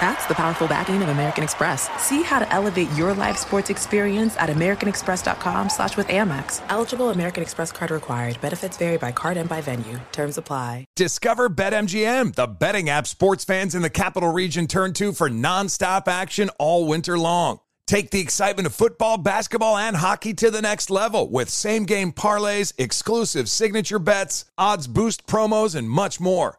That's the powerful backing of American Express. See how to elevate your live sports experience at americanexpress.com slash with Amex. Eligible American Express card required. Benefits vary by card and by venue. Terms apply. Discover BetMGM, the betting app sports fans in the capital region turn to for nonstop action all winter long. Take the excitement of football, basketball, and hockey to the next level with same game parlays, exclusive signature bets, odds boost promos, and much more.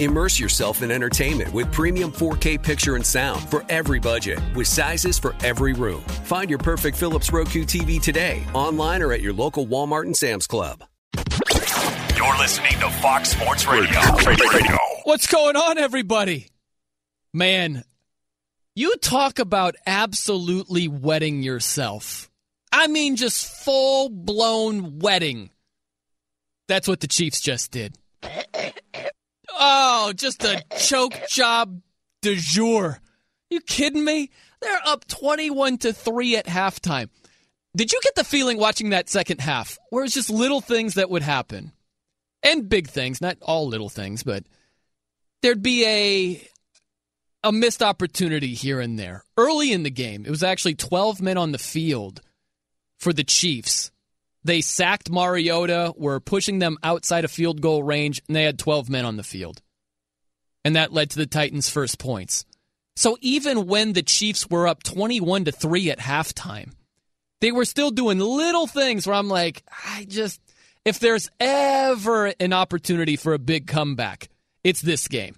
Immerse yourself in entertainment with premium 4K picture and sound for every budget, with sizes for every room. Find your perfect Philips Roku TV today, online or at your local Walmart and Sam's Club. You're listening to Fox Sports Radio. Radio. What's going on, everybody? Man, you talk about absolutely wetting yourself. I mean, just full blown wetting. That's what the Chiefs just did. Oh, just a choke job de jour. You kidding me? They're up 21 to 3 at halftime. Did you get the feeling watching that second half where it's just little things that would happen? And big things, not all little things, but there'd be a a missed opportunity here and there. Early in the game, it was actually 12 men on the field for the Chiefs. They sacked Mariota, were pushing them outside of field goal range, and they had 12 men on the field. And that led to the Titans' first points. So even when the Chiefs were up 21 to 3 at halftime, they were still doing little things where I'm like, I just if there's ever an opportunity for a big comeback, it's this game.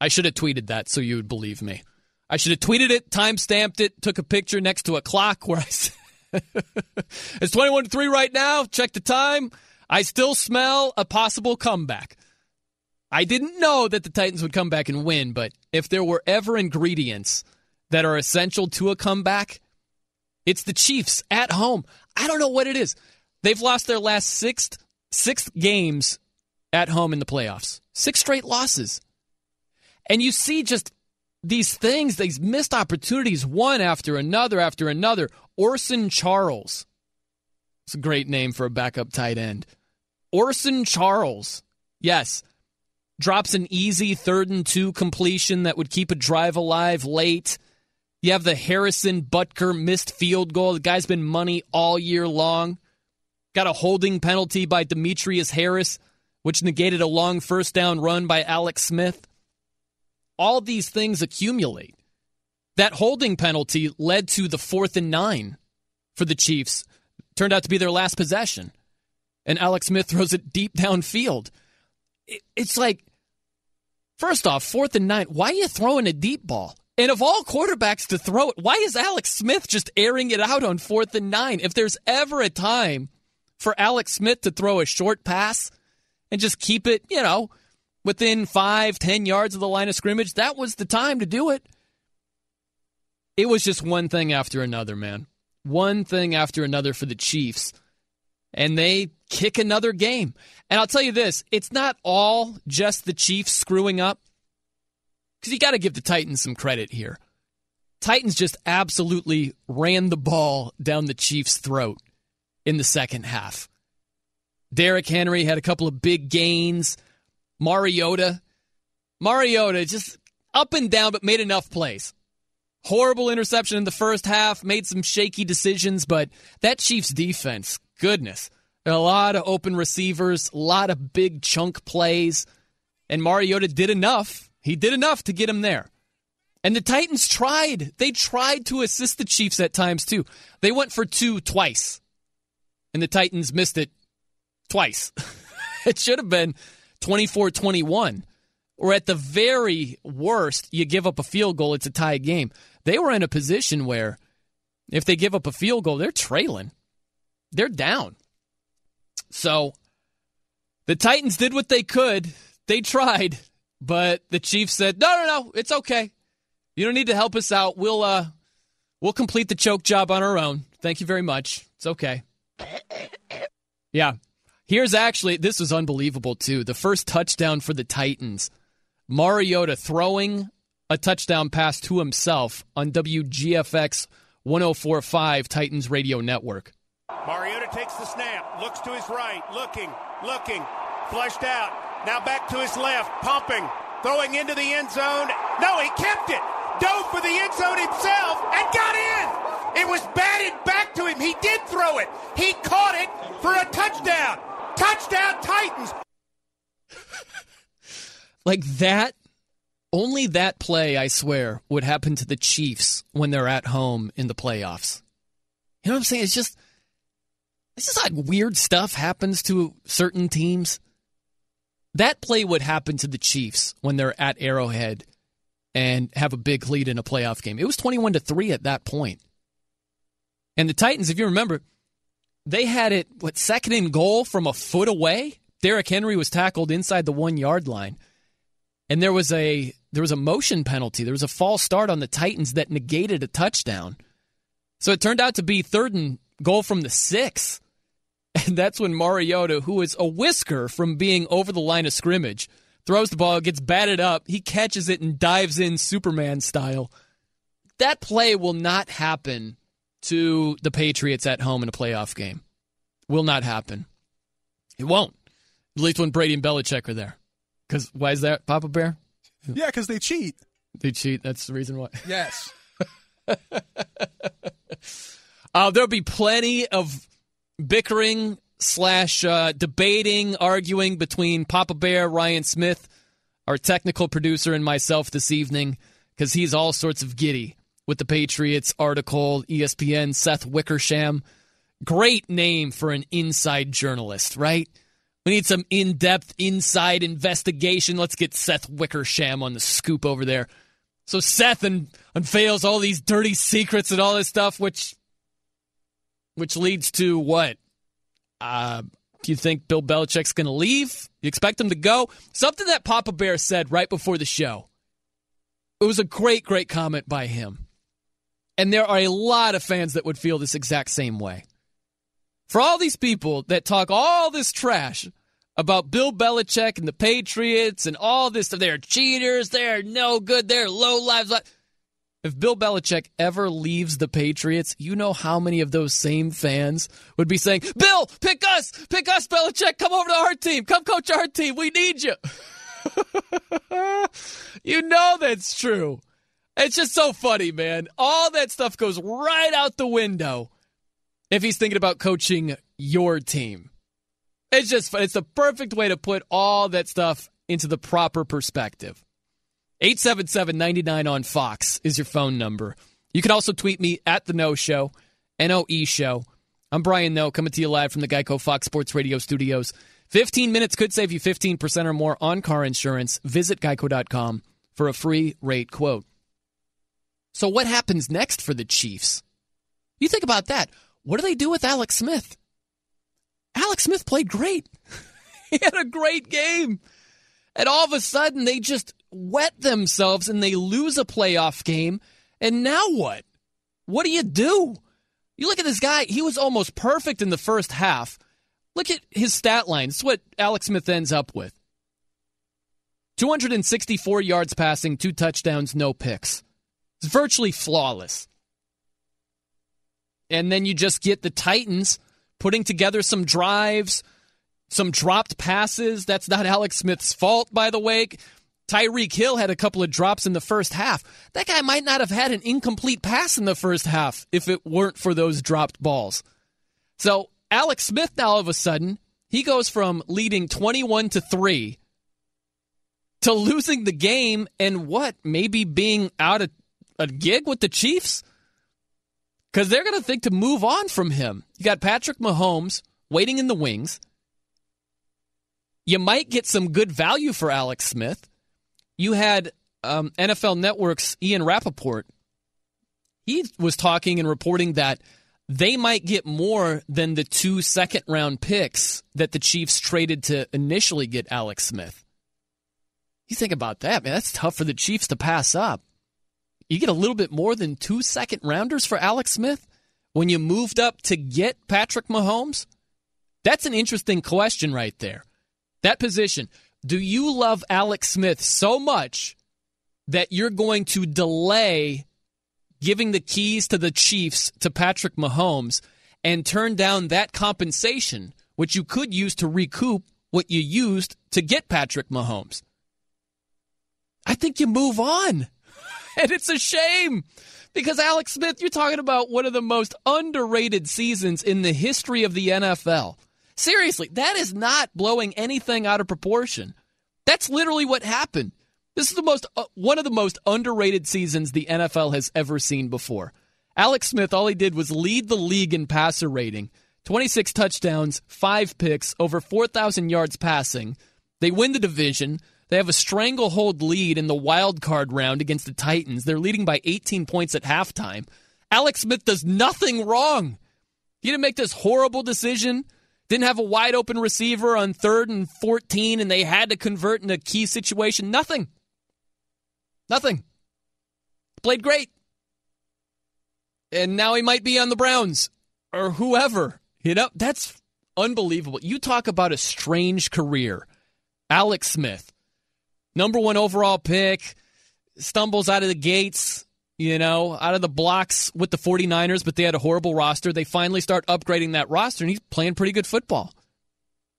I should have tweeted that so you would believe me. I should have tweeted it, time stamped it, took a picture next to a clock where I said, it's 21 to 3 right now. Check the time. I still smell a possible comeback. I didn't know that the Titans would come back and win, but if there were ever ingredients that are essential to a comeback, it's the Chiefs at home. I don't know what it is. They've lost their last six games at home in the playoffs. Six straight losses. And you see just these things, these missed opportunities, one after another after another. Orson Charles. It's a great name for a backup tight end. Orson Charles. Yes. Drops an easy third and two completion that would keep a drive alive late. You have the Harrison Butker missed field goal. The guy's been money all year long. Got a holding penalty by Demetrius Harris, which negated a long first down run by Alex Smith all these things accumulate. That holding penalty led to the fourth and nine for the Chiefs. Turned out to be their last possession. And Alex Smith throws it deep downfield. It's like, first off, fourth and nine, why are you throwing a deep ball? And of all quarterbacks to throw it, why is Alex Smith just airing it out on fourth and nine? If there's ever a time for Alex Smith to throw a short pass and just keep it, you know, within five, ten yards of the line of scrimmage, that was the time to do it. It was just one thing after another, man. One thing after another for the Chiefs. And they kick another game. And I'll tell you this it's not all just the Chiefs screwing up, because you got to give the Titans some credit here. Titans just absolutely ran the ball down the Chiefs' throat in the second half. Derrick Henry had a couple of big gains. Mariota, Mariota just up and down, but made enough plays. Horrible interception in the first half, made some shaky decisions, but that Chiefs defense, goodness. A lot of open receivers, a lot of big chunk plays, and Mariota did enough. He did enough to get him there. And the Titans tried. They tried to assist the Chiefs at times too. They went for two twice, and the Titans missed it twice. it should have been 24 21. Or at the very worst, you give up a field goal, it's a tie game. They were in a position where if they give up a field goal, they're trailing. They're down. So the Titans did what they could. They tried, but the Chiefs said, "No, no, no, it's okay. You don't need to help us out. We'll uh we'll complete the choke job on our own. Thank you very much. It's okay." Yeah. Here's actually this was unbelievable too. The first touchdown for the Titans. Mariota throwing a touchdown pass to himself on WGFX 1045 Titans Radio Network. Mariota takes the snap, looks to his right, looking, looking, flushed out. Now back to his left, pumping, throwing into the end zone. No, he kept it. Dove for the end zone himself and got in. It was batted back to him. He did throw it. He caught it for a touchdown. Touchdown Titans. like that only that play, I swear, would happen to the Chiefs when they're at home in the playoffs. You know what I'm saying? It's just it's just like weird stuff happens to certain teams. That play would happen to the Chiefs when they're at Arrowhead and have a big lead in a playoff game. It was 21 to 3 at that point. And the Titans, if you remember, they had it what second and goal from a foot away. Derrick Henry was tackled inside the 1-yard line. And there was a there was a motion penalty. There was a false start on the Titans that negated a touchdown. So it turned out to be third and goal from the 6. And that's when Mariota, who is a whisker from being over the line of scrimmage, throws the ball, gets batted up. He catches it and dives in Superman style. That play will not happen to the Patriots at home in a playoff game. Will not happen. It won't. At least when Brady and Belichick are there. Because why is that, Papa Bear? Yeah, because they cheat. They cheat. That's the reason why. Yes. uh, there'll be plenty of bickering slash uh, debating, arguing between Papa Bear, Ryan Smith, our technical producer, and myself this evening because he's all sorts of giddy with the Patriots article, ESPN, Seth Wickersham. Great name for an inside journalist, right? We need some in depth inside investigation. Let's get Seth Wickersham on the scoop over there. So Seth un- unveils all these dirty secrets and all this stuff, which which leads to what? Uh, do you think Bill Belichick's going to leave? You expect him to go? Something that Papa Bear said right before the show. It was a great, great comment by him. And there are a lot of fans that would feel this exact same way. For all these people that talk all this trash about Bill Belichick and the Patriots and all this stuff, they're cheaters, they're no good, they're low lives. If Bill Belichick ever leaves the Patriots, you know how many of those same fans would be saying, Bill, pick us, pick us, Belichick, come over to our team, come coach our team, we need you. you know that's true. It's just so funny, man. All that stuff goes right out the window if he's thinking about coaching your team. It's just it's the perfect way to put all that stuff into the proper perspective. 877-99 on Fox is your phone number. You can also tweet me at the Noe Show, N-O-E Show. I'm Brian Noe, coming to you live from the Geico Fox Sports Radio studios. 15 minutes could save you 15% or more on car insurance. Visit geico.com for a free rate quote. So, what happens next for the Chiefs? You think about that. What do they do with Alex Smith? Alex Smith played great. he had a great game. And all of a sudden, they just wet themselves and they lose a playoff game. And now what? What do you do? You look at this guy, he was almost perfect in the first half. Look at his stat line. It's what Alex Smith ends up with 264 yards passing, two touchdowns, no picks. It's virtually flawless. And then you just get the Titans putting together some drives, some dropped passes. That's not Alex Smith's fault, by the way. Tyreek Hill had a couple of drops in the first half. That guy might not have had an incomplete pass in the first half if it weren't for those dropped balls. So Alex Smith now all of a sudden, he goes from leading 21 to 3 to losing the game and what? Maybe being out of a gig with the Chiefs? Because they're going to think to move on from him. You got Patrick Mahomes waiting in the wings. You might get some good value for Alex Smith. You had um, NFL Network's Ian Rapoport. He was talking and reporting that they might get more than the two second round picks that the Chiefs traded to initially get Alex Smith. You think about that, man. That's tough for the Chiefs to pass up. You get a little bit more than two second rounders for Alex Smith when you moved up to get Patrick Mahomes? That's an interesting question right there. That position. Do you love Alex Smith so much that you're going to delay giving the keys to the Chiefs to Patrick Mahomes and turn down that compensation, which you could use to recoup what you used to get Patrick Mahomes? I think you move on. And it's a shame because Alex Smith, you're talking about one of the most underrated seasons in the history of the NFL. Seriously, that is not blowing anything out of proportion. That's literally what happened. This is the most uh, one of the most underrated seasons the NFL has ever seen before. Alex Smith, all he did was lead the league in passer rating. 26 touchdowns, 5 picks, over 4,000 yards passing. They win the division. They have a stranglehold lead in the wild card round against the Titans. They're leading by 18 points at halftime. Alex Smith does nothing wrong. He didn't make this horrible decision. Didn't have a wide open receiver on third and 14, and they had to convert in a key situation. Nothing. Nothing. Played great. And now he might be on the Browns or whoever. You know, that's unbelievable. You talk about a strange career. Alex Smith, number one overall pick, stumbles out of the gates, you know, out of the blocks with the 49ers, but they had a horrible roster. They finally start upgrading that roster, and he's playing pretty good football.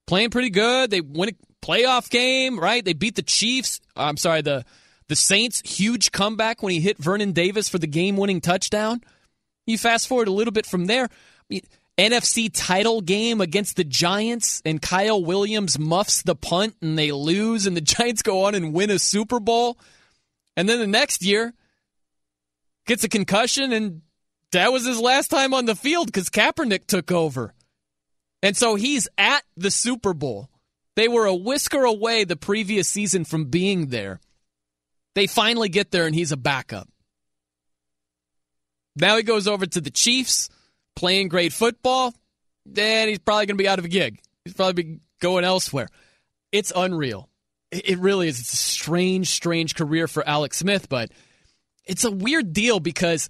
Playing pretty good. They win a playoff game, right? They beat the Chiefs. I'm sorry, the the Saints, huge comeback when he hit Vernon Davis for the game winning touchdown. You fast forward a little bit from there. NFC title game against the Giants, and Kyle Williams muffs the punt and they lose, and the Giants go on and win a Super Bowl. And then the next year, gets a concussion, and that was his last time on the field because Kaepernick took over. And so he's at the Super Bowl. They were a whisker away the previous season from being there. They finally get there, and he's a backup. Now he goes over to the Chiefs, playing great football. Then he's probably going to be out of a gig. He's probably going elsewhere. It's unreal. It really is. It's a strange, strange career for Alex Smith, but it's a weird deal because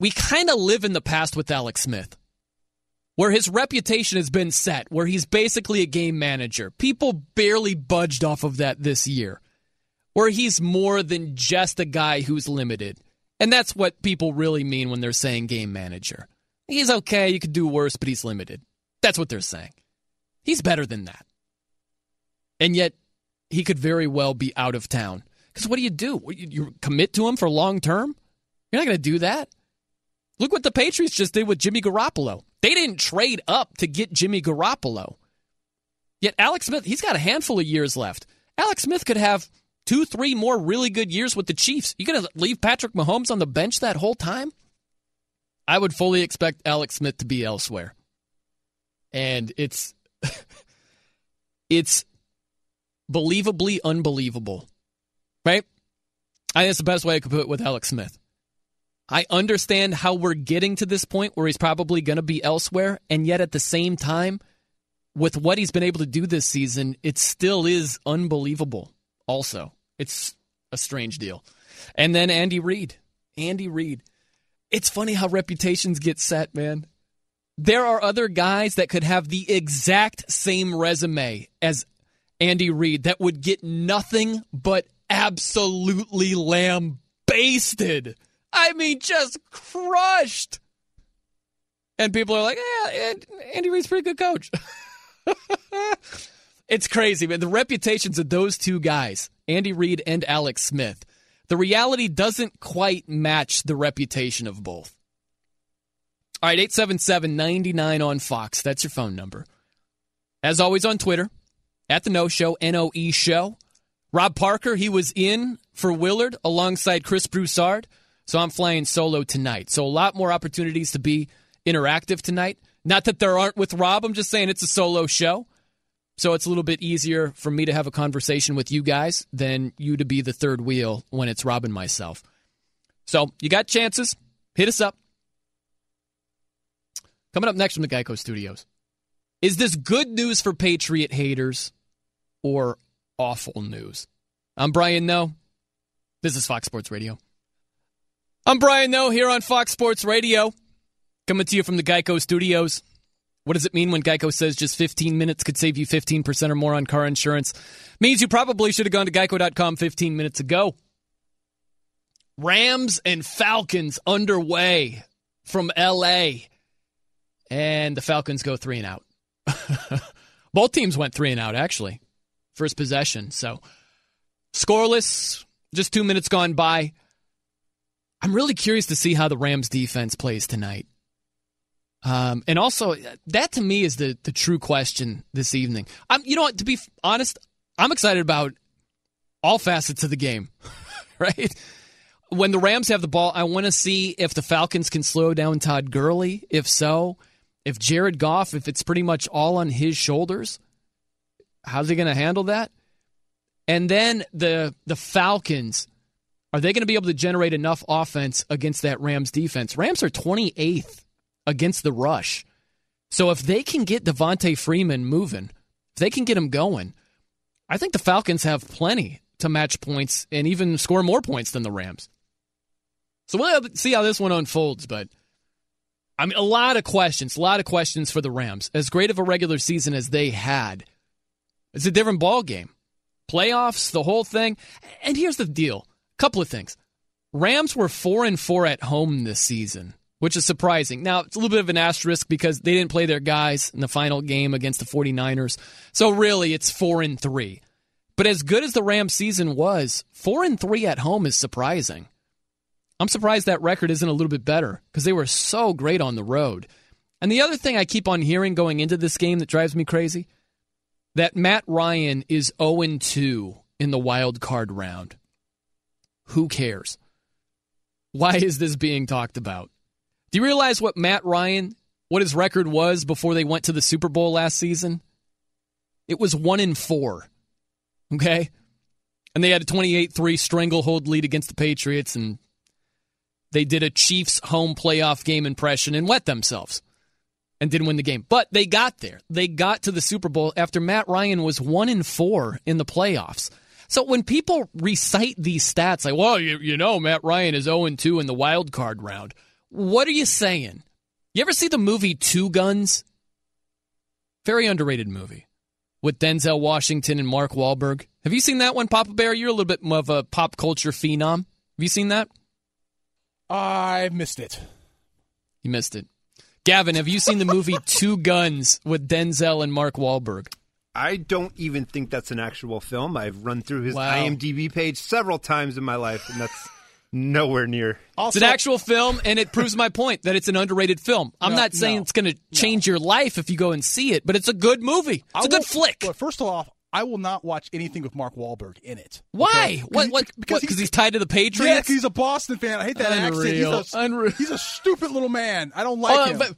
we kind of live in the past with Alex Smith, where his reputation has been set, where he's basically a game manager. People barely budged off of that this year where he's more than just a guy who's limited. And that's what people really mean when they're saying game manager. He's okay, you could do worse, but he's limited. That's what they're saying. He's better than that. And yet, he could very well be out of town. Because what do you do? You commit to him for long term? You're not going to do that. Look what the Patriots just did with Jimmy Garoppolo. They didn't trade up to get Jimmy Garoppolo. Yet Alex Smith, he's got a handful of years left. Alex Smith could have two, three more really good years with the Chiefs. You to leave Patrick Mahomes on the bench that whole time? I would fully expect Alex Smith to be elsewhere. And it's it's believably unbelievable. Right? I think that's the best way I could put it with Alex Smith. I understand how we're getting to this point where he's probably going to be elsewhere, and yet at the same time, with what he's been able to do this season, it still is unbelievable. Also, it's a strange deal. And then Andy Reid. Andy Reid. It's funny how reputations get set, man. There are other guys that could have the exact same resume as Andy Reid that would get nothing but absolutely lambasted. I mean, just crushed. And people are like, yeah, Andy Reid's pretty good coach. it's crazy, man. The reputations of those two guys, Andy Reid and Alex Smith, the reality doesn't quite match the reputation of both. All right, 877 99 on Fox. That's your phone number. As always on Twitter, at the Noe Show, N O E Show. Rob Parker, he was in for Willard alongside Chris Broussard. So I'm flying solo tonight. So a lot more opportunities to be interactive tonight. Not that there aren't with Rob, I'm just saying it's a solo show. So it's a little bit easier for me to have a conversation with you guys than you to be the third wheel when it's Rob and myself. So you got chances. Hit us up. Coming up next from the Geico Studios. Is this good news for Patriot haters or awful news? I'm Brian Noe. This is Fox Sports Radio. I'm Brian Noe here on Fox Sports Radio. Coming to you from the Geico Studios. What does it mean when Geico says just 15 minutes could save you 15% or more on car insurance? Means you probably should have gone to geico.com 15 minutes ago. Rams and Falcons underway from LA. And the Falcons go three and out. Both teams went three and out, actually. First possession. So scoreless, just two minutes gone by. I'm really curious to see how the Rams defense plays tonight. Um, and also, that to me is the the true question this evening. I'm, you know what? To be honest, I'm excited about all facets of the game. right? When the Rams have the ball, I want to see if the Falcons can slow down Todd Gurley. If so, if Jared Goff, if it's pretty much all on his shoulders, how's he going to handle that? And then the the Falcons, are they going to be able to generate enough offense against that Rams defense? Rams are 28th against the rush. So if they can get Devonta Freeman moving, if they can get him going, I think the Falcons have plenty to match points and even score more points than the Rams. So we'll see how this one unfolds, but I mean, a lot of questions, a lot of questions for the Rams. As great of a regular season as they had, it's a different ball game. Playoffs, the whole thing. And here's the deal: couple of things. Rams were four and four at home this season which is surprising. Now, it's a little bit of an asterisk because they didn't play their guys in the final game against the 49ers. So really, it's 4 and 3. But as good as the Rams season was, 4 and 3 at home is surprising. I'm surprised that record isn't a little bit better because they were so great on the road. And the other thing I keep on hearing going into this game that drives me crazy, that Matt Ryan is 0 and 2 in the wild card round. Who cares? Why is this being talked about? Do you realize what Matt Ryan, what his record was before they went to the Super Bowl last season? It was one in four. Okay? And they had a 28 3 stranglehold lead against the Patriots, and they did a Chiefs home playoff game impression and wet themselves and didn't win the game. But they got there. They got to the Super Bowl after Matt Ryan was one in four in the playoffs. So when people recite these stats, like, well, you, you know, Matt Ryan is 0 2 in the wild card round. What are you saying? You ever see the movie Two Guns? Very underrated movie with Denzel Washington and Mark Wahlberg. Have you seen that one, Papa Bear? You're a little bit more of a pop culture phenom. Have you seen that? I missed it. You missed it. Gavin, have you seen the movie Two Guns with Denzel and Mark Wahlberg? I don't even think that's an actual film. I've run through his Wow. IMDb page several times in my life, and that's nowhere near. it's an actual film, and it proves my point that it's an underrated film. I'm No, not saying no, it's going to change your life if you go and see it, but it's a good movie. It's I a good won't- flick. Well, first off, I will not watch anything with Mark Wahlberg in it. Why? Okay? What? What? Because Because he's tied to the Patriots. Yeah, 'cause he's a Boston fan. I hate that accent. Unreal. He's a, Unreal. he's a stupid little man. I don't like Uh, him. but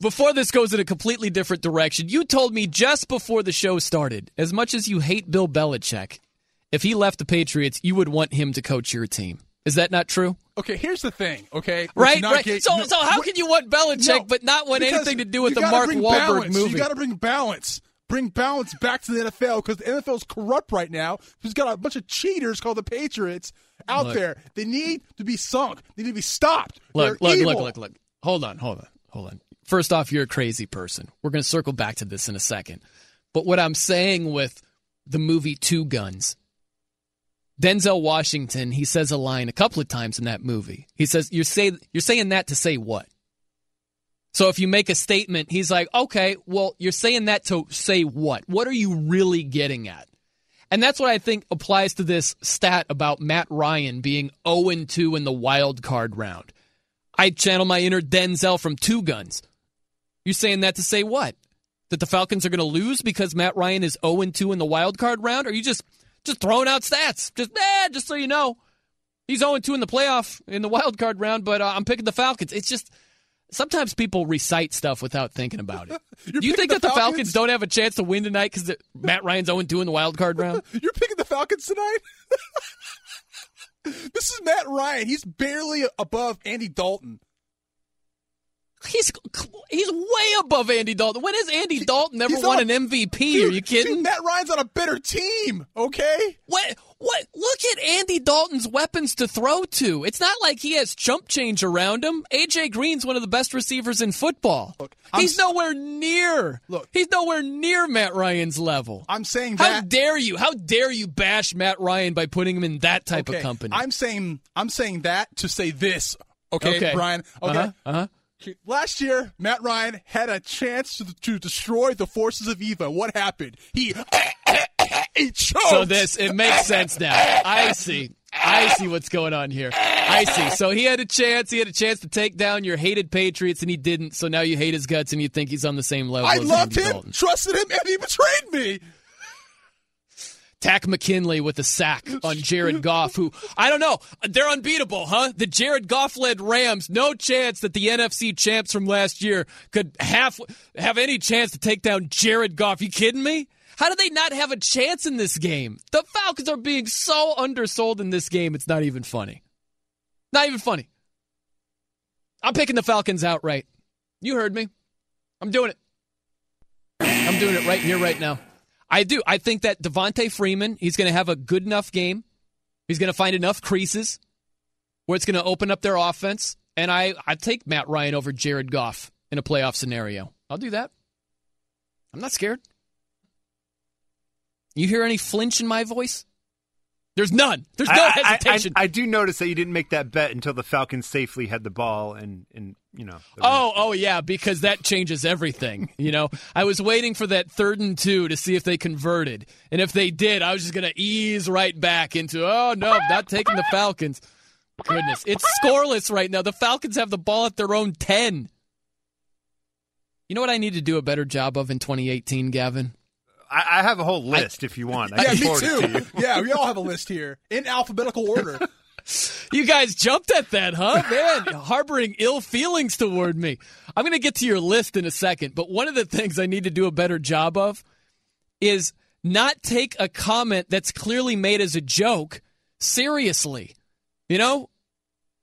before this goes in a completely different direction, you told me just before the show started, as much as you hate Bill Belichick, if he left the Patriots, you would want him to coach your team. Is that not true? Okay, here's the thing. Okay, Right, right. so, no, so how can you want Belichick No, but not want anything to do with the Mark Wahlberg balance. movie? You got to bring balance. Bring balance back to the NFL because the NFL is corrupt right now. There's got a bunch of cheaters called the Patriots out Look. there. They need to be sunk. They need to be stopped. Look, They're look, evil. look, look, look. Hold on, hold on, hold on. First off, you're a crazy person. We're going to circle back to this in a second. But what I'm saying with the movie Two Guns, Denzel Washington, he says a line a couple of times in that movie. He says, "You're say you're saying that to say what?" So if you make a statement, he's like, "Okay, well, you're saying that to say what? What are you really getting at?" And that's what I think applies to this stat about Matt Ryan being 0 2 in the wild card round. I channel my inner Denzel from Two Guns. You're saying that to say what? That the Falcons are going to lose because Matt Ryan is 0 2 in the wild card round? Are you just just throwing out stats? Just eh, just so you know, he's 0 2 in the playoff in the wild card round, but uh, I'm picking the Falcons. It's just sometimes people recite stuff without thinking about it. You think the that the Falcons? Falcons don't have a chance to win tonight because Matt Ryan's 0 2 in the wild card round? You're picking the Falcons tonight. this is Matt Ryan. He's barely above Andy Dalton. He's he's way above Andy Dalton. When has Andy Dalton ever He's won a- an MVP? Dude, Are you kidding? dude, Matt Ryan's on a better team. Okay. What? What? Look at Andy Dalton's weapons to throw to. It's not like he has jump change around him. AJ Green's one of the best receivers in football. I'm he's nowhere near. Look. he's nowhere near Matt Ryan's level. I'm saying That, How dare you? How dare you bash Matt Ryan by putting him in that type okay, of company? I'm saying I'm saying that to say this. Okay, Okay. Brian. Okay. Uh-huh, uh-huh. Last year, Matt Ryan had a chance to, to destroy the forces of Eva. What happened? He he choked. So this it makes sense now. I see. I see what's going on here. I see. So he had a chance. He had a chance to take down your hated Patriots, and he didn't. So now you hate his guts, and you think he's on the same level. I as loved him, Dalton. trusted him, and he betrayed me. Takk McKinley with a sack on Jared Goff, who I don't know. They're unbeatable, huh? The Jared Goff led Rams, no chance that the NFC champs from last year could have have any chance to take down Jared Goff. You kidding me? How do they not have a chance in this game? The Falcons are being so undersold in this game, it's not even funny. Not even funny. I'm picking the Falcons outright. You heard me. I'm doing it. I'm doing it right here, right now. I do. I think that Devonta Freeman, he's going to have a good enough game. He's going to find enough creases where it's going to open up their offense. And I, I take Matt Ryan over Jared Goff in a playoff scenario. I'll do that. I'm not scared. You hear any flinch in my voice? There's none. There's no I, I- hesitation. I, I do notice that you didn't make that bet until the Falcons safely had the ball and, and you know. Oh, oh yeah, because that changes everything. You know, I was waiting for that third and two to see if they converted, and if they did, I was just gonna ease right back into, oh no, not taking the Falcons. Goodness, it's scoreless right now. The Falcons have the ball at their own ten. You know what I need to do a better job of in 2018, Gavin? I, I have a whole list if you want. I Yeah, me forward it to too. Yeah, we all have a list here in alphabetical order. You guys jumped at that, huh? Man, harboring ill feelings toward me. I'm going to get to your list in a second, but one of the things I need to do a better job of is not take a comment that's clearly made as a joke seriously. You know?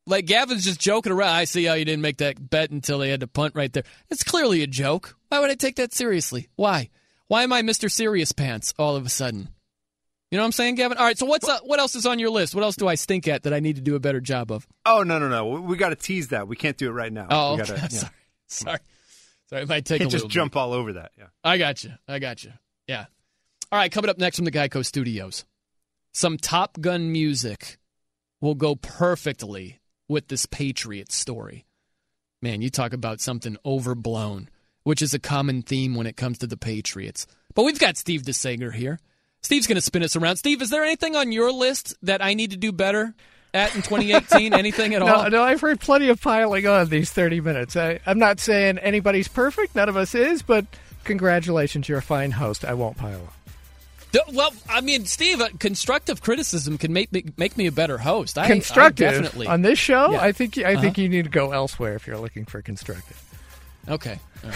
Like Gavin's just joking around. I see how you didn't make that bet until they had to punt right there. It's clearly a joke. Why would I take that seriously? Why? Why am I Mr. Serious Pants all of a sudden? You know what I'm saying, Gavin? All right, so what's uh, what else is on your list? What else do I stink at that I need to do a better job of? Oh no no no! We, got to tease that. We can't do it right now. Oh, gotta, yeah. sorry, sorry, sorry. It might take Can't just jump all over that. Yeah. I got you. I got you. Yeah. All right. Coming up next from the Geico Studios, some Top Gun music will go perfectly with this Patriot story. Man, you talk about something overblown, which is a common theme when it comes to the Patriots. But we've got Steve DeSager here. Steve's going to spin us around. Steve, is there anything on your list that I need to do better at in 2018? anything at all? No, no, I've heard plenty of piling on these 30 minutes. I, I'm not saying anybody's perfect. None of us is, but congratulations, you're a fine host. I won't pile on. Well, I mean, Steve, uh, constructive criticism can make me, make me a better host. I, constructive I definitely on this show. Yeah. I think I think Uh-huh. you need to go elsewhere if you're looking for constructive. Okay. right.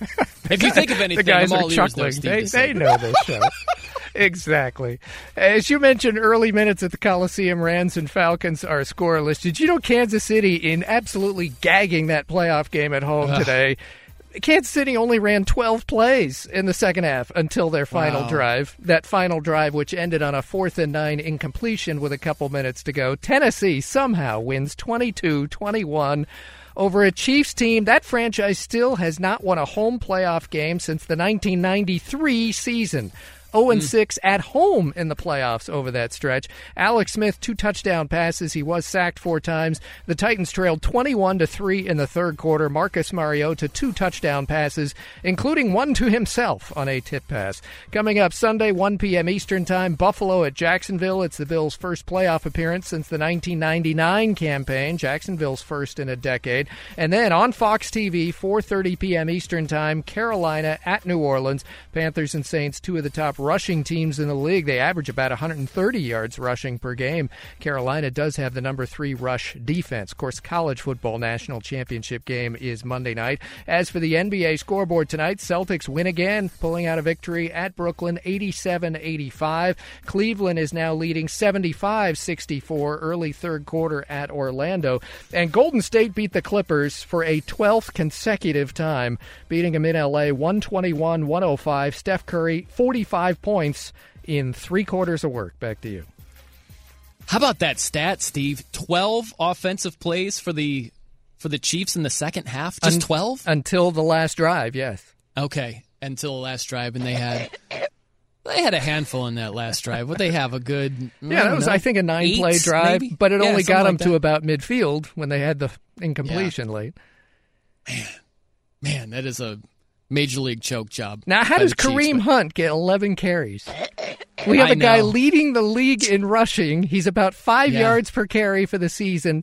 if you think of anything, the guys I'm are chuckling. there, Steve they, they know this show. exactly. As you mentioned, early minutes at the Coliseum, Rams and Falcons are scoreless. Did you know Kansas City, in absolutely gagging that playoff game at home Ugh. today, Kansas City only ran 12 plays in the second half until their final Wow. drive. That final drive, which ended on a fourth and nine incompletion with a couple minutes to go. Tennessee somehow wins 22 21 over a Chiefs team. That franchise still has not won a home playoff game since the 1993 season. 0 and mm. 6 at home in the playoffs over that stretch. Alex Smith two touchdown passes. He was sacked four times. The Titans trailed 21 to 3 in the third quarter. Marcus Mariota two touchdown passes, including one to himself on a tip pass. Coming up Sunday 1 p.m. Eastern Time, Buffalo at Jacksonville. It's the Bills' first playoff appearance since the 1999 campaign. Jacksonville's first in a decade. And then on Fox TV 4:30 p.m. Eastern Time, Carolina at New Orleans. Panthers and Saints two of the top rushing teams in the league. They average about 130 yards rushing per game. Carolina does have the number three rush defense. Of course, college football national championship game is Monday night. As for the NBA scoreboard tonight, Celtics win again, pulling out a victory at Brooklyn 87 85. Cleveland is now leading 75 64 early third quarter at Orlando. And Golden State beat the Clippers for a 12th consecutive time, beating them in LA 121 105. Steph Curry, 45 points in three quarters of work. Back to you. How about that stat, Steve? Twelve offensive plays for the for the Chiefs in the second half. Just Un- twelve Until the last drive, yes. Okay, until the last drive, and they had they had a handful in that last drive. Would they have a good? Yeah, that was, I think, a nine play drive, maybe? but it Yeah, only got like them to about midfield when they had the incompletion late. Man, man, that is a major league choke job. Now, how does Chiefs, Kareem but- Hunt get 11 carries? We have I a guy know. leading the league in rushing. He's about five Yeah. yards per carry for the season.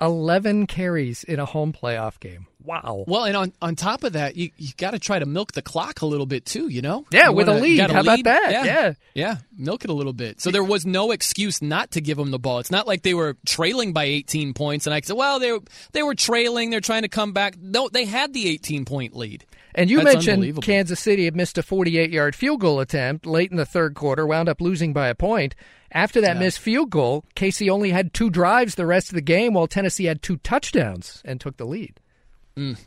11 carries in a home playoff game. Wow. Well, and on, on top of that, you you got to try to milk the clock a little bit too. You know, Yeah, You with a wanna- you lead. How about that? Yeah. Yeah. yeah, milk it a little bit. So there was no excuse not to give them the ball. It's not like they were trailing by 18 points, and I said, well, they were, they were trailing. They're trying to come back. No, they had the 18 point lead. And you That's mentioned. Kansas City had missed a 48 yard field goal attempt late in the third quarter, wound up losing by a point. After that Yeah. missed field goal, KC only had two drives the rest of the game, while Tennessee had two touchdowns and took the lead. Mm.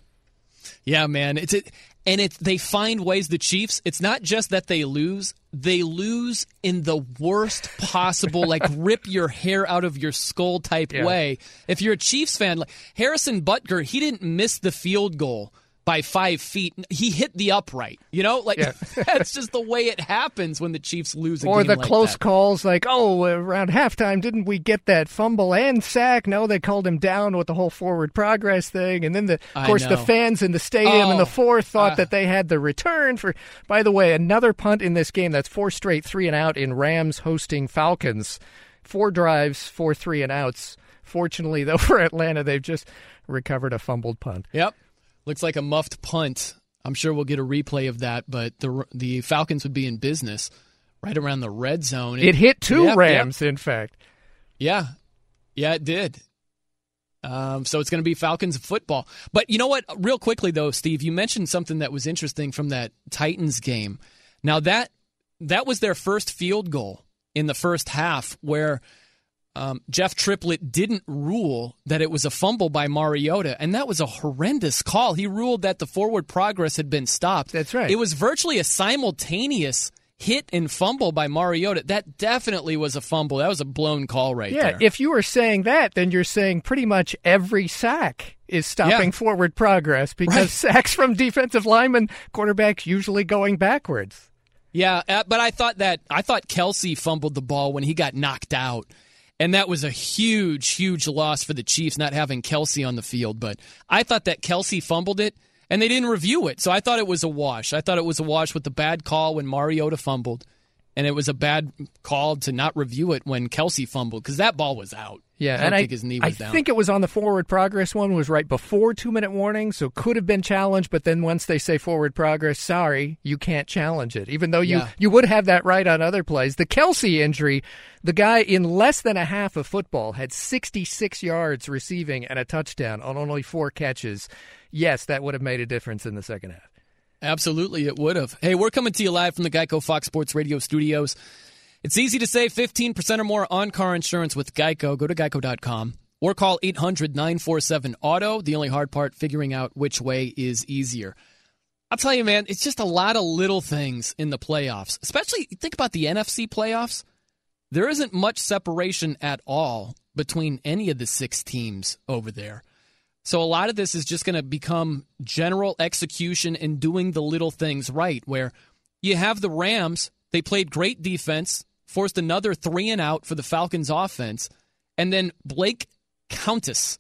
Yeah, man. It's it, and it. They find ways. The Chiefs. It's not just that they lose. They lose in the worst possible, like rip your hair out of your skull type Yeah. way. If you're a Chiefs fan, like Harrison Butker, he didn't miss the field goal by five feet. He hit the upright. You know, like Yeah. that's just the way it happens when the Chiefs lose. A Or the like close that. calls, like, oh, around halftime, didn't we get that fumble and sack? No, they called him down with the whole forward progress thing. And then, the, of course, the fans in the stadium in the Oh, fourth thought uh. that they had the return for. By the way, another punt in this game. That's four straight three and out in Rams hosting Falcons. Four drives, four three and outs. Fortunately, though, for Atlanta, they've just recovered a fumbled punt. Yep. Looks like a muffed punt. I'm sure we'll get a replay of that, but the the Falcons would be in business right around the red zone. It hit two Yep, yep. Rams, in fact. Yeah. Yeah, it did. Um, so it's going to be Falcons football. But you know what? Real quickly though, Steve, you mentioned something that was interesting from that Titans game. Now that that was their first field goal in the first half, where um, Jeff Triplett didn't rule that it was a fumble by Mariota, and that was a horrendous call. He ruled that the forward progress had been stopped. That's right. It was virtually a simultaneous hit and fumble by Mariota. That definitely was a fumble. That was a blown call right Yeah, there. if you were saying that, then you're saying pretty much every sack is stopping Yeah. forward progress because Right. sacks from defensive linemen, quarterbacks usually going backwards. Yeah, uh, but I thought that I thought Kelce fumbled the ball when he got knocked out. And that was a huge, huge loss for the Chiefs not having Kelce on the field. But I thought that Kelce fumbled it and they didn't review it. So I thought it was a wash. I thought it was a wash with the bad call when Mariota fumbled. And it was a bad call to not review it when Kelce fumbled because that ball was out. Yeah, I and think I, his knee I was down. think it was on the forward progress one was right before two minute warning, so could have been challenged. But then once they say forward progress, sorry, you can't challenge it, even though you Yeah. you would have that right on other plays. The Kelce injury, the guy in less than a half of football had 66 yards receiving and a touchdown on only four catches. Yes, that would have made a difference in the second half. Absolutely, it would have. Hey, we're coming to you live from the Geico Fox Sports Radio studios. It's easy to save 15% or more on car insurance with Geico. Go to geico.com or call 800 947 Auto. The only hard part, figuring out which way is easier. I'll tell you, man, it's just a lot of little things in the playoffs, especially think about the NFC playoffs. There isn't much separation at all between any of the six teams over there. So a lot of this is just going to become general execution and doing the little things right, where you have the Rams, they played great defense, forced another three and out for the Falcons offense, and then Blake Countess.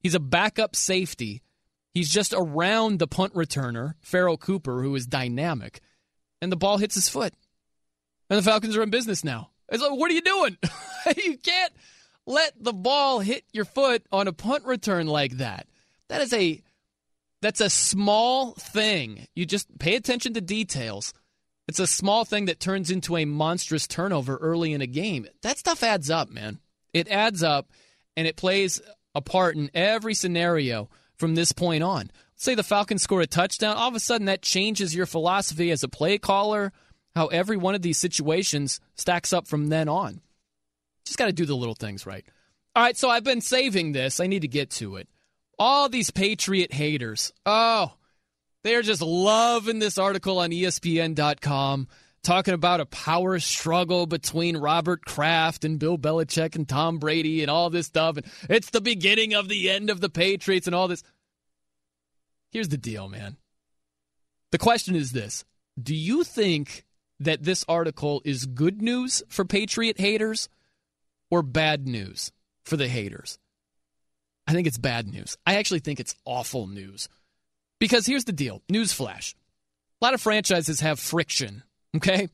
He's a backup safety. He's just around the punt returner, Pharoh Cooper, who is dynamic, and the ball hits his foot. And the Falcons are in business now. It's like, what are you doing? you can't let the ball hit your foot on a punt return like that. That is a that's a small thing. You just pay attention to details. It's a small thing that turns into a monstrous turnover early in a game. That stuff adds up, man. It adds up and it plays a part in every scenario from this point on. say the Falcons score a touchdown, all of a sudden that changes your philosophy as a play caller, how every one of these situations stacks up from then on. Just got to do the little things right. All right, so I've been saving this. I need to get to it. All these Patriot haters. Oh, they're just loving this article on ESPN.com talking about a power struggle between Robert Kraft and Bill Belichick and Tom Brady and all this stuff. And it's the beginning of the end of the Patriots and all this. Here's the deal, man. The question is this Do you think that this article is good news for Patriot haters or bad news for the haters? I think it's bad news. I actually think it's awful news. Because here's the deal newsflash. A lot of franchises have friction, okay?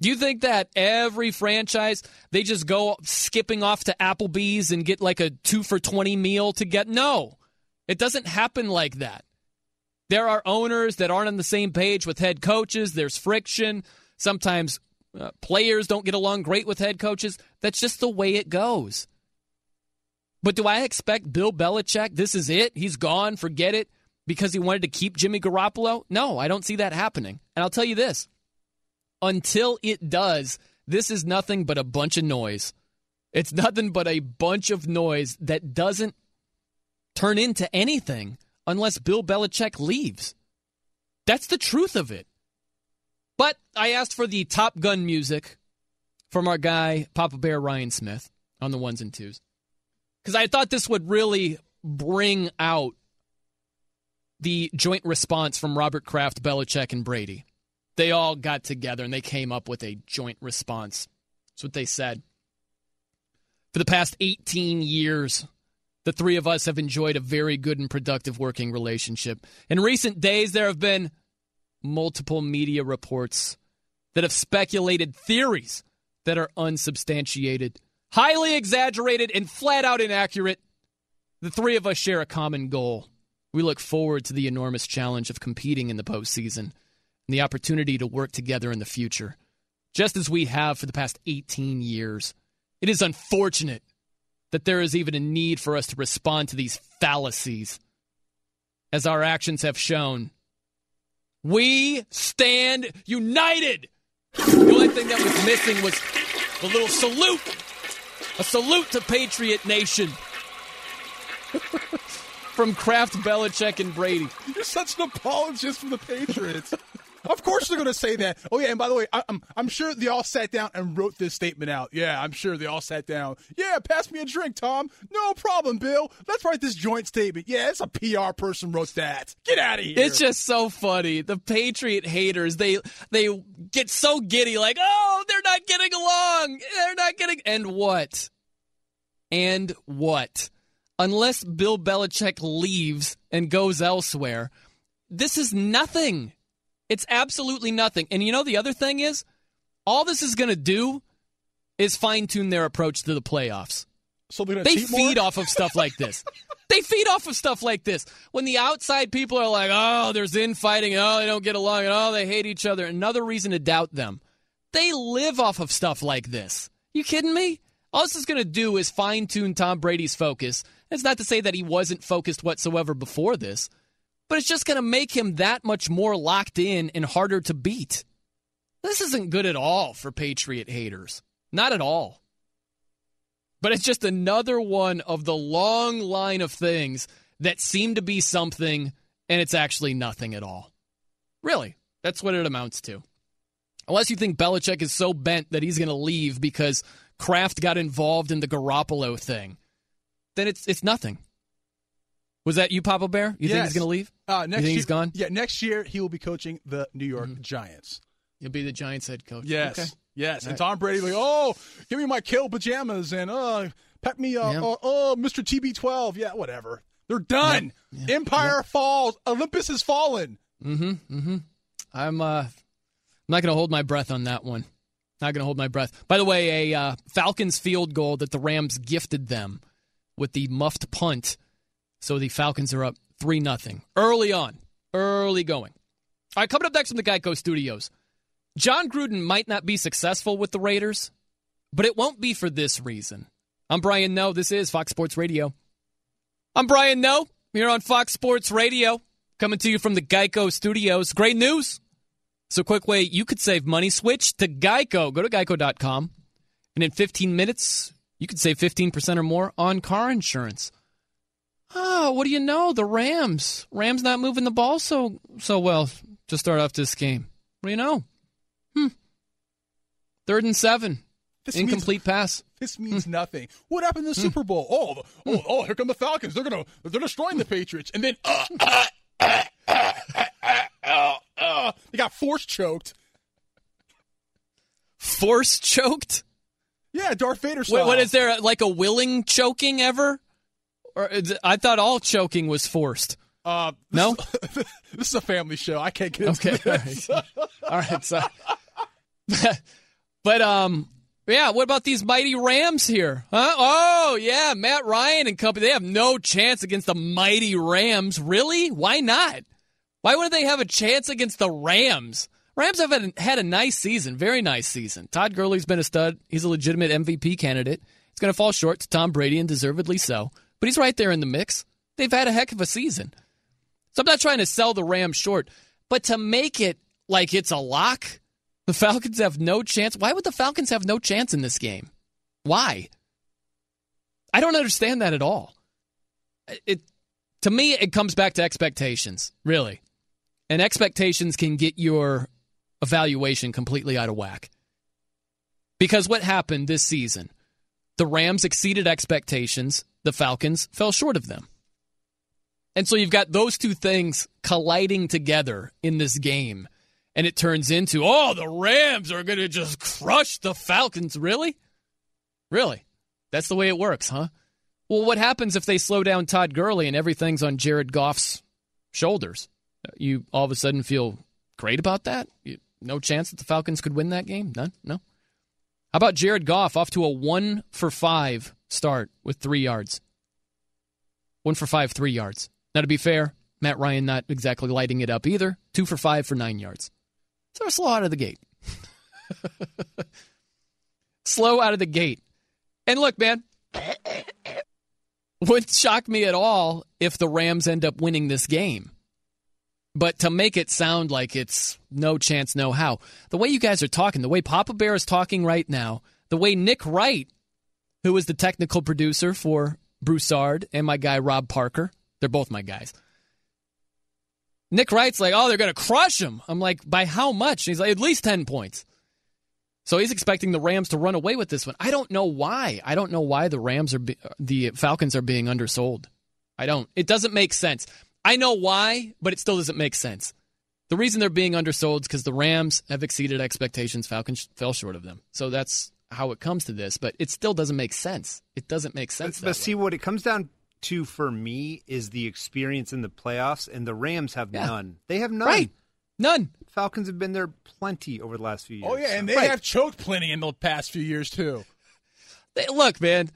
Do you think that every franchise, they just go skipping off to Applebee's and get like a two for 20 meal to get? No, it doesn't happen like that. There are owners that aren't on the same page with head coaches. There's friction. Sometimes uh, players don't get along great with head coaches. That's just the way it goes. But do I expect Bill Belichick, this is it? He's gone, forget it, because he wanted to keep Jimmy Garoppolo? No, I don't see that happening. And I'll tell you this until it does, this is nothing but a bunch of noise. It's nothing but a bunch of noise that doesn't turn into anything unless Bill Belichick leaves. That's the truth of it. But I asked for the Top Gun music from our guy, Papa Bear Ryan Smith, on the ones and twos. Because I thought this would really bring out the joint response from Robert Kraft, Belichick, and Brady. They all got together and they came up with a joint response. That's what they said. For the past 18 years, the three of us have enjoyed a very good and productive working relationship. In recent days, there have been multiple media reports that have speculated theories that are unsubstantiated, highly exaggerated, and flat out inaccurate. The three of us share a common goal. We look forward to the enormous challenge of competing in the postseason and the opportunity to work together in the future, just as we have for the past 18 years. It is unfortunate that there is even a need for us to respond to these fallacies. As our actions have shown, we stand united. The only thing that was missing was the little salute. A salute to Patriot Nation. From Kraft, Belichick, and Brady. You're such an apologist for the Patriots. Of course they're going to say that. Oh yeah, and by the way, I, am I'm sure they all sat down and wrote this statement out. Yeah, I'm sure they all sat down. Yeah, pass me a drink, Tom. No problem, Bill. Let's write this joint statement. Yeah, it's a PR person wrote that. Get out of here. It's just so funny. The Patriot haters, they they get so giddy like, "Oh, they're not getting along. They're not getting And what? And what? Unless Bill Belichick leaves and goes elsewhere, this is nothing. It's absolutely nothing. And you know, the other thing is, all this is going to do is fine tune their approach to the playoffs. So they feed off of stuff like this. they feed off of stuff like this. When the outside people are like, oh, there's infighting, oh, they don't get along, and oh, they hate each other, another reason to doubt them. They live off of stuff like this. You kidding me? All this is going to do is fine tune Tom Brady's focus. It's not to say that he wasn't focused whatsoever before this, but it's just going to make him that much more locked in and harder to beat. This isn't good at all for Patriot haters. Not at all. But it's just another one of the long line of things that seem to be something and it's actually nothing at all. Really, that's what it amounts to. Unless you think Belichick is so bent that he's going to leave because Kraft got involved in the Garoppolo thing, then it's it's nothing. Was that you, Papa Bear? You yes. think he's going to leave? Uh, next you think year, he's gone? Yeah, next year he will be coaching the New York mm-hmm. Giants. He'll be the Giants head coach. Yes, okay. yes. All and Tom Brady like, oh, give me my kill pajamas and uh, pet me, uh, yeah. uh, oh, Mr. TB12. Yeah, whatever. They're done. Yeah. Yeah. Empire falls. Olympus has fallen. Mm-hmm. Mm-hmm. I'm uh, I'm not going to hold my breath on that one. Not going to hold my breath. By the way, a uh, Falcons field goal that the Rams gifted them with the muffed punt. So the Falcons are up 3 nothing early on. Early going. All right, coming up next from the Geico Studios. Jon Gruden might not be successful with the Raiders, but it won't be for this reason. I'm Brian Noe. This is Fox Sports Radio. I'm Brian Noe. here on Fox Sports Radio, coming to you from the Geico Studios. Great news. So, quick way you could save money. Switch to Geico. Go to geico.com, and in 15 minutes, you could save 15% or more on car insurance. Oh, what do you know? The Rams. Rams not moving the ball so so well to start off this game. What do you know? Hmm. Third and seven. This Incomplete means, pass. This means hmm. nothing. What happened in the hmm. Super Bowl? Oh, oh, oh! Here come the Falcons. They're gonna they're destroying the Patriots, and then uh, uh, uh, they got force choked. Force choked? Yeah, Darth Vader. Style. Wait, what is there like a willing choking ever? Or I thought all choking was forced. Uh, no, this is a family show. I can't get into okay. this. all right, so, but um, yeah. What about these mighty Rams here? Huh? Oh yeah, Matt Ryan and company. They have no chance against the mighty Rams. Really? Why not? Why wouldn't they have a chance against the Rams? Rams have had a nice season, very nice season. Todd Gurley's been a stud. He's a legitimate MVP candidate. It's going to fall short to Tom Brady, and deservedly so. But he's right there in the mix. They've had a heck of a season. So I'm not trying to sell the Rams short, but to make it like it's a lock, the Falcons have no chance. Why would the Falcons have no chance in this game? Why? I don't understand that at all. It to me it comes back to expectations, really. And expectations can get your evaluation completely out of whack. Because what happened this season? The Rams exceeded expectations, the Falcons fell short of them. And so you've got those two things colliding together in this game. And it turns into, oh, the Rams are going to just crush the Falcons. Really? Really? That's the way it works, huh? Well, what happens if they slow down Todd Gurley and everything's on Jared Goff's shoulders? You all of a sudden feel great about that? No chance that the Falcons could win that game? None? No? How about Jared Goff off to a one for five start with three yards? One for five, three yards. Now, to be fair, Matt Ryan not exactly lighting it up either. Two for five for nine yards. So slow out of the gate. slow out of the gate. And look, man, wouldn't shock me at all if the Rams end up winning this game. But to make it sound like it's no chance, no how, the way you guys are talking, the way Papa Bear is talking right now, the way Nick Wright, who is the technical producer for Broussard, and my guy Rob Parker, they're both my guys. Nick Wright's like, oh, they're going to crush him. I'm like, by how much? And he's like, at least 10 points. So he's expecting the Rams to run away with this one. I don't know why. I don't know why the Rams are, be- the Falcons are being undersold. I don't. It doesn't make sense. I know why, but it still doesn't make sense. The reason they're being undersold is because the Rams have exceeded expectations. Falcons fell short of them. So that's how it comes to this, but it still doesn't make sense. It doesn't make sense. But, but see, what it comes down to for me is the experience in the playoffs, and the Rams have yeah. none. They have none. Right. None. Falcons have been there plenty over the last few oh, years. Oh yeah, and they right. have choked plenty in the past few years too. They, look, man.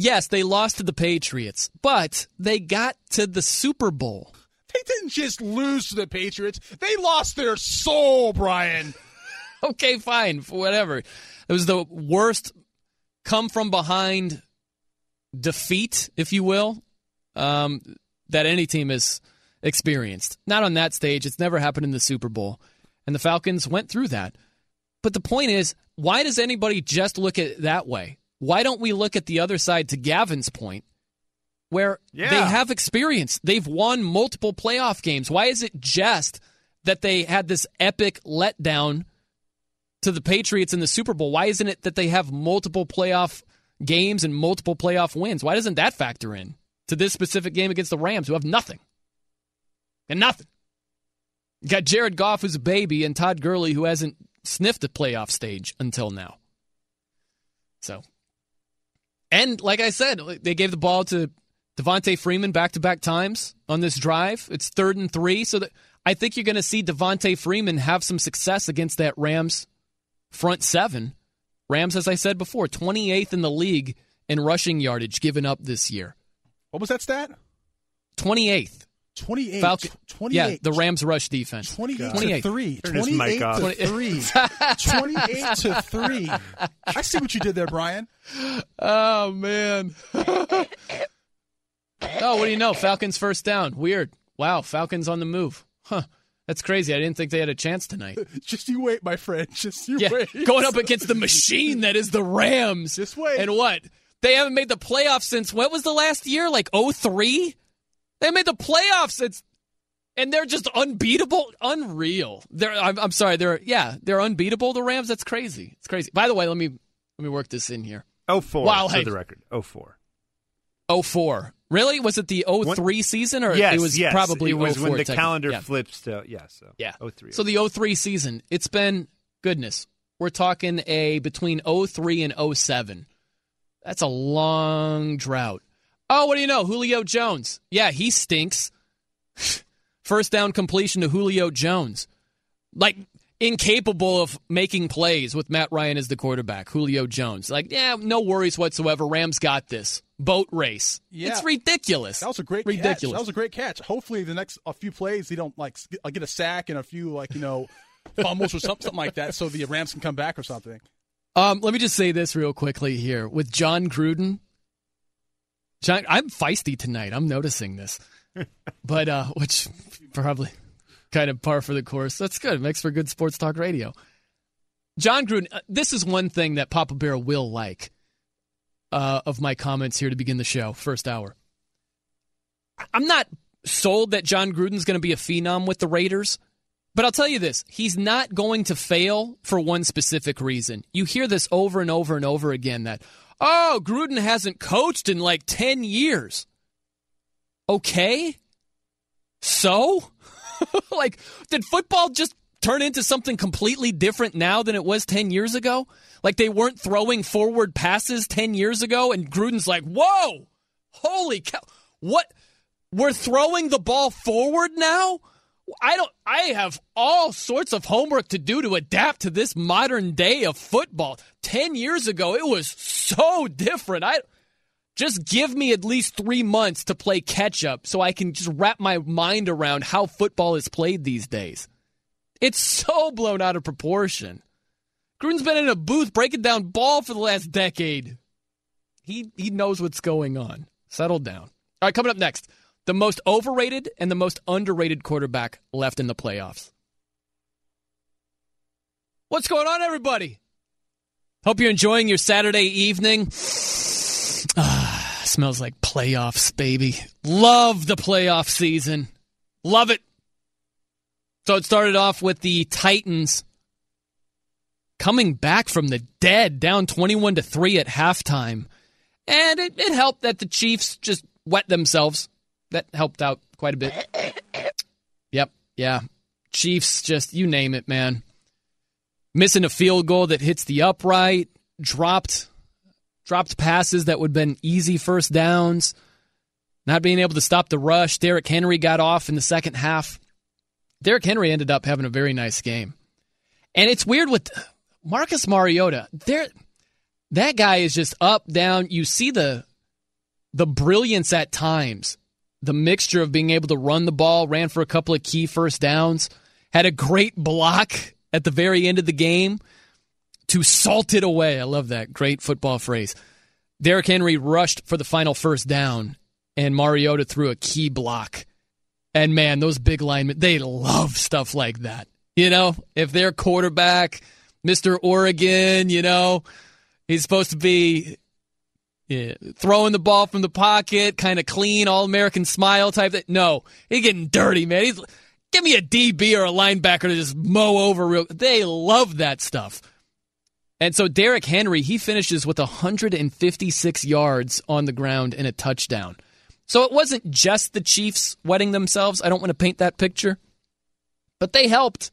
Yes, they lost to the Patriots, but they got to the Super Bowl. They didn't just lose to the Patriots; they lost their soul, Brian. okay, fine, whatever. It was the worst come from behind defeat, if you will, um, that any team has experienced. Not on that stage. It's never happened in the Super Bowl. And the Falcons went through that. But the point is, why does anybody just look at it that way? Why don't we look at the other side to Gavin's point, where Yeah. they have experience? They've won multiple playoff games. Why is it just that they had this epic letdown to the Patriots in the Super Bowl? Why isn't it that they have multiple playoff games and multiple playoff wins? Why doesn't that factor in to this specific game against the Rams, who have nothing? And nothing. You got Jared Goff, who's a baby, and Todd Gurley, who hasn't sniffed a playoff stage until now. So, and like I said, they gave the ball to Devonta Freeman back to back times on this drive. It's third and three, so that I think you're going to see Devonta Freeman have some success against that Rams front seven. Rams, as I said before, 28th in the league in rushing yardage given up this year. What was that stat? 28th. 28. Falcon, 28. Yeah, the Rams rush defense. 28 28th. to 3. Turn his mic 28 off. to 3. 28 to 3. I see what you did there, Brian. Oh man. oh, what do you know? Falcons first down. Weird. Wow, Falcons on the move. Huh. That's crazy. I didn't think they had a chance tonight. Just you wait, my friend. Just you Yeah, wait. going up against the machine that is the Rams. Just wait. And what? They haven't made the playoffs since what was the last year? Like 03? They made the playoffs It's and they're just unbeatable, unreal. They're I'm, I'm sorry, they're yeah, they're unbeatable the Rams. That's crazy. It's crazy. By the way, let me let me work this in here. Oh four Wow, for the record. Oh four. 04. Really? Was it the 03 season or yes, it was yes. probably it was 04 when the calendar yeah. flips to yeah. So Yeah. Oh three. So the 03 season, it's been goodness. We're talking a between 03 and 07. That's a long drought. Oh, what do you know? Julio Jones. Yeah, he stinks. First down completion to Julio Jones. Like incapable of making plays with Matt Ryan as the quarterback. Julio Jones. Like, yeah, no worries whatsoever. Rams got this. Boat race. Yeah. It's ridiculous. That was a great catch. ridiculous. That was a great catch. Hopefully, the next a few plays, he don't like get- get a sack and a few like you know fumbles or something, something like that, so the Rams can come back or something. Um, let me just say this real quickly here with Jon Gruden. John, I'm feisty tonight. I'm noticing this, but uh, which probably kind of par for the course. That's good. It makes for good sports talk radio. Jon Gruden. uh, This is one thing that Papa Bear will like uh, of my comments here to begin the show, first hour. I'm not sold that Jon Gruden's going to be a phenom with the Raiders. But I'll tell you this, he's not going to fail for one specific reason. You hear this over and over and over again that, oh, Gruden hasn't coached in like 10 years. Okay. So? like, did football just turn into something completely different now than it was 10 years ago? Like they weren't throwing forward passes 10 years ago and Gruden's like, whoa, holy cow. What? We're throwing the ball forward now? I don't I have all sorts of homework to do to adapt to this modern day of football. 10 years ago it was so different. I just give me at least 3 months to play catch up so I can just wrap my mind around how football is played these days. It's so blown out of proportion. Gruden's been in a booth breaking down ball for the last decade. He he knows what's going on. Settle down. All right, coming up next, the most overrated and the most underrated quarterback left in the playoffs. What's going on, everybody? Hope you're enjoying your Saturday evening. Ah, smells like playoffs, baby. Love the playoff season. Love it. So it started off with the Titans coming back from the dead, down 21 to 3 at halftime. And it, it helped that the Chiefs just wet themselves. That helped out quite a bit. Yep, yeah. Chiefs just, you name it, man. Missing a field goal that hits the upright, dropped dropped passes that would have been easy first downs, not being able to stop the rush. Derrick Henry got off in the second half. Derrick Henry ended up having a very nice game. And it's weird with Marcus Mariota. There that guy is just up down. You see the the brilliance at times. The mixture of being able to run the ball, ran for a couple of key first downs, had a great block at the very end of the game to salt it away. I love that. Great football phrase. Derrick Henry rushed for the final first down, and Mariota threw a key block And man, those big linemen, they love stuff like that. You know, if their quarterback, Mr. Oregon, you know, he's supposed to be yeah, throwing the ball from the pocket, kind of clean, all American smile type. Thing. No, he's getting dirty, man. He's give me a DB or a linebacker to just mow over real. They love that stuff. And so Derrick Henry, he finishes with 156 yards on the ground and a touchdown. So it wasn't just the Chiefs wetting themselves. I don't want to paint that picture, but they helped.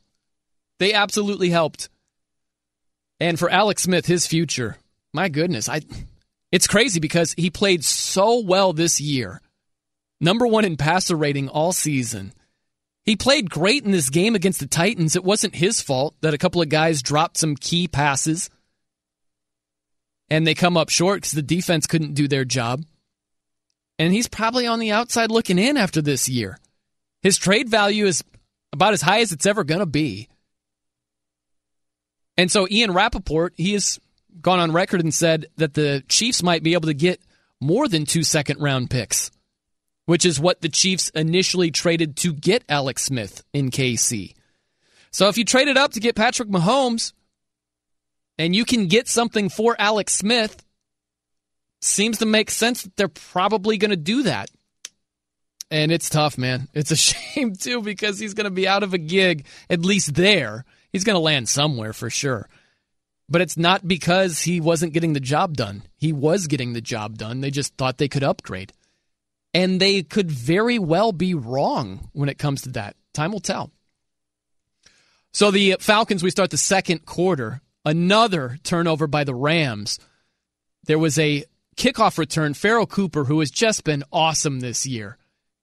They absolutely helped. And for Alex Smith, his future, my goodness, I it's crazy because he played so well this year. Number 1 in passer rating all season. He played great in this game against the Titans. It wasn't his fault that a couple of guys dropped some key passes and they come up short because the defense couldn't do their job. And he's probably on the outside looking in after this year. His trade value is about as high as it's ever going to be. And so Ian Rapoport, he has gone on record and said that the Chiefs might be able to get more than two second round picks, which is what the Chiefs initially traded to get Alex Smith in KC. So if you trade it up to get Patrick Mahomes and you can get something for Alex Smith, seems to make sense that they're probably going to do that. And it's tough, man. It's a shame, too, because he's going to be out of a gig, at least there. He's going to land somewhere for sure. But it's not because he wasn't getting the job done. He was getting the job done. They just thought they could upgrade. And they could very well be wrong when it comes to that. Time will tell. So the Falcons, we start the second quarter. Another turnover by the Rams. There was a kickoff return. Pharoh Cooper, who has just been awesome this year,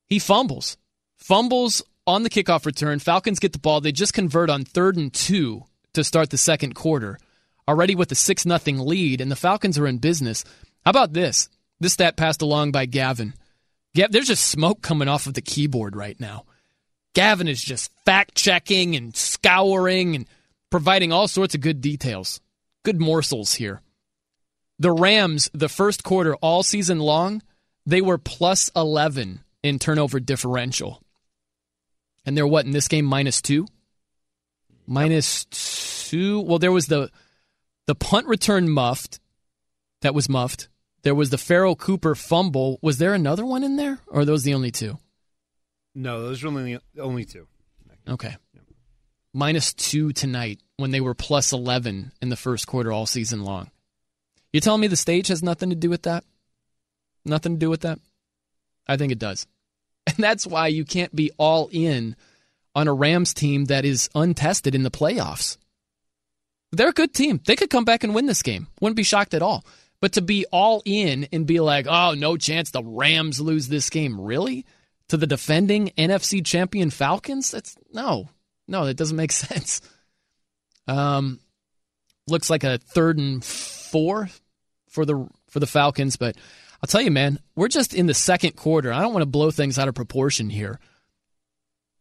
he fumbles. Fumbles on the kickoff return. Falcons get the ball. They just convert on third and two to start the second quarter already with a 6 nothing lead, and the Falcons are in business. How about this? This stat passed along by Gavin. Yeah, there's just smoke coming off of the keyboard right now. Gavin is just fact checking and scouring and providing all sorts of good details, good morsels here. The Rams, the first quarter all season long, they were plus 11 in turnover differential. And they're what in this game? Minus two? Minus two? Well, there was the the punt return muffed. That was muffed. There was the Pharoh Cooper fumble. Was there another one in there, or are those the only two? No, those are only only two. Okay. Minus two tonight when they were plus eleven in the first quarter all season long. You telling me the stage has nothing to do with that? Nothing to do with that? I think it does. And that's why you can't be all in on a Rams team that is untested in the playoffs. They're a good team. They could come back and win this game. Wouldn't be shocked at all. But to be all in and be like, oh, no chance the Rams lose this game. Really? To the defending NFC champion Falcons? That's no. No, that doesn't make sense. Um looks like a third and four for the for the Falcons, but I'll tell you, man, we're just in the second quarter. I don't want to blow things out of proportion here.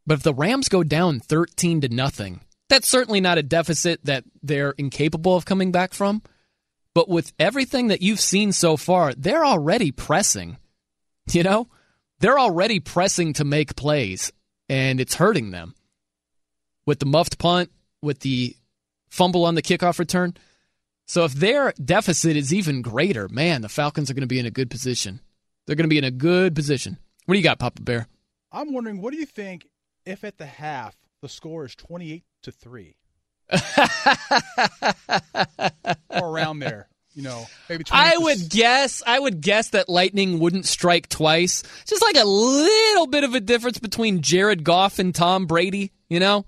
But if the Rams go down 13 to nothing, that's certainly not a deficit that they're incapable of coming back from. But with everything that you've seen so far, they're already pressing. You know, they're already pressing to make plays, and it's hurting them. With the muffed punt, with the fumble on the kickoff return. So if their deficit is even greater, man, the Falcons are going to be in a good position. They're going to be in a good position. What do you got, Papa Bear? I'm wondering, what do you think if at the half the score is 28 to 3. or around there. You know, maybe I would guess I would guess that lightning wouldn't strike twice. Just like a little bit of a difference between Jared Goff and Tom Brady, you know?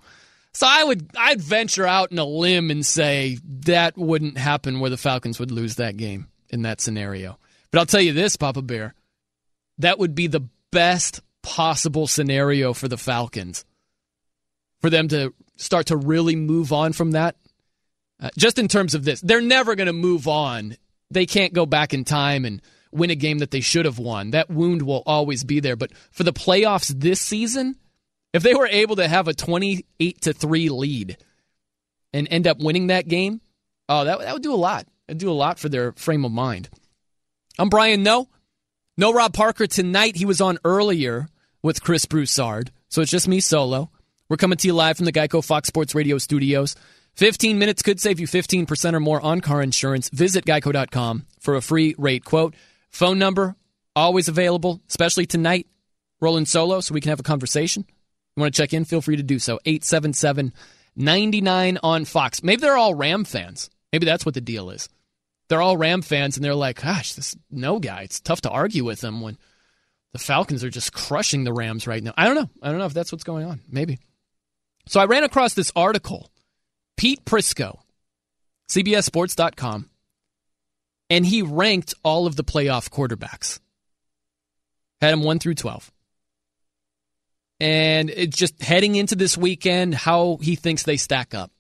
So I would I'd venture out in a limb and say that wouldn't happen where the Falcons would lose that game in that scenario. But I'll tell you this, Papa Bear, that would be the best possible scenario for the Falcons for them to start to really move on from that. Uh, just in terms of this, they're never going to move on. They can't go back in time and win a game that they should have won. That wound will always be there. But for the playoffs this season, if they were able to have a 28 to 3 lead and end up winning that game, oh, that, that would do a lot. It'd do a lot for their frame of mind. I'm Brian Noe. No Rob Parker tonight. He was on earlier with Chris Broussard. So it's just me solo. We're coming to you live from the Geico Fox Sports Radio studios. 15 minutes could save you 15% or more on car insurance. Visit geico.com for a free rate quote. Phone number always available, especially tonight. Rolling solo so we can have a conversation. You want to check in? Feel free to do so. 877 99 on Fox. Maybe they're all Ram fans. Maybe that's what the deal is. They're all Ram fans and they're like, gosh, this no guy, it's tough to argue with them when the Falcons are just crushing the Rams right now. I don't know. I don't know if that's what's going on. Maybe. So I ran across this article. Pete Prisco, CBSSports.com, and he ranked all of the playoff quarterbacks. Had them 1 through 12. And it's just heading into this weekend, how he thinks they stack up.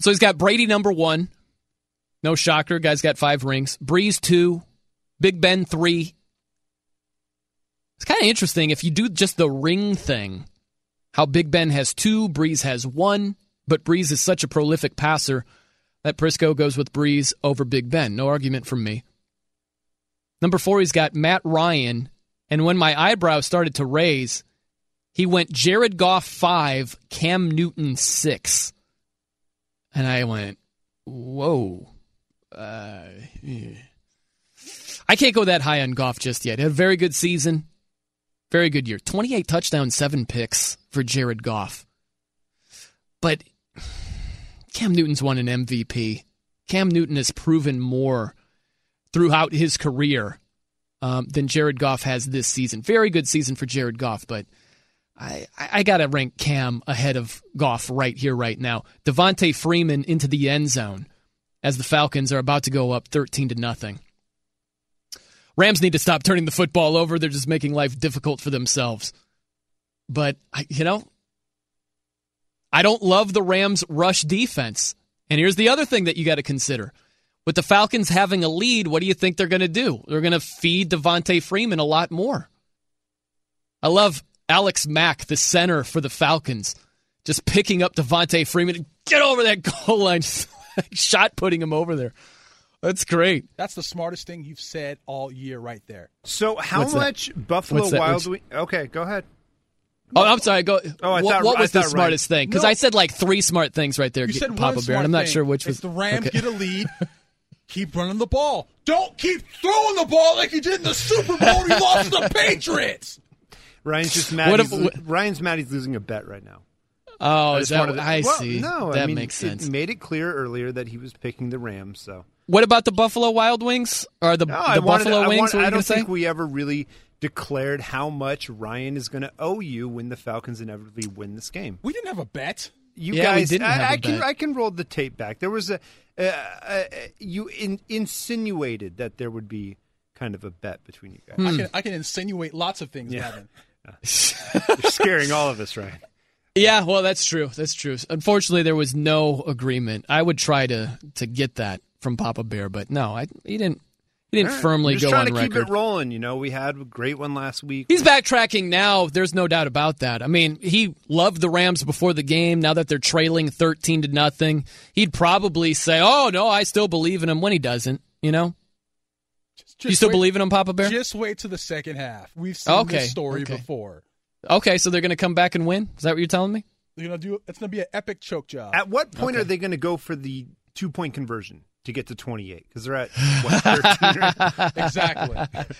So he's got Brady number one. No shocker. Guy's got five rings. Brees two. Big Ben three. It's kind of interesting if you do just the ring thing, how Big Ben has two, Brees has one, but Brees is such a prolific passer that Prisco goes with Brees over Big Ben. No argument from me. Number four, he's got Matt Ryan. And when my eyebrows started to raise, he went Jared Goff five, Cam Newton six. And I went, whoa. Uh, yeah. I can't go that high on Goff just yet. Had a very good season. Very good year. 28 touchdowns, seven picks for Jared Goff. But Cam Newton's won an MVP. Cam Newton has proven more throughout his career um, than Jared Goff has this season. Very good season for Jared Goff, but I, I got to rank Cam ahead of Goff right here, right now. Devonta Freeman into the end zone as the Falcons are about to go up 13 to nothing. Rams need to stop turning the football over. They're just making life difficult for themselves. But, you know, I don't love the Rams' rush defense. And here's the other thing that you got to consider. With the Falcons having a lead, what do you think they're going to do? They're going to feed Devonta Freeman a lot more. I love Alex Mack, the center for the Falcons, just picking up Devonta Freeman. Get over that goal line. Shot putting him over there. That's great. That's the smartest thing you've said all year, right there. So, how What's much that? Buffalo What's that? Wild? Which- We- okay, go ahead. Oh, I'm sorry. Go. Oh, I what, thought- what I was the thought smartest thing? Because No. I said like three smart things right there, You said Papa one Bear, and I'm not thing. sure which If was. the Rams okay. get a lead. keep running the ball. Don't keep throwing the ball like you did in the Super Bowl. when you lost to the Patriots. Ryan's just mad. What if- lo- what- Ryan's mad. He's losing a bet right now. Oh, I is just that? wanted to- I well, see. No, that I mean, makes sense. It made it clear earlier that he was picking the Rams. So What about the Buffalo Wild Wings or the, no, the I wanted, Buffalo I, Wings? want- what were you I don't say? think we ever really declared how much Ryan is going to owe you when the Falcons inevitably win this game. We didn't have a bet. You Yeah, we guys, didn't I, have a I can. I can roll the tape back. There was a uh, uh, you in, insinuated that there would be kind of a bet between you guys. Hmm. I can I can insinuate lots of things, Yeah. Evan. You're scaring all of us, Ryan. Yeah, well, that's true. That's true. Unfortunately, there was no agreement. I would try to to get that from Papa Bear, but no, I, he didn't. He didn't All right. firmly I'm just go trying on to keep record. it rolling. You know, we had a great one last week. He's backtracking now. There's no doubt about that. I mean, he loved the Rams before the game. Now that they're trailing 13 to nothing, he'd probably say, "Oh no, I still believe in him." When he doesn't, you know, Just you still wait- believe in him, Papa Bear? Just wait to the second half. We've seen Okay, this story okay. before. Okay, so they're going to come back and win. Is that what you're telling me? They're gonna do. It's gonna be an epic choke job. At what point Okay. are they going to go for the two point conversion to get to 28? Because they're at what, 13 right? exactly.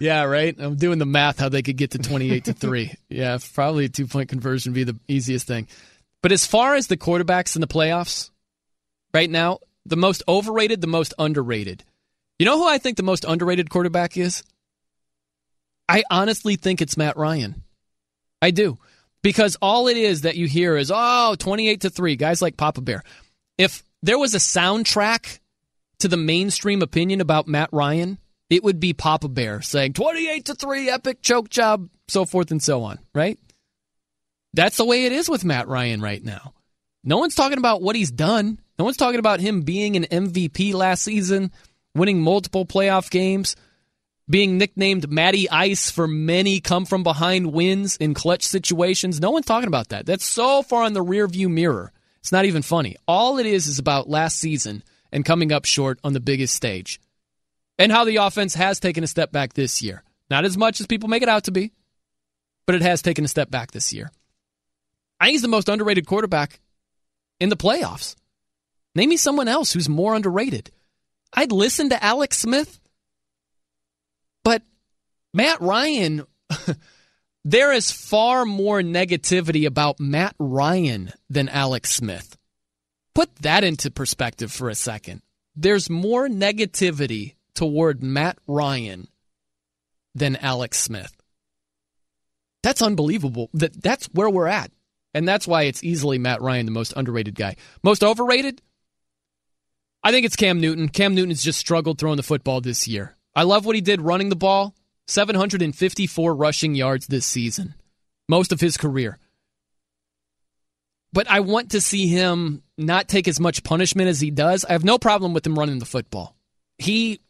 Yeah, right. I'm doing the math how they could get to 28 to 3. Yeah, probably a two point conversion would be the easiest thing. But as far as the quarterbacks in the playoffs, right now, the most overrated, the most underrated. You know who I think the most underrated quarterback is? I honestly think it's Matt Ryan. I do. Because all it is that you hear is, oh, 28 to 3, guys like Papa Bear. If there was a soundtrack to the mainstream opinion about Matt Ryan, it would be Papa Bear saying 28 to 3, epic choke job, so forth and so on, right? That's the way it is with Matt Ryan right now. No one's talking about what he's done. No one's talking about him being an MVP last season, winning multiple playoff games, being nicknamed Matty Ice for many come from behind wins in clutch situations. No one's talking about that. That's so far in the rearview mirror. It's not even funny. All it is is about last season and coming up short on the biggest stage. And how the offense has taken a step back this year. Not as much as people make it out to be. but it has taken a step back this year. I think he's the most underrated quarterback in the playoffs. Name me someone else who's more underrated. I'd listen to Alex Smith, Matt Ryan, there is far more negativity about Matt Ryan than Alex Smith. Put that into perspective for a second. There's more negativity toward Matt Ryan than Alex Smith. That's unbelievable. That that's where we're at. And that's why it's easily Matt Ryan, the most underrated guy. Most overrated? I think it's Cam Newton. Cam Newton has just struggled throwing the football this year. I love what he did running the ball. 754 rushing yards this season, most of his career. But I want to see him not take as much punishment as he does. I have no problem with him running the football. He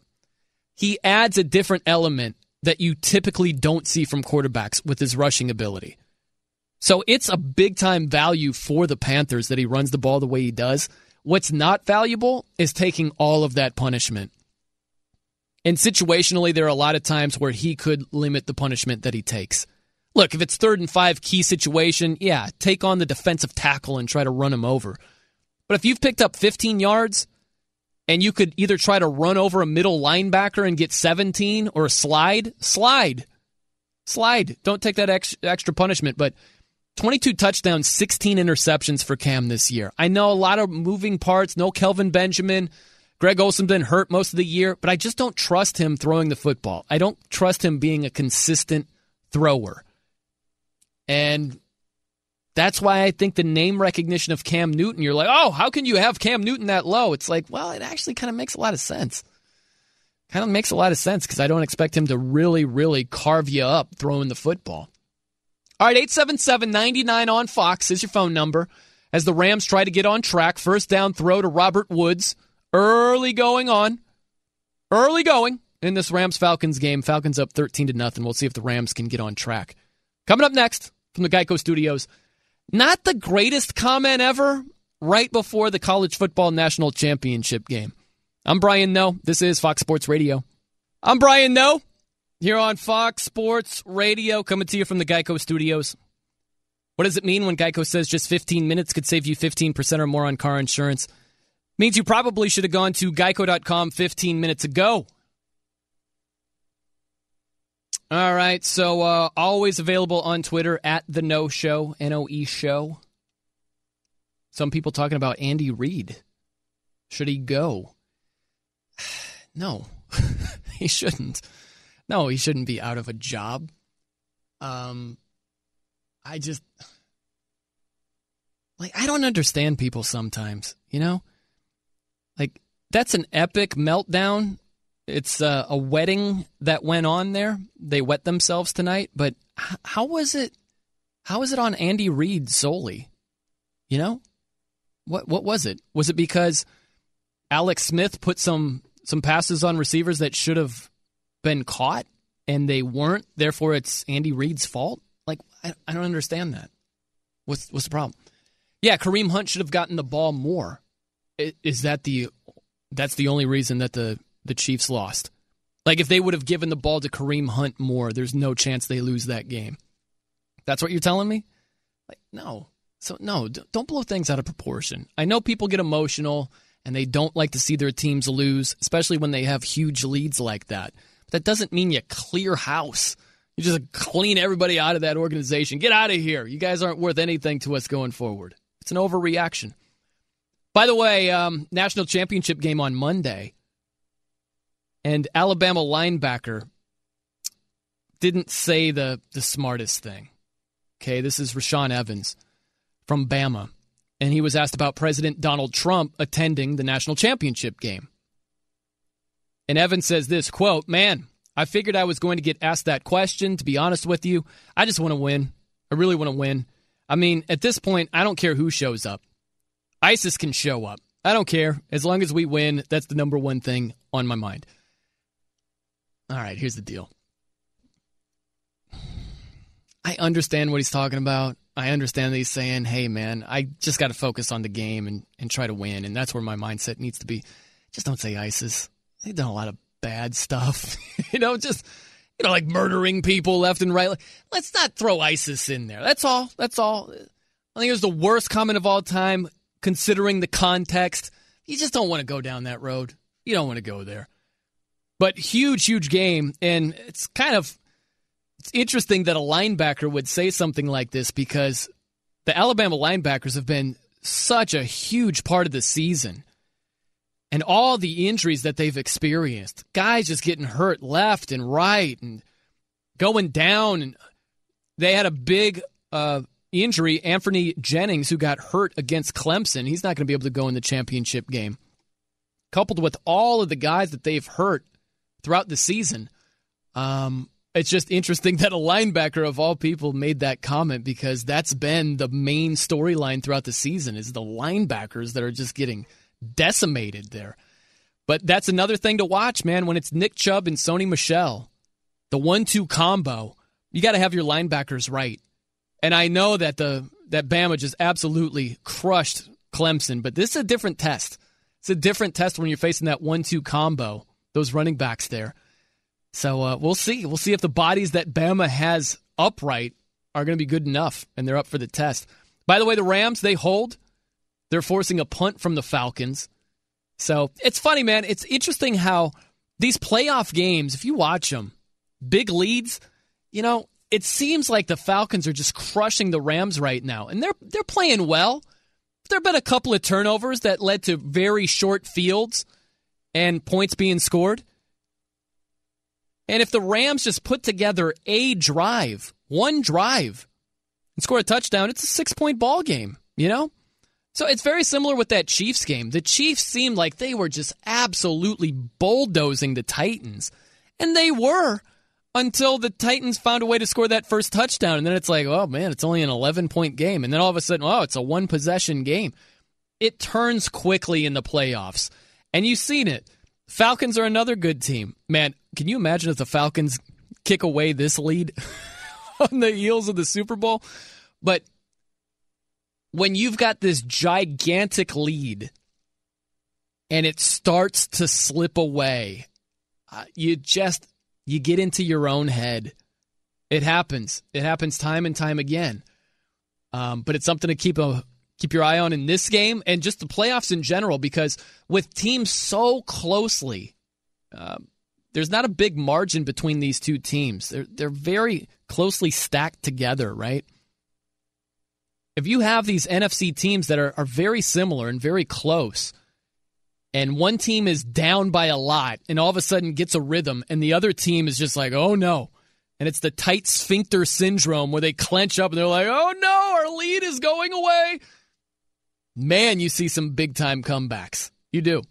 he adds a different element that you typically don't see from quarterbacks with his rushing ability. So it's a big time value for the Panthers that he runs the ball the way he does. What's not valuable is taking all of that punishment. And situationally, there are a lot of times where he could limit the punishment that he takes. Look, if it's third and five key situation, yeah, take on the defensive tackle and try to run him over. But if you've picked up 15 yards and you could either try to run over a middle linebacker and get 17 or slide, slide. Slide. Don't take that extra punishment, but 22 touchdowns, 16 interceptions for Cam this year. I know a lot of moving parts, no Kelvin Benjamin. Greg Olsen been hurt most of the year, but I just don't trust him throwing the football. I don't trust him being a consistent thrower. And that's why I think the name recognition of Cam Newton, you're like, oh, how can you have Cam Newton that low? It's like, well, it actually kind of makes a lot of sense. Kind of makes a lot of sense because I don't expect him to really, really carve you up throwing the football. All right, 877 99 on Fox is your phone number as the Rams try to get on track. First down throw to Robert Woods. Early going on. Early going in this Rams Falcons game. Falcons up 13 to nothing. We'll see if the Rams can get on track. Coming up next from the Geico Studios, not the greatest comment ever right before the college football national championship game. I'm Brian Noe. This is Fox Sports Radio. I'm Brian Noe here on Fox Sports Radio, coming to you from the Geico Studios. What does it mean when Geico says just 15 minutes could save you 15% or more on car insurance? Means you probably should have gone to geico.com 15 minutes ago. All right, so uh, always available on Twitter at the Noe Show, N O E Show. Some people talking about Andy Reid. Should he go? No, he shouldn't. No, he shouldn't be out of a job. Um, I just like I don't understand people sometimes. You know, like that's an epic meltdown. It's uh, a wedding that went on there. They wet themselves tonight, but how was it? How was it on Andy Reid solely? You know, what what was it? Was it because Alex Smith put some some passes on receivers that should have been caught and they weren't. Therefore, it's Andy Reid's fault. Like I, I don't understand that. What's what's the problem? Yeah, Kareem Hunt should have gotten the ball more. Is that the that's the only reason that the the Chiefs lost? Like if they would have given the ball to Kareem Hunt more, there's no chance they lose that game. That's what you're telling me? Like no. So no, don't blow things out of proportion. I know people get emotional and they don't like to see their teams lose, especially when they have huge leads like that. But That doesn't mean you clear house. You just clean everybody out of that organization. Get out of here. You guys aren't worth anything to us going forward. It's an overreaction. By the way, um, national championship game on Monday, and Alabama linebacker didn't say the the smartest thing. Okay, this is Rashaan Evans from Bama, and he was asked about President Donald Trump attending the national championship game. And Evans says this quote, Man, I figured I was going to get asked that question. To be honest with you, I just want to win. I really want to win. I mean, at this point, I don't care who shows up. ISIS can show up. I don't care. As long as we win, that's the number one thing on my mind. All right, here's the deal. I understand what he's talking about. I understand that he's saying, hey, man, I just got to focus on the game and, and try to win. And that's where my mindset needs to be. Just don't say ISIS they've done a lot of bad stuff. you know, just you know, like murdering people left and right. Let's not throw ISIS in there. That's all. That's all. I think it was the worst comment of all time, considering the context. You just don't want to go down that road. You don't want to go there. But huge, huge game, and it's kind of it's interesting that a linebacker would say something like this because the Alabama linebackers have been such a huge part of the season. And all the injuries that they've experienced, guys just getting hurt left and right and going down. And they had a big uh, injury, Anfernee Jennings, who got hurt against Clemson. He's not going to be able to go in the championship game. Coupled with all of the guys that they've hurt throughout the season, um, it's just interesting that a linebacker of all people made that comment because that's been the main storyline throughout the season is the linebackers that are just getting decimated there. But that's another thing to watch, man, when it's Nick Chubb and Sony Michel, The one-two combo. You got to have your linebackers right. And I know that the that Bama just absolutely crushed Clemson, but this is a different test. It's a different test when you're facing that one-two combo, those running backs there. So uh, we'll see. We'll see if the bodies that Bama has upright are going to be good enough, and they're up for the test. By the way, the Rams they hold. They're forcing a punt from the Falcons. So it's funny, man. It's interesting how these playoff games, if you watch them, big leads, you know, it seems like the Falcons are just crushing the Rams right now, and they're they're playing well. There have been a couple of turnovers that led to very short fields and points being scored. And if the Rams just put together a drive, one drive, and score a touchdown, it's a six point ball game, you know? So it's very similar with that Chiefs game. The Chiefs seemed like they were just absolutely bulldozing the Titans. And they were until the Titans found a way to score that first touchdown. And then it's like, oh man, it's only an 11 point game. And then all of a sudden, oh, it's a one possession game. It turns quickly in the playoffs. And you've seen it. Falcons are another good team. Man, can you imagine if the Falcons kick away this lead on the heels of the Super Bowl? But when you've got this gigantic lead and it starts to slip away, uh, you just you get into your own head. It happens. It happens time and time again. Um, but it's something to keep a keep your eye on in this game and just the playoffs in general because with teams so closely, um, there's not a big margin between these two teams. They're they're very closely stacked together, right? If you have these NFC teams that are, are very similar and very close, and one team is down by a lot and all of a sudden gets a rhythm, and the other team is just like, oh no. And it's the tight sphincter syndrome where they clench up and they're like, oh no, our lead is going away. Man, you see some big time comebacks. You do.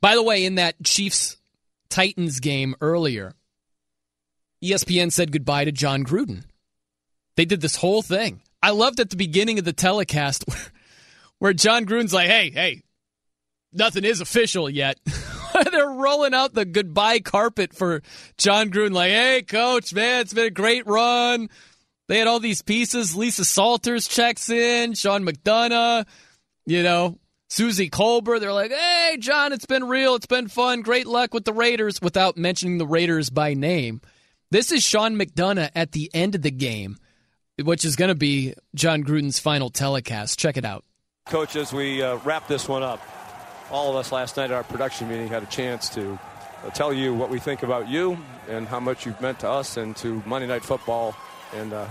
By the way, in that Chiefs Titans game earlier, ESPN said goodbye to Jon Gruden. They did this whole thing. I loved at the beginning of the telecast where, where Jon Gruden's like, hey, hey, nothing is official yet. They're rolling out the goodbye carpet for Jon Gruden, like, hey, coach, man, it's been a great run. They had all these pieces. Lisa Salters checks in, Sean McDonough, you know, Suzy Kolber. They're like, hey, John, it's been real. It's been fun. Great luck with the Raiders without mentioning the Raiders by name. This is Sean McDonough at the end of the game, which is going to be Jon Gruden's final telecast. Check it out. Coach, as we uh, wrap this one up, all of us last night at our production meeting had a chance to uh, tell you what we think about you and how much you've meant to us and to Monday Night Football. And uh,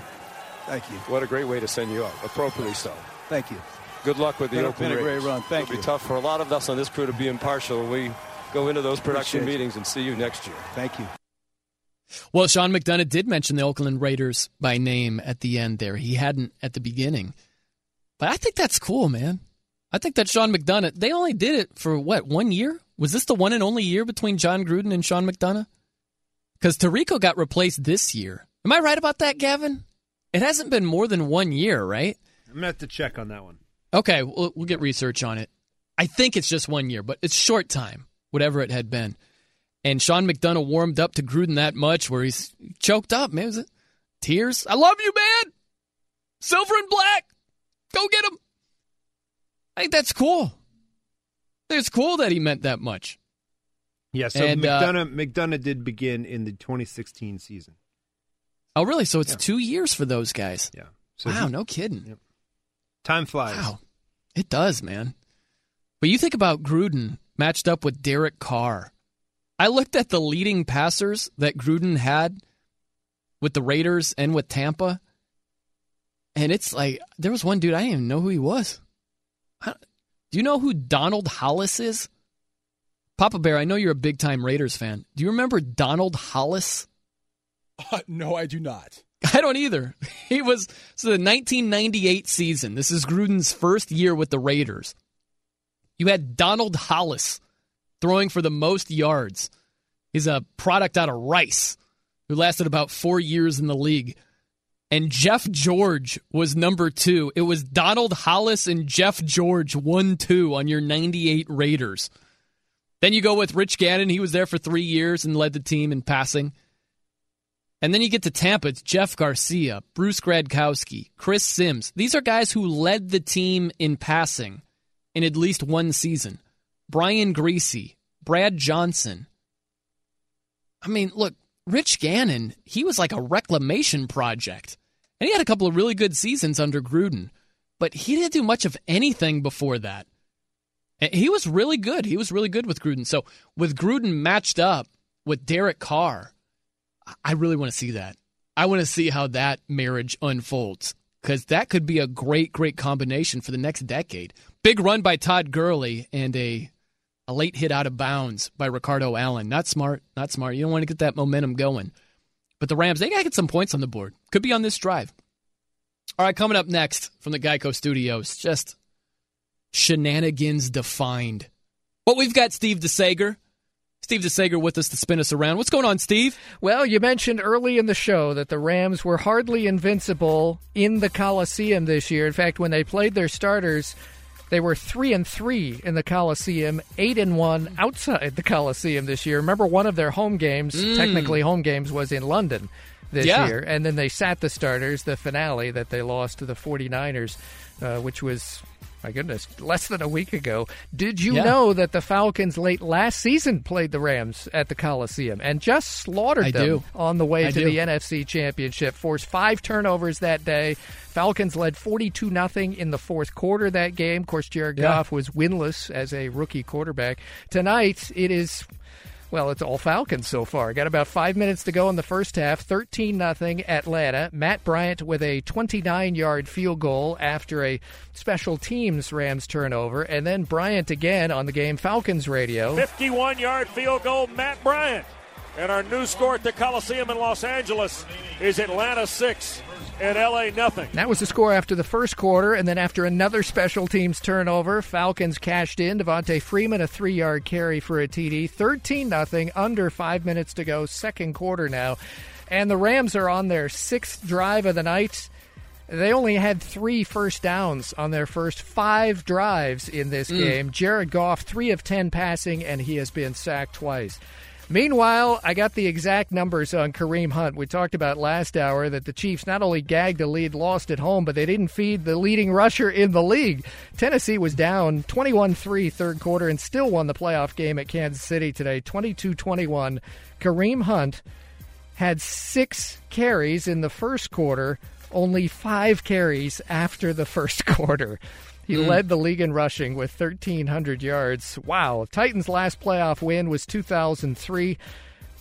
thank you. What a great way to send you up, appropriately so. Thank you. Good luck with the been, Oakland been a great run. Thank It'll you. be tough for a lot of us on this crew to be impartial. We go into those production Appreciate meetings and see you next year. Thank you. Well, Sean McDonough did mention the Oakland Raiders by name at the end there. He hadn't at the beginning. But I think that's cool, man. I think that Sean McDonough, they only did it for what, one year? Was this the one and only year between Jon Gruden and Sean McDonough? Because Tirico got replaced this year. Am I right about that, Gavin? It hasn't been more than one year, right? I'm going to have to check on that one. Okay, we'll, we'll get research on it. I think it's just one year, but it's short time, whatever it had been. And Sean McDonough warmed up to Gruden that much where he's choked up, man. Was it tears? I love you, man. Silver and black. Go get him. I think that's cool. It's cool that he meant that much. Yeah, so And, uh, McDonough McDonough did begin in the 2016 season. Oh, really? So it's Yeah. two years for those guys. Yeah. So wow, no kidding. Yep. Time flies. Wow, it does, man. But you think about Gruden matched up with Derek Carr. I looked at the leading passers that Gruden had with the Raiders and with Tampa, and it's like there was one dude I didn't even know who he was. Do you know who Donald Hollis is? Papa Bear, I know you're a big time Raiders fan. Do you remember Donald Hollis? Uh, no, I do not. I don't either. He was so the 1998 season. This is Gruden's first year with the Raiders. You had Donald Hollis throwing for the most yards. He's a product out of Rice who lasted about four years in the league. And Jeff George was number two. It was Donald Hollis and Jeff George, 1 2 on your 98 Raiders. Then you go with Rich Gannon. He was there for three years and led the team in passing. And then you get to Tampa. It's Jeff Garcia, Bruce Gradkowski, Chris Sims. These are guys who led the team in passing in at least one season. Brian Griese, Brad Johnson. I mean, look, Rich Gannon, he was like a reclamation project. And he had a couple of really good seasons under Gruden, but he didn't do much of anything before that. And He was really good. He was really good with Gruden. So with Gruden matched up with Derek Carr, I really want to see that. I want to see how that marriage unfolds because that could be a great, great combination for the next decade. Big run by Todd Gurley and a a late hit out of bounds by Ricardo Allen. Not smart, not smart. You don't want to get that momentum going. But the Rams, they got to get some points on the board. Could be on this drive. All right, coming up next from the Geico Studios, just shenanigans defined. But we've got Steve DeSager. Steve DeSager with us to spin us around. What's going on, Steve? Well, you mentioned early in the show that the Rams were hardly invincible in the Coliseum this year. In fact, when they played their starters, they were three and three in the Coliseum, eight and one outside the Coliseum this year. Remember, one of their home games, Mm. technically home games, was in London this Yeah. year, and then they sat the starters. The finale that they lost to the 49ers, uh, which was. My goodness, less than a week ago. Did you Yeah. know that the Falcons late last season played the Rams at the Coliseum and just slaughtered I them do. on the way I to do. the NFC Championship. Forced five turnovers that day. Falcons led 42 nothing in the fourth quarter that game. Of course, Jared Yeah. Goff was winless as a rookie quarterback. Tonight, it is. Well, it's all Falcons so far. Got about five minutes to go in the first half. 13 nothing Atlanta. Matt Bryant with a 29 yard field goal after a special teams Rams turnover. And then Bryant again on the game Falcons radio. 51 yard field goal, Matt Bryant. And our new score at the Coliseum in Los Angeles is Atlanta 6 and LA nothing. That was the score after the first quarter, and then after another special teams turnover, Falcons cashed in. Devonta Freeman a three-yard carry for a TD, thirteen nothing, under five minutes to go, second quarter now, and the Rams are on their sixth drive of the night. They only had three first downs on their first five drives in this Mm. game. Jared Goff, three of ten passing, and he has been sacked twice. Meanwhile, I got the exact numbers on Kareem Hunt. We talked about last hour that the Chiefs not only gagged a lead lost at home, but they didn't feed the leading rusher in the league. Tennessee was down 21 3 third quarter and still won the playoff game at Kansas City today, 22 21. Kareem Hunt had six carries in the first quarter, only five carries after the first quarter. He Mm. led the league in rushing with 1,300 yards. Wow. Titans' last playoff win was 2003.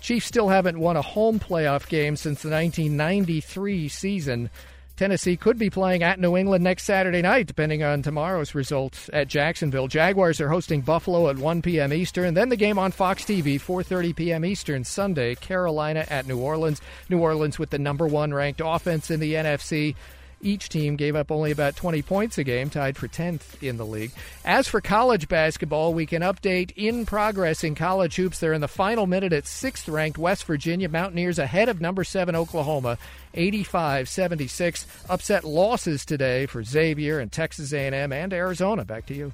Chiefs still haven't won a home playoff game since the 1993 season. Tennessee could be playing at New England next Saturday night, depending on tomorrow's results at Jacksonville. Jaguars are hosting Buffalo at 1 p.m. Eastern. Then the game on Fox TV, 4:30 p.m. Eastern Sunday. Carolina at New Orleans. New Orleans with the number one ranked offense in the NFC. Each team gave up only about 20 points a game, tied for 10th in the league. As for college basketball, we can update in progress in college hoops. They're in the final minute at sixth ranked West Virginia Mountaineers ahead of number seven Oklahoma, 85-76. Upset losses today for Xavier and Texas A&M and Arizona. Back to you.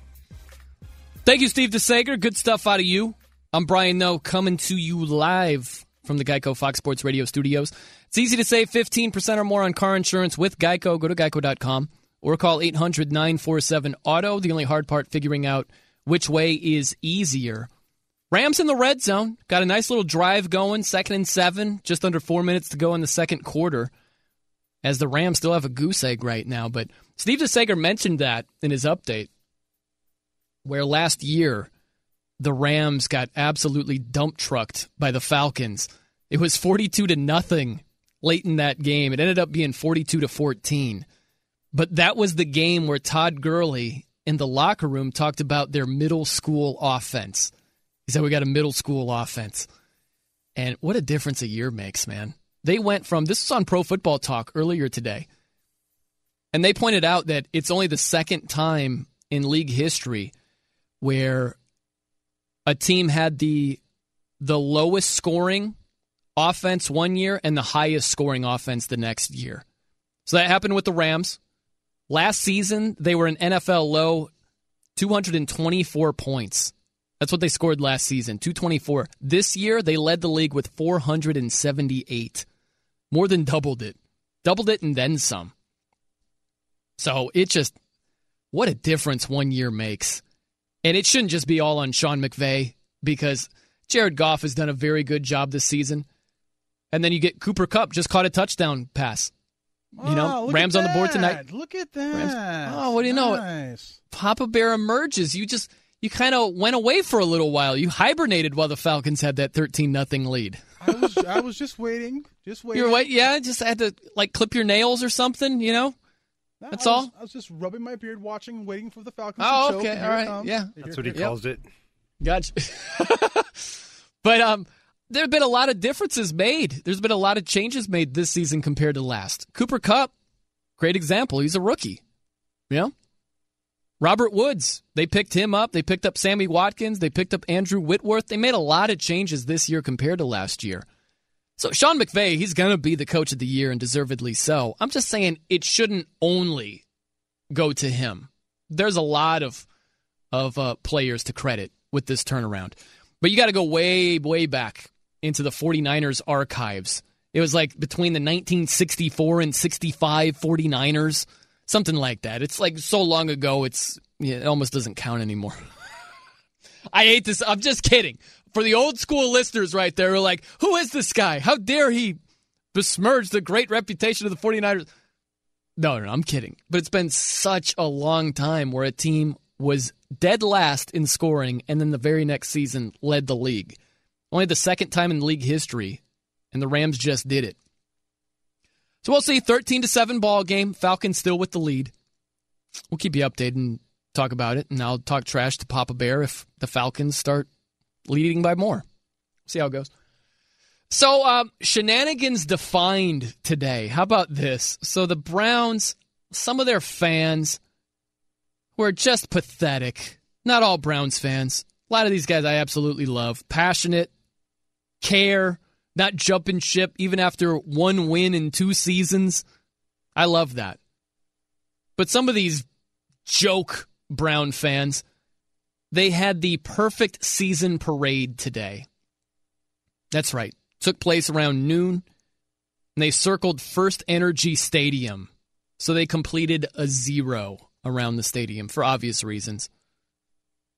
Thank you, Steve DeSager. Good stuff out of you. I'm Brian Noe, coming to you live from the Geico Fox Sports Radio studios. It's easy to save 15% or more on car insurance with Geico. Go to geico.com or call 800 947 Auto. The only hard part, figuring out which way is easier. Rams in the red zone. Got a nice little drive going, second and seven, just under four minutes to go in the second quarter. As the Rams still have a goose egg right now. But Steve DeSager mentioned that in his update, where last year the Rams got absolutely dump trucked by the Falcons. It was 42 to nothing late in that game. It ended up being 42 to 14. But that was the game where Todd Gurley in the locker room talked about their middle school offense. He said, We got a middle school offense. And what a difference a year makes, man. They went from this was on Pro Football Talk earlier today. And they pointed out that it's only the second time in league history where a team had the the lowest scoring offense one year and the highest scoring offense the next year. So that happened with the Rams. Last season, they were an NFL low 224 points. That's what they scored last season, 224. This year, they led the league with 478. More than doubled it. Doubled it and then some. So it just, what a difference one year makes. And it shouldn't just be all on Sean McVay because Jared Goff has done a very good job this season. And then you get Cooper Kupp just caught a touchdown pass. You know, Oh, Rams on the board tonight. Look at that. Rams- Oh, what do you know? Nice. Papa Bear emerges. You just you kind of went away for a little while. You hibernated while the Falcons had that thirteen nothing lead. I was I was just waiting, just waiting. You're wait, yeah, just had to like clip your nails or something. You know, No, that's I was, all. I was just rubbing my beard, watching, waiting for the Falcons. Oh, to choke, okay, and all here it right, comes. yeah. That's what he Yep. calls it. Gotcha. but um, there have been a lot of differences made. There's been a lot of changes made this season compared to last. Cooper Kupp, great example. He's a rookie. You know? Robert Woods, they picked him up. They picked up Sammy Watkins. They picked up Andrew Whitworth. They made a lot of changes this year compared to last year. So Sean McVay, he's going to be the coach of the year and deservedly so. I'm just saying it shouldn't only go to him. There's a lot of of uh, players to credit with this turnaround. But you got to go way, way back into the 49ers archives. It was like between the 1964 and 65 49ers, something like that. It's like so long ago, it's yeah, it almost doesn't count anymore. I hate this. I'm just kidding. For the old school listeners right there who are like, who is this guy? How dare he besmirch the great reputation of the 49ers? No, no, no, I'm kidding. But it's been such a long time where a team was dead last in scoring and then the very next season led the league. Only the second time in league history, and the Rams just did it. So we'll see 13 to 7 ball game. Falcons still with the lead. We'll keep you updated and talk about it, and I'll talk trash to Papa Bear if the Falcons start leading by more. See how it goes. So, um, shenanigans defined today. How about this? So, the Browns, some of their fans were just pathetic. Not all Browns fans. A lot of these guys I absolutely love. Passionate, care, not jumping ship even after one win in two seasons. I love that. But some of these joke Brown fans, they had the perfect season parade today. That's right. Took place around noon, and they circled First Energy Stadium. So they completed a zero around the stadium for obvious reasons.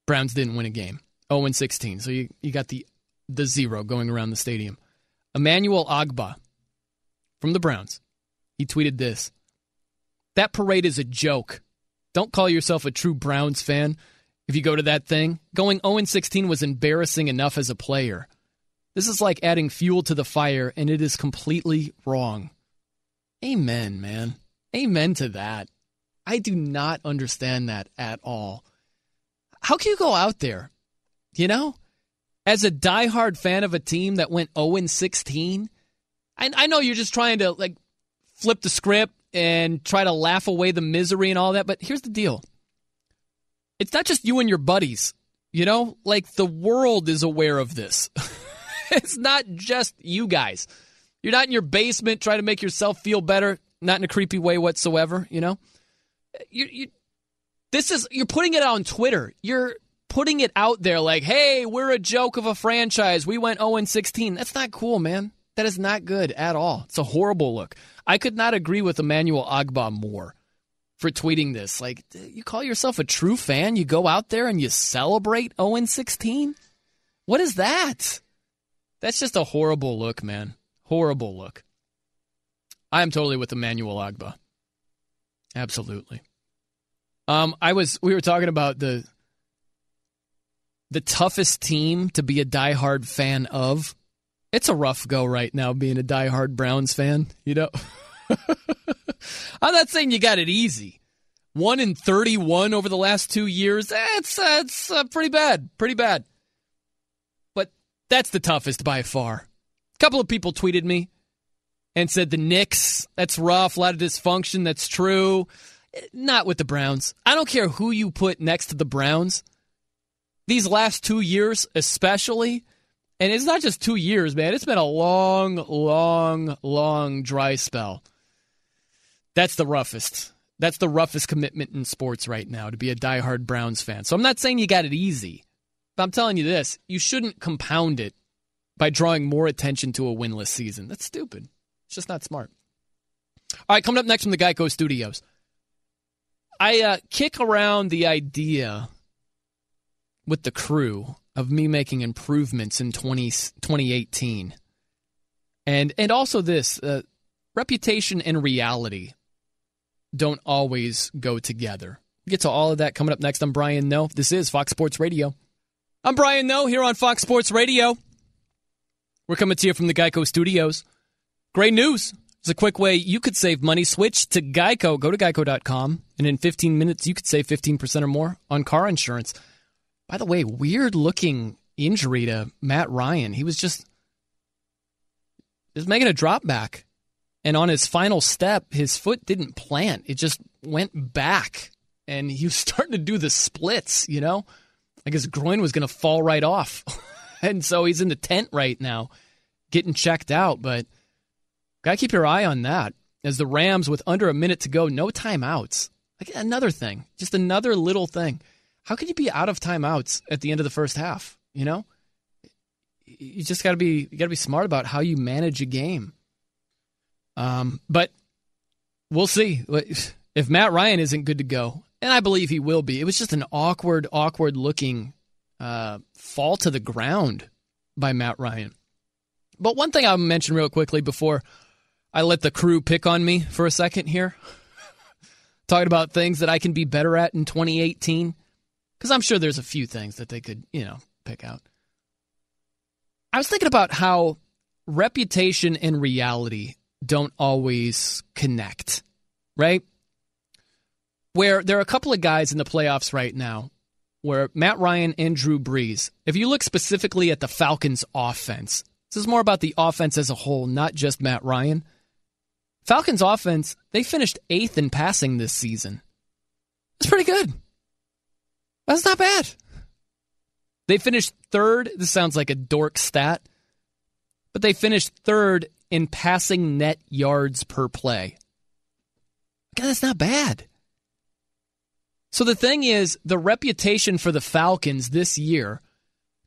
Browns didn't win a game. 0 and 16. So you, you got the the zero going around the stadium. Emmanuel Ogbah from the Browns. He tweeted this. That parade is a joke. Don't call yourself a true Browns fan if you go to that thing. Going 0 and 16 was embarrassing enough as a player. This is like adding fuel to the fire, and it is completely wrong. Amen, man. Amen to that. I do not understand that at all. How can you go out there, you know, as a diehard fan of a team that went 0 and 16? I, I know you're just trying to like flip the script and try to laugh away the misery and all that, but here's the deal. It's not just you and your buddies, you know, like the world is aware of this. it's not just you guys. You're not in your basement trying to make yourself feel better, not in a creepy way whatsoever, you know? You, you, this is, you're putting it on Twitter. You're putting it out there like, hey, we're a joke of a franchise. We went 0 16. That's not cool, man. That is not good at all. It's a horrible look. I could not agree with Emmanuel Ogbah more for tweeting this. Like, you call yourself a true fan? You go out there and you celebrate 0 16? What is that? That's just a horrible look, man. Horrible look. I am totally with Emmanuel Ogbah. Absolutely. Um, I was we were talking about the the toughest team to be a diehard fan of. It's a rough go right now being a diehard Browns fan, you know. I'm not saying you got it easy. One in 31 over the last two years. That's that's uh, pretty bad. Pretty bad. But that's the toughest by far. A couple of people tweeted me and said the Knicks, that's rough, a lot of dysfunction, that's true. Not with the Browns. I don't care who you put next to the Browns. These last two years, especially, and it's not just two years, man. It's been a long, long, long dry spell. That's the roughest. That's the roughest commitment in sports right now to be a diehard Browns fan. So I'm not saying you got it easy, but I'm telling you this you shouldn't compound it by drawing more attention to a winless season. That's stupid. It's just not smart. All right, coming up next from the Geico Studios. I uh, kick around the idea with the crew of me making improvements in 20, 2018. And, and also this uh, reputation and reality don't always go together. Get to all of that coming up next. I'm Brian Noe. This is Fox Sports Radio. I'm Brian Noe here on Fox Sports Radio. We're coming to you from the Geico Studios. Great news. It's a quick way you could save money. Switch to Geico. Go to geico.com, and in 15 minutes, you could save 15% or more on car insurance. By the way, weird looking injury to Matt Ryan. He was just, just making a drop back. And on his final step, his foot didn't plant. It just went back. And he was starting to do the splits, you know? Like his groin was going to fall right off. and so he's in the tent right now, getting checked out. But gotta keep your eye on that. As the Rams, with under a minute to go, no timeouts. Like another thing, just another little thing. How can you be out of timeouts at the end of the first half? You know, you just got to be you got to be smart about how you manage a game. Um, but we'll see if Matt Ryan isn't good to go, and I believe he will be. It was just an awkward, awkward looking uh, fall to the ground by Matt Ryan. But one thing I'll mention real quickly before I let the crew pick on me for a second here, talking about things that I can be better at in 2018, because I'm sure there's a few things that they could, you know, pick out. I was thinking about how reputation and reality don't always connect, right? Where there are a couple of guys in the playoffs right now where Matt Ryan and Drew Brees, if you look specifically at the Falcons offense, this is more about the offense as a whole, not just Matt Ryan. Falcons offense, they finished eighth in passing this season. It's pretty good. That's not bad. They finished third. This sounds like a dork stat, but they finished third in passing net yards per play. God, that's not bad. So the thing is, the reputation for the Falcons this year,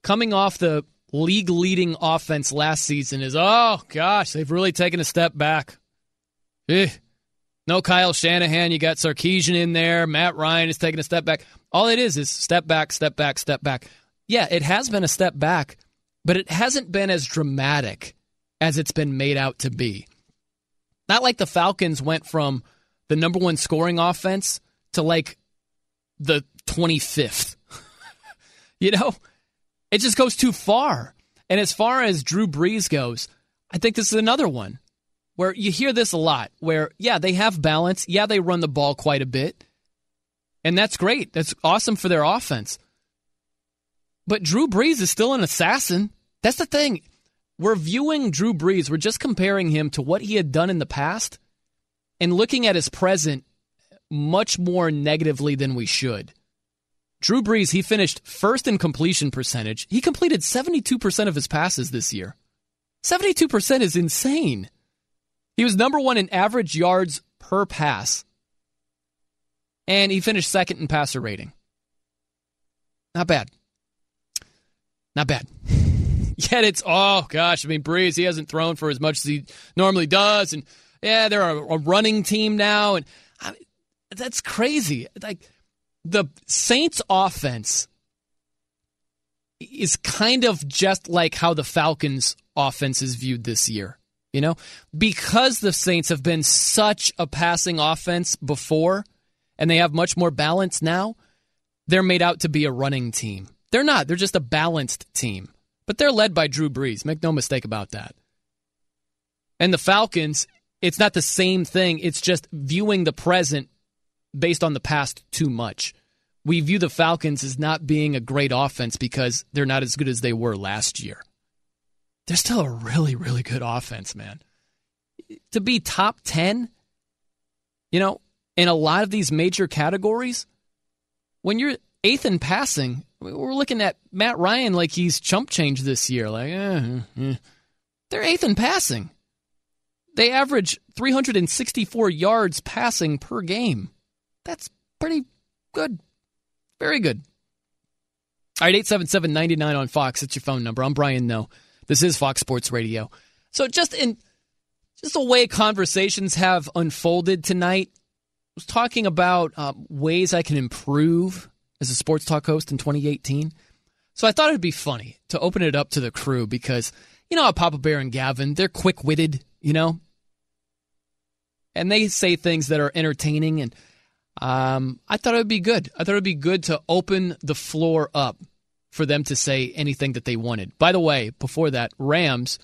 coming off the league leading offense last season, is oh gosh, they've really taken a step back. Eh. No Kyle Shanahan. You got Sarkisian in there. Matt Ryan is taking a step back. All it is is step back, step back, step back. Yeah, it has been a step back, but it hasn't been as dramatic as it's been made out to be. Not like the Falcons went from the number one scoring offense to like the 25th. you know, it just goes too far. And as far as Drew Brees goes, I think this is another one where you hear this a lot where, yeah, they have balance. Yeah, they run the ball quite a bit. And that's great. That's awesome for their offense. But Drew Brees is still an assassin. That's the thing. We're viewing Drew Brees, we're just comparing him to what he had done in the past and looking at his present much more negatively than we should. Drew Brees, he finished first in completion percentage. He completed 72% of his passes this year. 72% is insane. He was number one in average yards per pass. And he finished second in passer rating. Not bad. Not bad. Yet it's oh gosh, I mean Brees, he hasn't thrown for as much as he normally does, and yeah, they're a, a running team now, and I mean, that's crazy. Like the Saints offense is kind of just like how the Falcons offense is viewed this year. You know, because the Saints have been such a passing offense before and they have much more balance now, they're made out to be a running team. They're not. They're just a balanced team. But they're led by Drew Brees. Make no mistake about that. And the Falcons, it's not the same thing. It's just viewing the present based on the past too much. We view the Falcons as not being a great offense because they're not as good as they were last year. They're still a really, really good offense, man. To be top 10, you know, in a lot of these major categories, when you're eighth in passing, we're looking at Matt Ryan like he's chump change this year. Like, eh, eh. they're eighth in passing. They average 364 yards passing per game. That's pretty good. Very good. All right, 877 99 on Fox. It's your phone number. I'm Brian Noe. This is Fox Sports Radio. So just in just the way conversations have unfolded tonight, I was talking about uh, ways I can improve as a sports talk host in 2018. So I thought it'd be funny to open it up to the crew because you know how Papa Bear and Gavin, they're quick witted, you know? And they say things that are entertaining and um, I thought it would be good. I thought it would be good to open the floor up for them to say anything that they wanted. By the way, before that, Rams,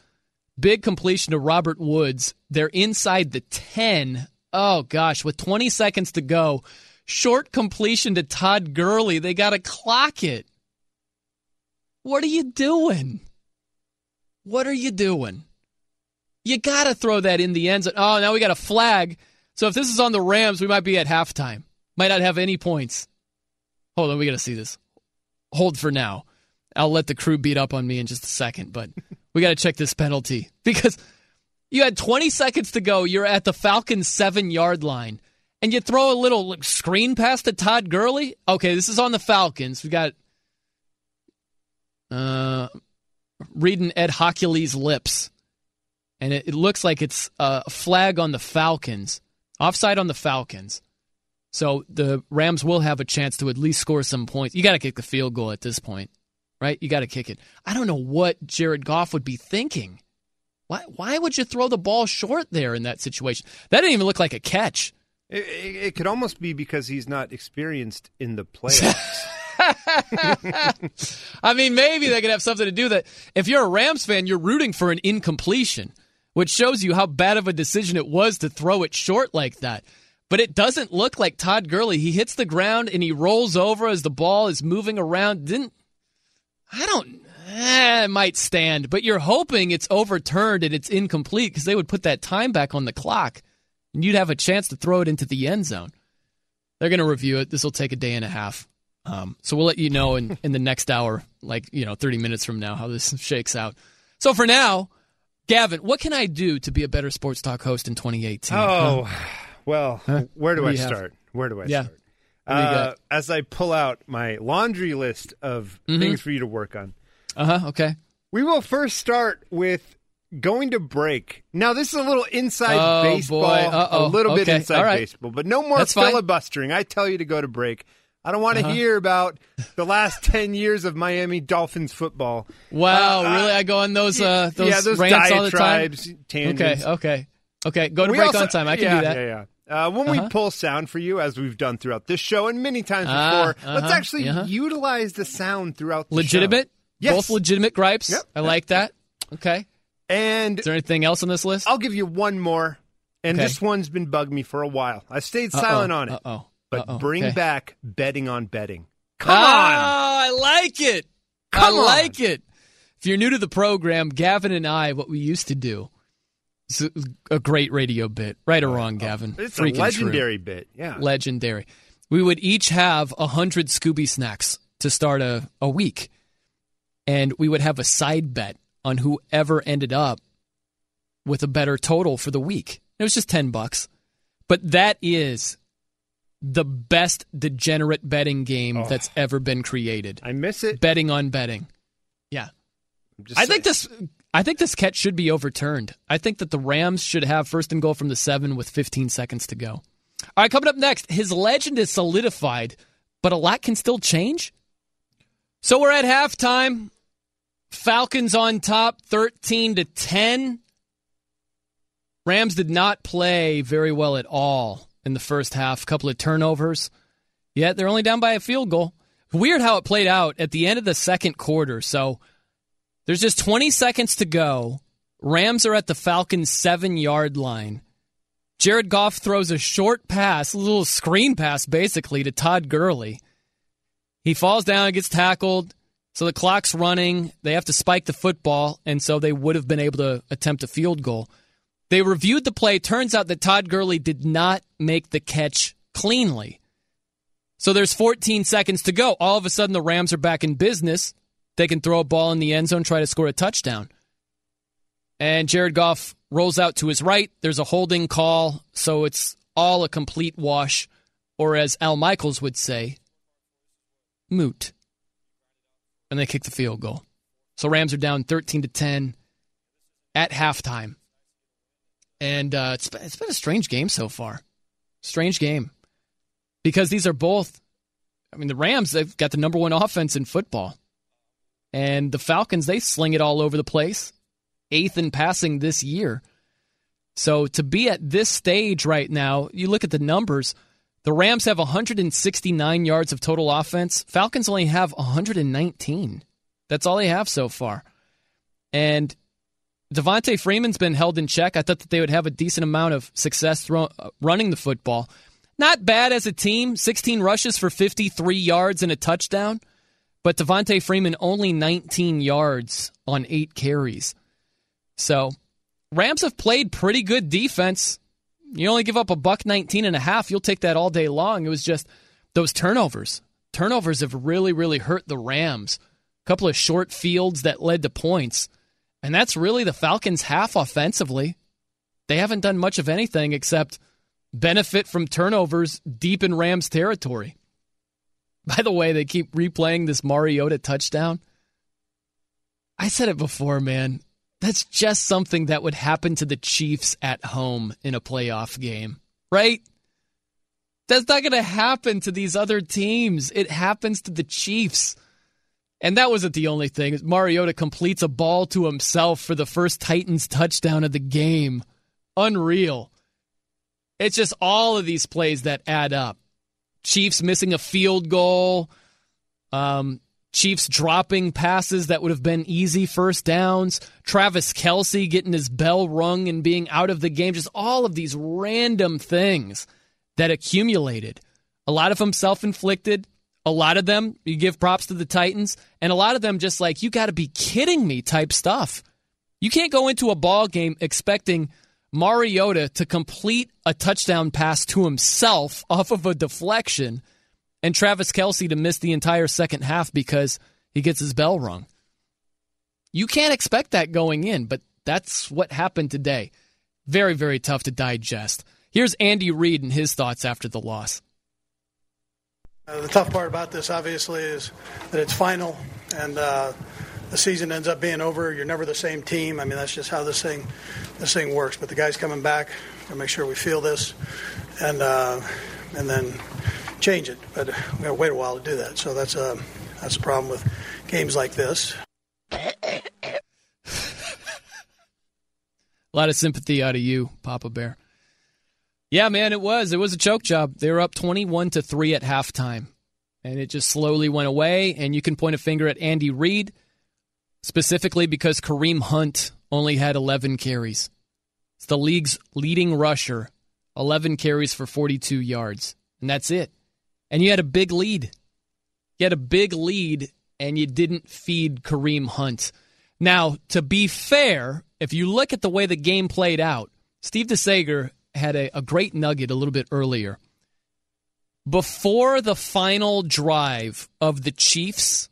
big completion to Robert Woods. They're inside the 10. Oh, gosh, with 20 seconds to go. Short completion to Todd Gurley. They got to clock it. What are you doing? What are you doing? You got to throw that in the end zone. Oh, now we got a flag. So if this is on the Rams, we might be at halftime. Might not have any points. Hold on, we got to see this. Hold for now. I'll let the crew beat up on me in just a second, but we got to check this penalty because you had 20 seconds to go. You're at the Falcons' seven yard line, and you throw a little screen pass to Todd Gurley. Okay, this is on the Falcons. We got uh, reading Ed Hochuli's lips, and it, it looks like it's a flag on the Falcons, offside on the Falcons. So the Rams will have a chance to at least score some points. You got to kick the field goal at this point, right? You got to kick it. I don't know what Jared Goff would be thinking. Why, why would you throw the ball short there in that situation? That didn't even look like a catch. It, it, it could almost be because he's not experienced in the playoffs. I mean, maybe they could have something to do that. If you're a Rams fan, you're rooting for an incompletion, which shows you how bad of a decision it was to throw it short like that but it doesn't look like Todd Gurley. He hits the ground and he rolls over as the ball is moving around. Didn't I don't eh, it might stand, but you're hoping it's overturned and it's incomplete because they would put that time back on the clock and you'd have a chance to throw it into the end zone. They're going to review it. This will take a day and a half. Um, so we'll let you know in, in the next hour, like, you know, 30 minutes from now, how this shakes out. So for now, Gavin, what can I do to be a better sports talk host in 2018? Oh. Huh? Well, huh? where do I start? Have? Where do I yeah. start? Uh, as I pull out my laundry list of Mhm. things for you to work on, Uh huh. Okay. we will first start with going to break. Now, this is a little inside Oh, baseball. A little bit inside right. baseball, but no more That's fine. filibustering. I tell you to go to break. I don't want to Uh-huh. hear about the last 10 years of Miami Dolphins football. Wow, Uh, really? I go on those uh, those, yeah, those rants all the time. diatribes, Okay, tangents. okay, okay. Go to We break also- on time. I can yeah, do that. Yeah, yeah. Uh, when Uh-huh. we pull sound for you, as we've done throughout this show and many times Ah, before, let's uh-huh, actually uh-huh. utilize the sound throughout the Legitimate. show. Yes. Both legitimate gripes. Yep, I like that. Okay. And Is there anything else on this list? I'll give you one more, and Okay. this one's been bugging me for a while. I stayed Uh-oh, silent on it, Uh-oh. but uh-oh, bring okay. back betting on betting. Come Ah, I like it. Come I on. like it. If you're new to the program, Gavin and I, what we used to do, is a great radio bit, right or oh, wrong, oh. Gavin. on! It's Freaking a legendary true. bit. Yeah. legendary. We would each have a hundred Scooby snacks to start a, a week, and we would have a side bet on whoever ended up with a better total for the week. It was just ten bucks, but that is the best degenerate betting game Oh. that's ever been created. I miss it. Betting on betting. Yeah. I think this. I think this catch should be overturned. I think that the Rams should have first and goal from the seven with 15 seconds to go. All right, coming up next, his legend is solidified, but a lot can still change. So we're at halftime. Falcons on top, 13 to 10. Rams did not play very well at all in the first half. A couple of turnovers. Yet they're only down by a field goal. Weird how it played out at the end of the second quarter. So there's just 20 seconds to go. Rams are at the Falcons' seven yard line. Jared Goff throws a short pass, a little screen pass basically, to Todd Gurley. He falls down, gets tackled. So the clock's running. They have to spike the football, and so they would have been able to attempt a field goal. They reviewed the play. Turns out that Todd Gurley did not make the catch cleanly. So there's 14 seconds to go. All of a sudden, the Rams are back in business. They can throw a ball in the end zone, try to score a touchdown. And Jared Goff rolls out to his right. There's a holding call, so it's all a complete wash, or as Al Michaels would say, moot. And they kick the field goal. So Rams are down 13 to 10 at halftime. And uh, it's, it's been a strange game so far. Strange game. Because these are both, I mean, the Rams, they've got the number one offense in football. And the Falcons, they sling it all over the place. Eighth in passing this year. So to be at this stage right now, you look at the numbers. The Rams have 169 yards of total offense. Falcons only have 119. That's all they have so far. And Devonta Freeman's been held in check. I thought that they would have a decent amount of success throw, uh, running the football. Not bad as a team. 16 rushes for 53 yards and a touchdown. But Devonta Freeman only 19 yards on eight carries. So Rams have played pretty good defense. You only give up a buck 19 and a half. You'll take that all day long. It was just those turnovers. Turnovers have really, really hurt the Rams. A couple of short fields that led to points. And that's really the Falcons' half offensively. They haven't done much of anything except benefit from turnovers deep in Rams territory. By the way, they keep replaying this Mariota touchdown. I said it before, man. That's just something that would happen to the Chiefs at home in a playoff game, right? That's not going to happen to these other teams. It happens to the Chiefs. And that wasn't the only thing. Mariota completes a ball to himself for the first Titans touchdown of the game. Unreal. It's just all of these plays that add up. Chiefs missing a field goal. Um, Chiefs dropping passes that would have been easy first downs. Travis Kelce getting his bell rung and being out of the game. Just all of these random things that accumulated. A lot of them self inflicted. A lot of them, you give props to the Titans, and a lot of them just like, you got to be kidding me type stuff. You can't go into a ball game expecting Mariota to complete a touchdown pass to himself off of a deflection and Travis Kelce to miss the entire second half because he gets his bell rung. You can't expect that going in, but that's what happened today. Very, very tough to digest. Here's Andy Reid and his thoughts after the loss. Uh, the tough part about this, obviously, is that it's final, and uh, the season ends up being over. You're never the same team. I mean, that's just how this thing this thing works. But the guys coming back, to make sure we feel this, and uh, and then change it. But we got to wait a while to do that. So that's a that's a problem with games like this. a lot of sympathy out of you, Papa Bear. Yeah, man, it was. It was a choke job. They were up 21 to 3 at halftime. And it just slowly went away. And you can point a finger at Andy Reid, specifically because Kareem Hunt only had 11 carries. It's the league's leading rusher, 11 carries for 42 yards. And that's it. And you had a big lead. You had a big lead, and you didn't feed Kareem Hunt. Now, to be fair, if you look at the way the game played out, Steve DeSager had a, a great nugget a little bit earlier. Before the final drive of the Chiefs,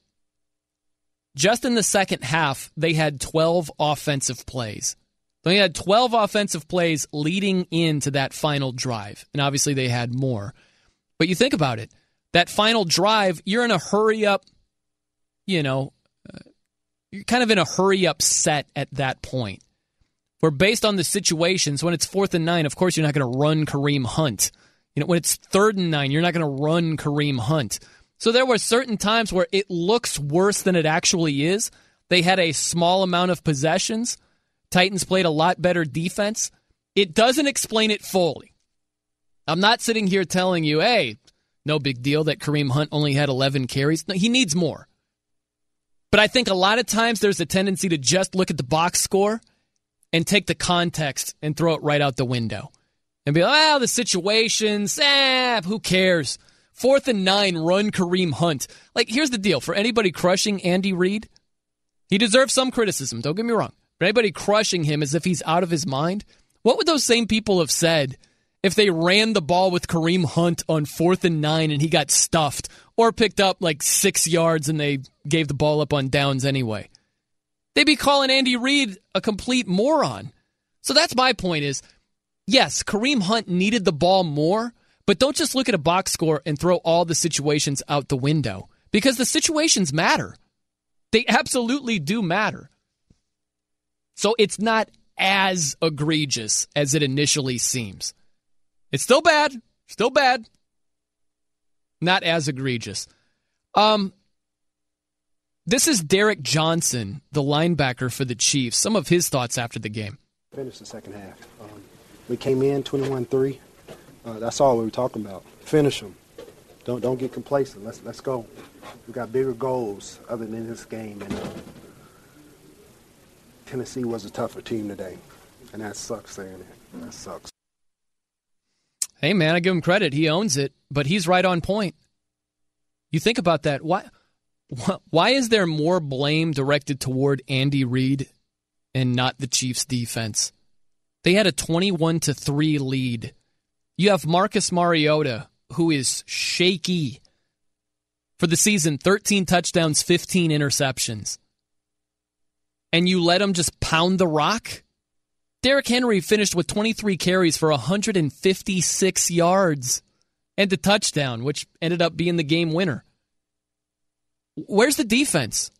just in the second half, they had 12 offensive plays. They had 12 offensive plays leading into that final drive. And obviously, they had more. But you think about it that final drive, you're in a hurry up, you know, uh, you're kind of in a hurry up set at that point where based on the situations, when it's fourth and nine, of course you're not going to run Kareem Hunt. You know, when it's third and nine, you're not going to run Kareem Hunt. So there were certain times where it looks worse than it actually is. They had a small amount of possessions. Titans played a lot better defense. It doesn't explain it fully. I'm not sitting here telling you, hey, no big deal that Kareem Hunt only had 11 carries. No, he needs more. But I think a lot of times there's a tendency to just look at the box score and take the context and throw it right out the window and be like, well, the situations, eh, who cares? Fourth and nine, run Kareem Hunt. Like, here's the deal for anybody crushing Andy Reid, he deserves some criticism, don't get me wrong. But anybody crushing him as if he's out of his mind, what would those same people have said if they ran the ball with Kareem Hunt on fourth and nine and he got stuffed or picked up like six yards and they gave the ball up on downs anyway? They'd be calling Andy Reid a complete moron. So that's my point is yes, Kareem Hunt needed the ball more, but don't just look at a box score and throw all the situations out the window because the situations matter. They absolutely do matter. So it's not as egregious as it initially seems. It's still bad, still bad. Not as egregious. Um this is Derrick Johnson, the linebacker for the Chiefs. Some of his thoughts after the game. Finished the second half. Um, we came in 21-3. Uh, that's all we were talking about. Finish them. Don't don't get complacent. Let's let's go. We got bigger goals other than this game, and uh, Tennessee was a tougher team today, and that sucks saying it. That sucks. Hey man, I give him credit. He owns it, but he's right on point. You think about that. Why why is there more blame directed toward Andy Reid and not the Chiefs defense? They had a 21 to 3 lead. You have Marcus Mariota who is shaky for the season, 13 touchdowns, 15 interceptions. And you let him just pound the rock? Derrick Henry finished with 23 carries for 156 yards and a touchdown, which ended up being the game winner. Where's the defense?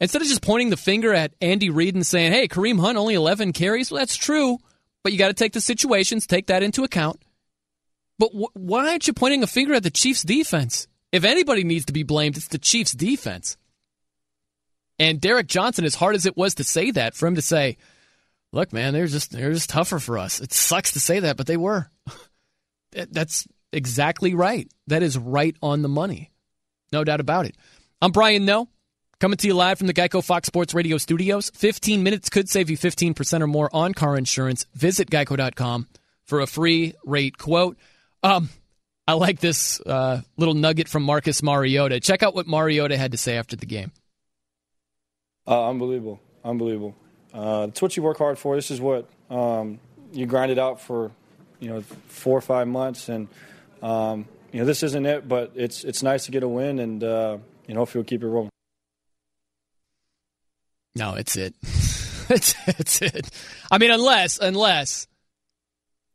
Instead of just pointing the finger at Andy Reid and saying, hey, Kareem Hunt only 11 carries, well, that's true, but you got to take the situations, take that into account. But wh- why aren't you pointing a finger at the Chiefs' defense? If anybody needs to be blamed, it's the Chiefs' defense. And Derrick Johnson, as hard as it was to say that, for him to say, look, man, they're just they're just tougher for us. It sucks to say that, but they were. That's exactly right. That is right on the money. No doubt about it. I'm Brian Noe, coming to you live from the Geico Fox Sports Radio studios. 15 minutes could save you 15% or more on car insurance. Visit geico.com for a free rate quote. Um, I like this uh, little nugget from Marcus Mariota. Check out what Mariota had to say after the game. Uh, unbelievable, unbelievable. Uh, it's what you work hard for. This is what um, you grind it out for, you know, four or five months, and um, you know this isn't it, but it's it's nice to get a win, and uh, you know hopefully we'll keep it rolling. No, it's it. it's, it's it. I mean, unless unless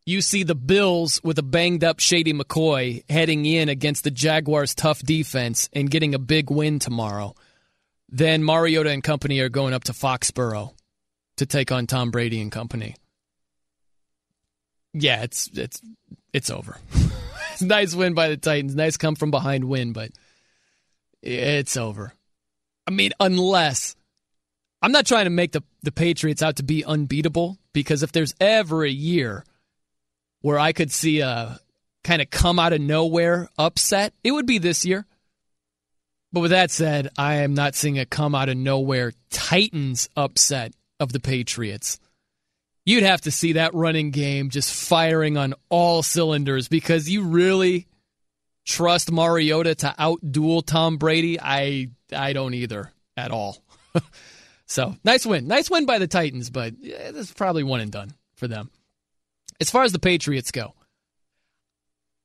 you see the Bills with a banged up Shady McCoy heading in against the Jaguars' tough defense and getting a big win tomorrow, then Mariota and company are going up to Foxborough to take on Tom Brady and company. Yeah, it's it's it's over. nice win by the Titans. Nice come from behind win, but it's over. I mean, unless I'm not trying to make the, the Patriots out to be unbeatable, because if there's ever a year – where I could see a kind of come out of nowhere upset, it would be this year. But with that said, I am not seeing a come out of nowhere Titans upset of the Patriots. You'd have to see that running game just firing on all cylinders because you really trust Mariota to outduel Tom Brady. I I don't either at all. so nice win, nice win by the Titans, but yeah, this is probably one and done for them. As far as the Patriots go,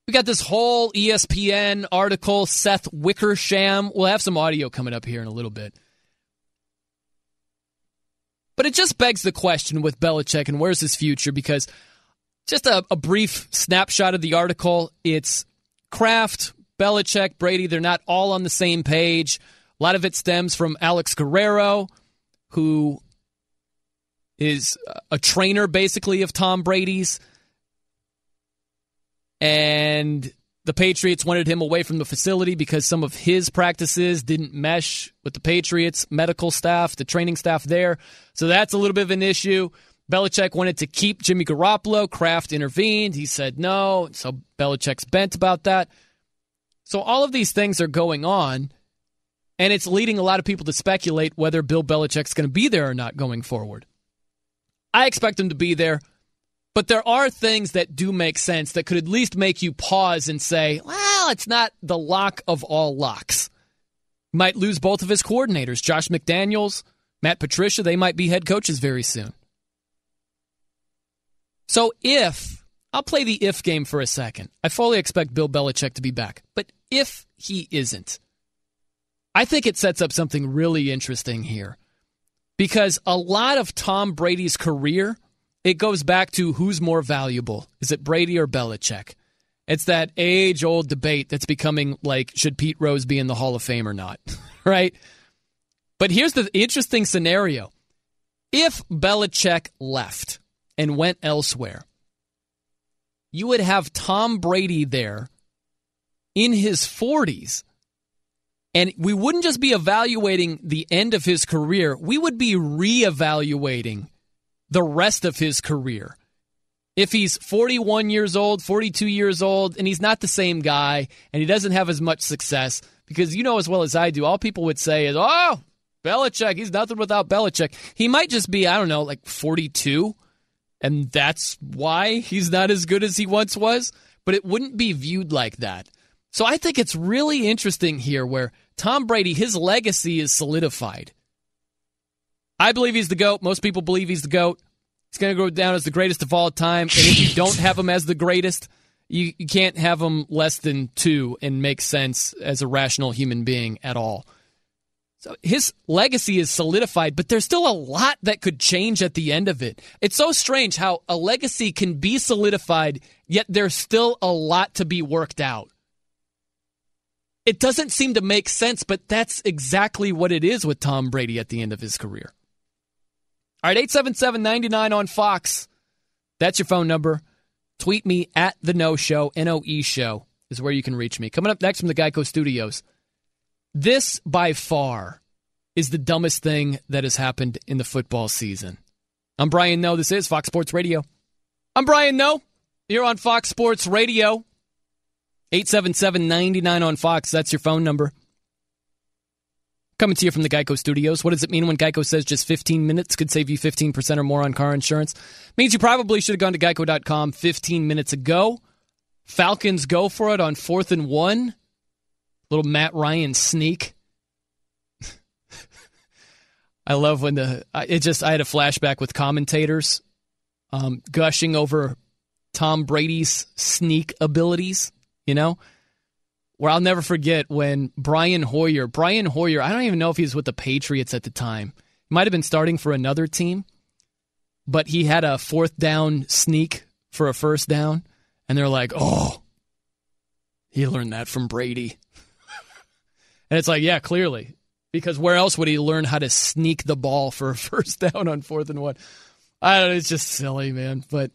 we got this whole ESPN article, Seth Wickersham. We'll have some audio coming up here in a little bit. But it just begs the question with Belichick and where's his future? Because just a, a brief snapshot of the article, it's Kraft, Belichick, Brady, they're not all on the same page. A lot of it stems from Alex Guerrero, who is a trainer basically of Tom Brady's. And the Patriots wanted him away from the facility because some of his practices didn't mesh with the Patriots medical staff, the training staff there. So that's a little bit of an issue. Belichick wanted to keep Jimmy Garoppolo. Kraft intervened. He said no. So Belichick's bent about that. So all of these things are going on, and it's leading a lot of people to speculate whether Bill Belichick's going to be there or not going forward. I expect him to be there, but there are things that do make sense that could at least make you pause and say, well, it's not the lock of all locks. Might lose both of his coordinators, Josh McDaniels, Matt Patricia. They might be head coaches very soon. So if I'll play the if game for a second, I fully expect Bill Belichick to be back. But if he isn't, I think it sets up something really interesting here. Because a lot of Tom Brady's career, it goes back to who's more valuable. Is it Brady or Belichick? It's that age old debate that's becoming like, should Pete Rose be in the Hall of Fame or not? right? But here's the interesting scenario. If Belichick left and went elsewhere, you would have Tom Brady there in his 40s. And we wouldn't just be evaluating the end of his career, we would be reevaluating the rest of his career. If he's 41 years old, 42 years old, and he's not the same guy, and he doesn't have as much success, because you know as well as I do, all people would say is, oh, Belichick, he's nothing without Belichick. He might just be, I don't know, like 42, and that's why he's not as good as he once was, but it wouldn't be viewed like that. So I think it's really interesting here where Tom Brady, his legacy is solidified. I believe he's the GOAT. Most people believe he's the GOAT. He's going to go down as the greatest of all time. And if you don't have him as the greatest, you, you can't have him less than two and make sense as a rational human being at all. So his legacy is solidified, but there's still a lot that could change at the end of it. It's so strange how a legacy can be solidified, yet there's still a lot to be worked out. It doesn't seem to make sense, but that's exactly what it is with Tom Brady at the end of his career. All right, 877 99 on Fox. That's your phone number. Tweet me at the Noe Show, N O E Show is where you can reach me. Coming up next from the Geico Studios. This, by far, is the dumbest thing that has happened in the football season. I'm Brian Noe. This is Fox Sports Radio. I'm Brian Noe. You're on Fox Sports Radio. 877 99 on Fox. That's your phone number. Coming to you from the Geico Studios. What does it mean when Geico says just 15 minutes could save you 15% or more on car insurance? Means you probably should have gone to geico.com 15 minutes ago. Falcons go for it on fourth and one. Little Matt Ryan sneak. I love when the it just I had a flashback with commentators um, gushing over Tom Brady's sneak abilities you know? Where I'll never forget when Brian Hoyer, Brian Hoyer, I don't even know if he was with the Patriots at the time. He might have been starting for another team, but he had a fourth down sneak for a first down, and they're like, oh, he learned that from Brady. and it's like, yeah, clearly. Because where else would he learn how to sneak the ball for a first down on fourth and one? I don't know, it's just silly, man. But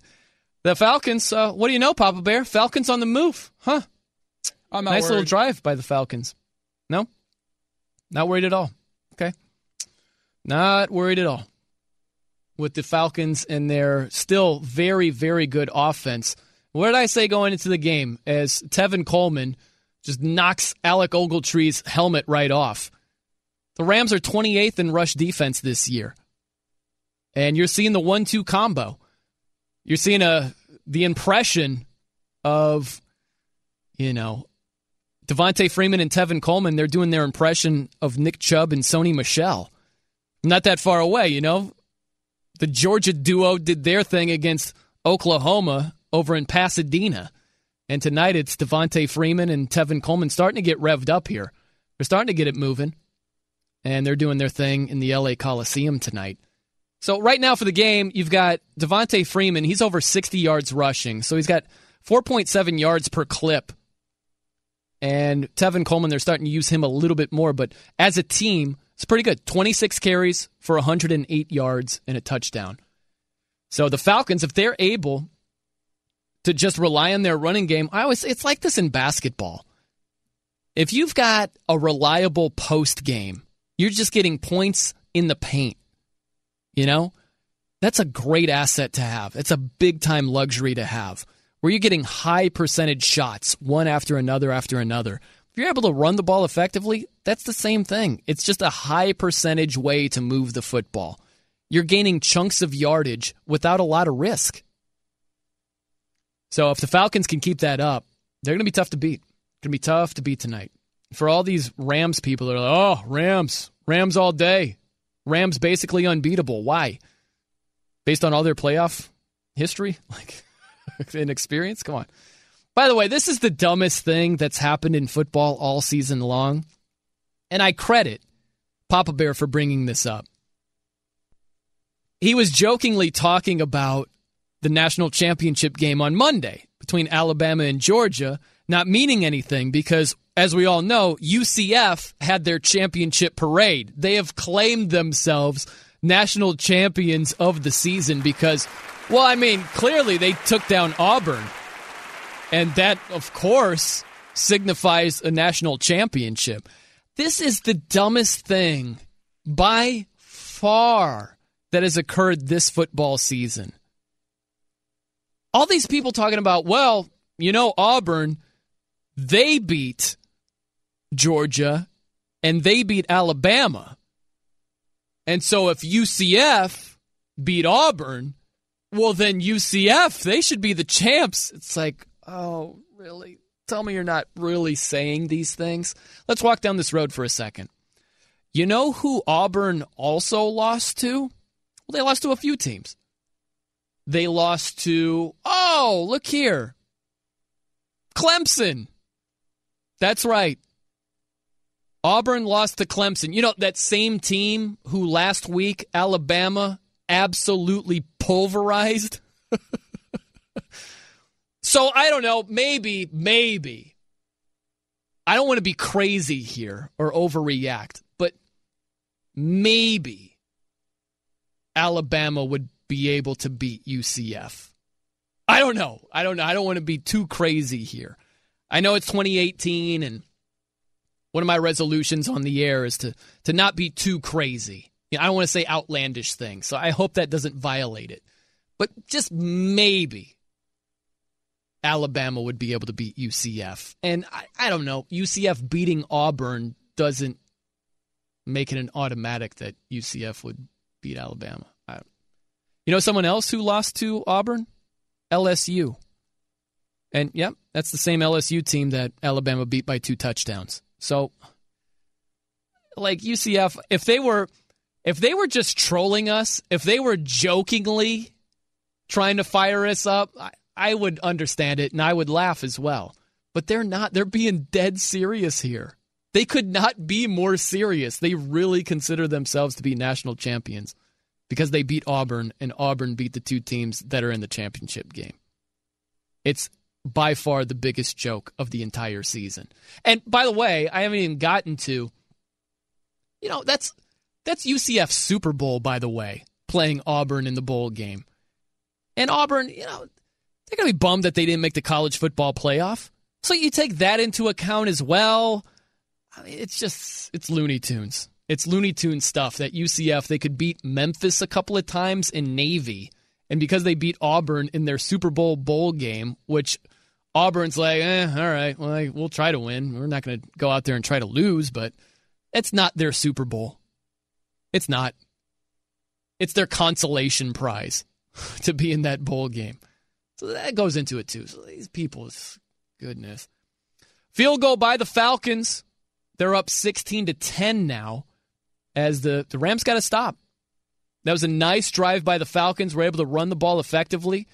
the Falcons, uh, what do you know, Papa Bear? Falcons on the move, huh? I'm nice worried. little drive by the Falcons. No, not worried at all. Okay, not worried at all with the Falcons and their still very, very good offense. What did I say going into the game? As Tevin Coleman just knocks Alec Ogletree's helmet right off. The Rams are 28th in rush defense this year, and you're seeing the one-two combo you're seeing a the impression of you know Devonta Freeman and Tevin Coleman. They're doing their impression of Nick Chubb and Sony Michel. Not that far away, you know. The Georgia duo did their thing against Oklahoma over in Pasadena. And tonight it's Devonta Freeman and Tevin Coleman starting to get revved up here. They're starting to get it moving. And they're doing their thing in the LA Coliseum tonight. So right now for the game, you've got Devonta Freeman. He's over 60 yards rushing. So he's got 4.7 yards per clip. And Tevin Coleman, they're starting to use him a little bit more. But as a team, it's pretty good. 26 carries for 108 yards and a touchdown. So the Falcons, if they're able to just rely on their running game. I always it's like this in basketball. If you've got a reliable post game, you're just getting points in the paint. You know? That's a great asset to have. It's a big time luxury to have. Where you're getting high percentage shots, one after another after another. If you're able to run the ball effectively, that's the same thing. It's just a high percentage way to move the football. You're gaining chunks of yardage without a lot of risk. So if the Falcons can keep that up, they're going to be tough to beat. Going to be tough to beat tonight. For all these Rams people, they're like, "Oh, Rams, Rams all day. Rams basically unbeatable. Why? Based on all their playoff history, like and experience. Come on. By the way, this is the dumbest thing that's happened in football all season long, and I credit Papa Bear for bringing this up. He was jokingly talking about the national championship game on Monday between Alabama and Georgia, not meaning anything because, as we all know, UCF had their championship parade. They have claimed themselves national champions of the season because, well, I mean, clearly they took down Auburn. And that, of course, signifies a national championship. This is the dumbest thing by far that has occurred this football season all these people talking about, well, you know, Auburn, they beat Georgia and they beat Alabama. And so if UCF beat Auburn, well, then UCF, they should be the champs. It's like, oh, really? Tell me you're not really saying these things. Let's walk down this road for a second. You know who Auburn also lost to? Well, they lost to a few teams. They lost to, oh, look here, Clemson. That's right. Auburn lost to Clemson. You know, that same team who last week, Alabama, absolutely pulverized. so I don't know. Maybe, maybe. I don't want to be crazy here or overreact, but maybe Alabama would be able to beat UCF? I don't know. I don't know. I don't want to be too crazy here. I know it's 2018 and one of my resolutions on the air is to to not be too crazy. You know, I don't want to say outlandish things. So I hope that doesn't violate it. But just maybe Alabama would be able to beat UCF. And I, I don't know. UCF beating Auburn doesn't make it an automatic that UCF would beat Alabama. You know someone else who lost to Auburn? LSU. And yep, that's the same LSU team that Alabama beat by two touchdowns. So like UCF, if they were if they were just trolling us, if they were jokingly trying to fire us up, I, I would understand it and I would laugh as well. But they're not. They're being dead serious here. They could not be more serious. They really consider themselves to be national champions because they beat Auburn and Auburn beat the two teams that are in the championship game. It's by far the biggest joke of the entire season. And by the way, I haven't even gotten to you know, that's that's UCF Super Bowl by the way, playing Auburn in the bowl game. And Auburn, you know, they're going to be bummed that they didn't make the college football playoff. So you take that into account as well. I mean, it's just it's Looney Tunes. It's Looney Tune stuff that UCF, they could beat Memphis a couple of times in Navy. And because they beat Auburn in their Super Bowl bowl game, which Auburn's like, eh, all right, well, we'll try to win. We're not going to go out there and try to lose, but it's not their Super Bowl. It's not. It's their consolation prize to be in that bowl game. So that goes into it too. So these people's goodness. Field goal by the Falcons. They're up 16 to 10 now as the, the Rams got to stop. That was a nice drive by the Falcons. Were able to run the ball effectively.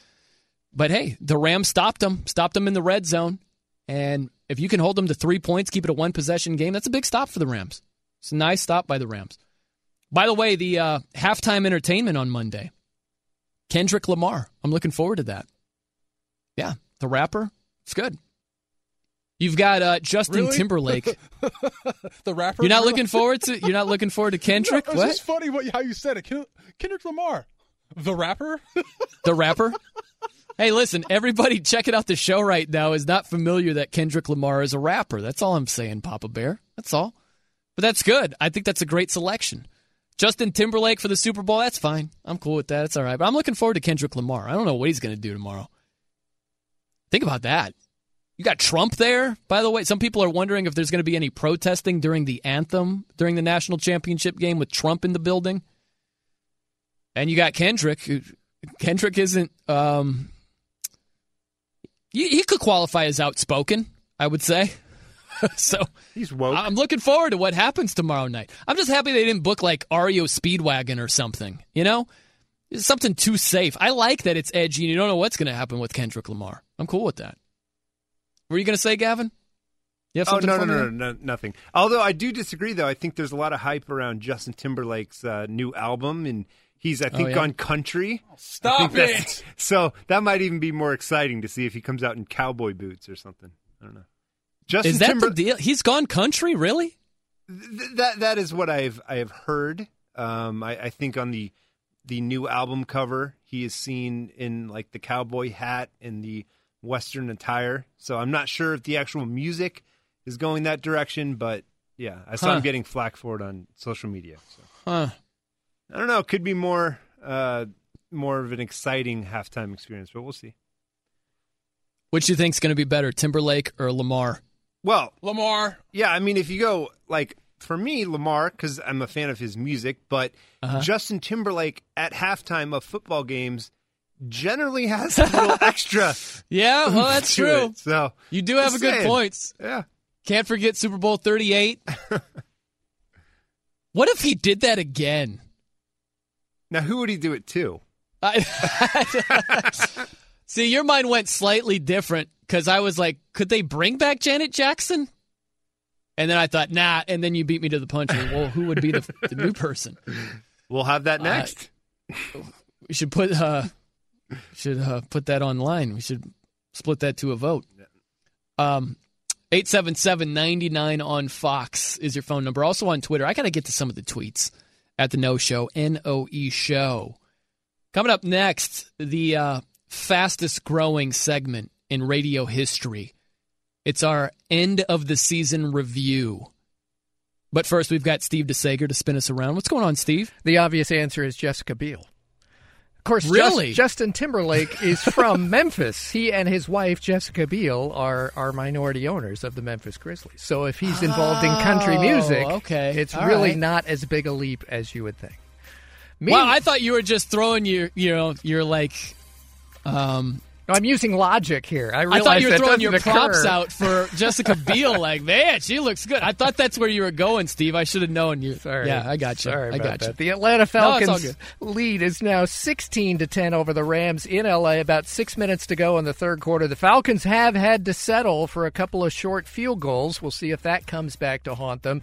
But hey, the Rams stopped them, stopped them in the red zone. And if you can hold them to three points, keep it a one possession game, that's a big stop for the Rams. It's a nice stop by the Rams. By the way, the uh, halftime entertainment on Monday, Kendrick Lamar. I'm looking forward to that. Yeah, the rapper. It's good. You've got uh, Justin Really? Timberlake. the rapper. You're not looking forward to. You're not looking forward to Kendrick. No, it's funny what, how you said it. Kendrick Lamar, the rapper. The rapper. Hey, listen, everybody checking out the show right now is not familiar that Kendrick Lamar is a rapper. That's all I'm saying, Papa Bear. That's all. But that's good. I think that's a great selection. Justin Timberlake for the Super Bowl, that's fine. I'm cool with that. It's all right. But I'm looking forward to Kendrick Lamar. I don't know what he's going to do tomorrow. Think about that. You got Trump there, by the way. Some people are wondering if there's going to be any protesting during the anthem during the national championship game with Trump in the building. And you got Kendrick. Kendrick isn't. Um, he, he could qualify as outspoken, I would say. so he's woke. I'm looking forward to what happens tomorrow night. I'm just happy they didn't book like REO Speedwagon or something. You know, it's something too safe. I like that it's edgy and you don't know what's going to happen with Kendrick Lamar. I'm cool with that. What were you going to say, Gavin? You have oh no, no, no, no, no, nothing. Although I do disagree, though. I think there's a lot of hype around Justin Timberlake's uh, new album, and he's I Oh, think yeah? gone country. stop I think that's- it! So that might even be more exciting to see if he comes out in cowboy boots or something. I don't know. Justin Is that Timber- the deal? He's gone country, really? Th- that that is what I've I have heard. Um, I, I think on the the new album cover, he is seen in like the cowboy hat and the western attire. So I'm not sure if the actual music is going that direction, but yeah, I saw Huh. him getting flack for it on social media. So Huh. I don't know. It could be more uh, more of an exciting halftime experience, but we'll see. Which you think's going to be better, Timberlake or Lamar? Well, Lamar. Yeah, I mean, if you go like for me, Lamar, because I'm a fan of his music, but Uh-huh. Justin Timberlake at halftime of football games generally has a little extra. Yeah, well, that's true. it. So You do have a good saying. points. Yeah. Can't forget Super Bowl 38. what if he did that again? Now, who would he do it to? I- See, your mind went slightly different because I was like, could they bring back Janet Jackson? And then I thought, nah. And then you beat me to the punch. Well, who would be the, the new person? We'll have that Uh, next. We should put uh, should uh, put that online. We should split that to a vote. Um, 877-99 on Fox is your phone number. Also on Twitter. I got to get to some of the tweets at the Noe Show, N-O-E Show. Coming up next, the uh, fastest growing segment in radio history. It's our end of the season review. But first, we've got Steve DeSager to spin us around. What's going on, Steve? The obvious answer is Jessica Biel. Of course, Really? Justin Timberlake is from Memphis. He and his wife Jessica Biel are are minority owners of the Memphis Grizzlies. So if he's involved in country Oh, music, okay. it's All really right. not as big a leap as you would think. Me- Wow, I thought you were just throwing your, you know, your like, um, No, I'm using logic here. I, I thought you were throwing your doesn't props out for Jessica Biel. Like, man, she looks good. I thought that's where you were going, Steve. I should have known you. Sorry. Yeah, I got you. Sorry I got you. that. The Atlanta No, Falcons good. lead is now 16 to 10 over the Rams in LA. About six minutes to go in the third quarter. The Falcons have had to settle for a couple of short field goals. We'll see if that comes back to haunt them.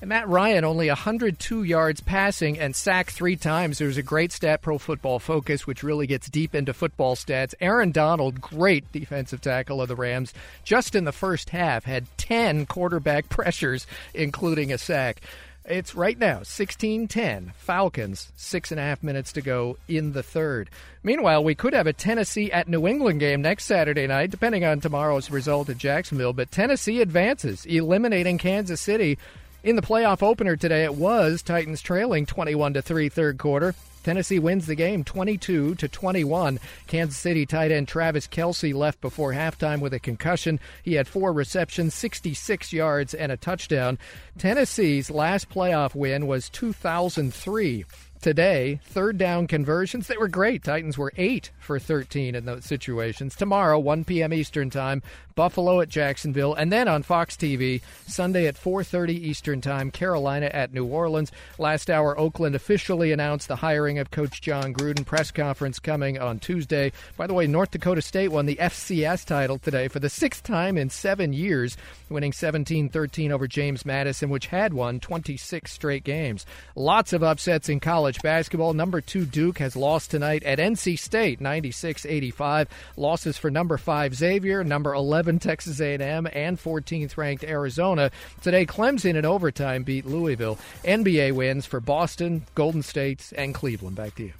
And Matt Ryan only 102 yards passing and sacked three times. There's a great stat pro football focus, which really gets deep into football stats. Aaron Donald, great defensive tackle of the Rams, just in the first half had 10 quarterback pressures, including a sack. It's right now 16 10. Falcons, six and a half minutes to go in the third. Meanwhile, we could have a Tennessee at New England game next Saturday night, depending on tomorrow's result at Jacksonville. But Tennessee advances, eliminating Kansas City. In the playoff opener today, it was Titans trailing 21 to 3 third quarter. Tennessee wins the game 22 to 21. Kansas City tight end Travis Kelce left before halftime with a concussion. He had four receptions, 66 yards, and a touchdown. Tennessee's last playoff win was 2003. Today, third down conversions, they were great. Titans were 8 for 13 in those situations. Tomorrow, 1 p.m. Eastern Time, Buffalo at Jacksonville, and then on Fox TV, Sunday at 4:30 Eastern Time, Carolina at New Orleans. Last hour, Oakland officially announced the hiring of Coach Jon Gruden. Press conference coming on Tuesday. By the way, North Dakota State won the FCS title today for the sixth time in seven years, winning 17-13 over James Madison, which had won 26 straight games. Lots of upsets in college basketball. Number two Duke has lost tonight at NC State, 96-85. Losses for number five Xavier, number 11 Texas A&M, and 14th ranked Arizona. Today, Clemson in overtime beat Louisville. NBA wins for Boston, Golden State, and Cleveland. Back to you.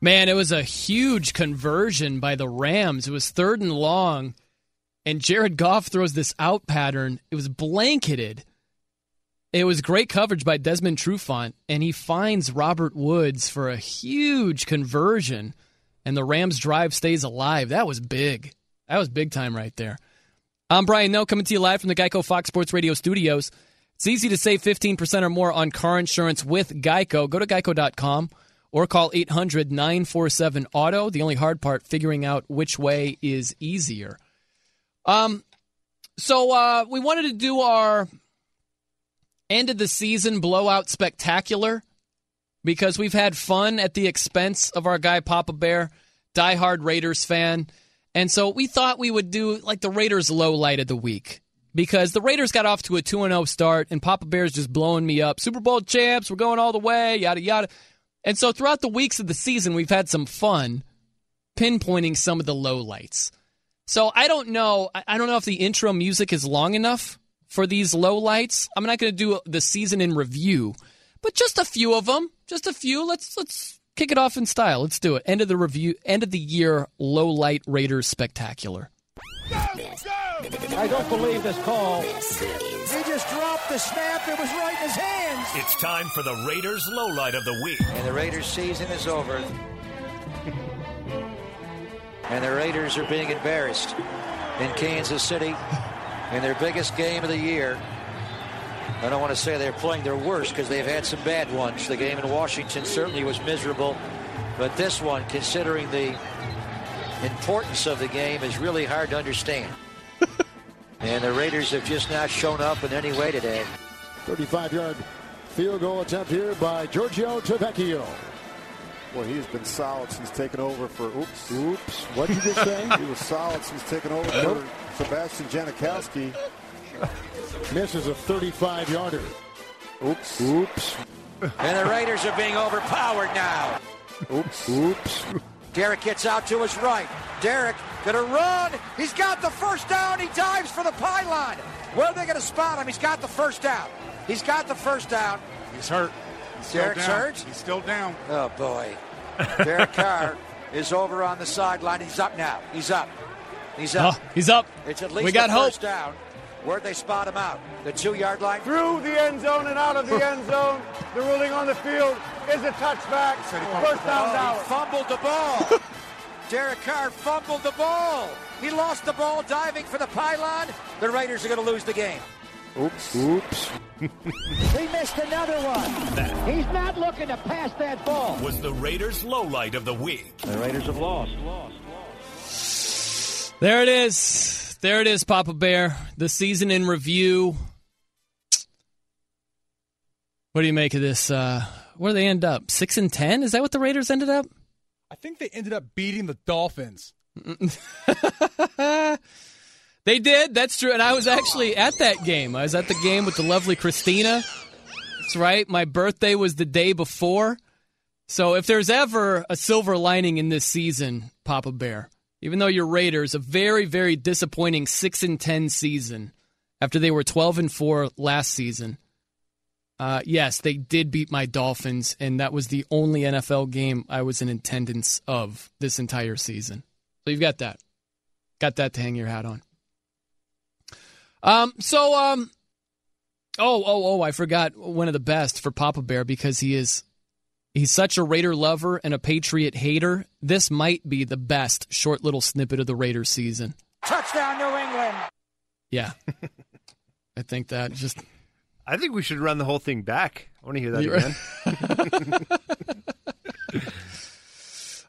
Man, it was a huge conversion by the Rams. It was third and long, and Jared Goff throws this out pattern. It was blanketed. It was great coverage by Desmond Trufant, and he finds Robert Woods for a huge conversion, and the Rams drive stays alive. That was big. That was big time right there. I'm Brian Noe, coming to you live from the Geico Fox Sports Radio studios. It's easy to save 15% or more on car insurance with Geico. Go to geico.com or call 800 947 Auto. The only hard part, figuring out which way is easier. Um, so uh, we wanted to do our end of the season blowout spectacular because we've had fun at the expense of our guy Papa Bear, diehard Raiders fan. And so we thought we would do like the Raiders low light of the week because the Raiders got off to a 2 0 start and Papa Bear's just blowing me up. Super Bowl champs, we're going all the way, yada, yada. And so throughout the weeks of the season, we've had some fun pinpointing some of the lowlights. So I don't know. I don't know if the intro music is long enough for these lowlights. I'm not going to do the season in review, but just a few of them. Just a few. Let's let's kick it off in style. Let's do it. End of the review. End of the year. Low light Raiders spectacular. I don't believe this call. He just dropped the snap. It was right in his hands. It's time for the Raiders low light of the week. And the Raiders season is over. and the Raiders are being embarrassed in Kansas City in their biggest game of the year. I don't want to say they're playing their worst because they've had some bad ones. The game in Washington certainly was miserable. But this one, considering the importance of the game, is really hard to understand. and the Raiders have just not shown up in any way today. 35 yard field goal attempt here by Giorgio Tavecchio. Well, he's been solid since taking over for. Oops. Oops. What did you just say? he was solid since taking over for Sebastian Janikowski. Misses a 35 yarder. Oops. Oops. And the Raiders are being overpowered now. Oops. Oops. Derek gets out to his right. Derek gonna run. He's got the first down. He dives for the pylon. Where are they gonna spot him? He's got the first down. He's got the first down. He's hurt. He's Derek's hurt. He's still down. Oh boy. Derek Carr is over on the sideline. He's up now. He's up. He's oh, up. Oh, he's up. It's at least we got the hope. first down. Where'd they spot him out? The two yard line? Through the end zone and out of the end zone. The ruling on the field is a touchback. First down Oh, now. he fumbled the ball. Derek Carr fumbled the ball. He lost the ball diving for the pylon. The Raiders are going to lose the game. Oops. Oops. He missed another one. He's not looking to pass that ball. Was the Raiders low light of the week. The Raiders have lost. lost. There it is. There it is, Papa Bear. The season in review. What do you make of this? Uh, where do they end up? Six and ten? Is that what the Raiders ended up? I think they ended up beating the Dolphins. They did. That's true. And I was actually at that game. I was at the game with the lovely Christina. That's right. My birthday was the day before. So if there's ever a silver lining in this season, Papa Bear, even though your Raiders, a very, very disappointing six and ten season after they were twelve and four last season. Uh, yes, they did beat my Dolphins, and that was the only NFL game I was in attendance of this entire season. So you've got that. Got that to hang your hat on. Um, so, um, oh, oh, oh, I forgot one of the best for Papa Bear because he is, he's such a Raider lover and a Patriot hater. This might be the best short little snippet of the Raiders season. Touchdown, New England. Yeah. I think that just. I think we should run the whole thing back. I want to hear that You're- again.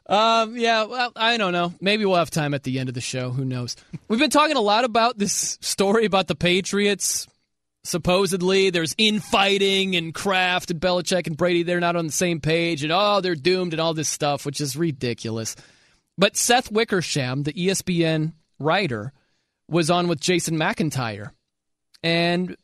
Um, yeah, well, I don't know. Maybe we'll have time at the end of the show. Who knows? We've been talking a lot about this story about the Patriots. Supposedly, there's infighting and Kraft and Belichick and Brady. They're not on the same page, and oh, they're doomed and all this stuff, which is ridiculous. But Seth Wickersham, the ESPN writer, was on with Jason McIntyre, and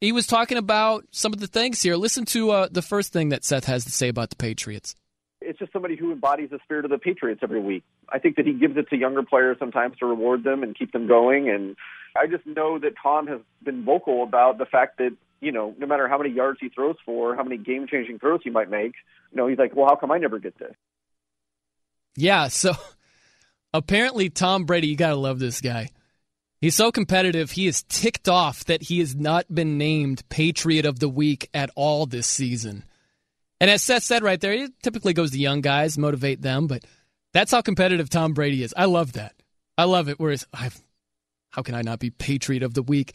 he was talking about some of the things here. Listen to uh, the first thing that Seth has to say about the Patriots. it's just somebody who embodies the spirit of the Patriots every week. I think that he gives it to younger players sometimes to reward them and keep them going. And I just know that Tom has been vocal about the fact that, you know, no matter how many yards he throws for, how many game changing throws he might make, you know, he's like, well, how come I never get this? Yeah, so apparently Tom Brady, you got to love this guy. He's so competitive, he is ticked off that he has not been named Patriot of the Week at all this season. And as Seth said right there, it typically goes to young guys, motivate them, but that's how competitive Tom Brady is. I love that. I love it. Whereas, I've, how can I not be Patriot of the Week?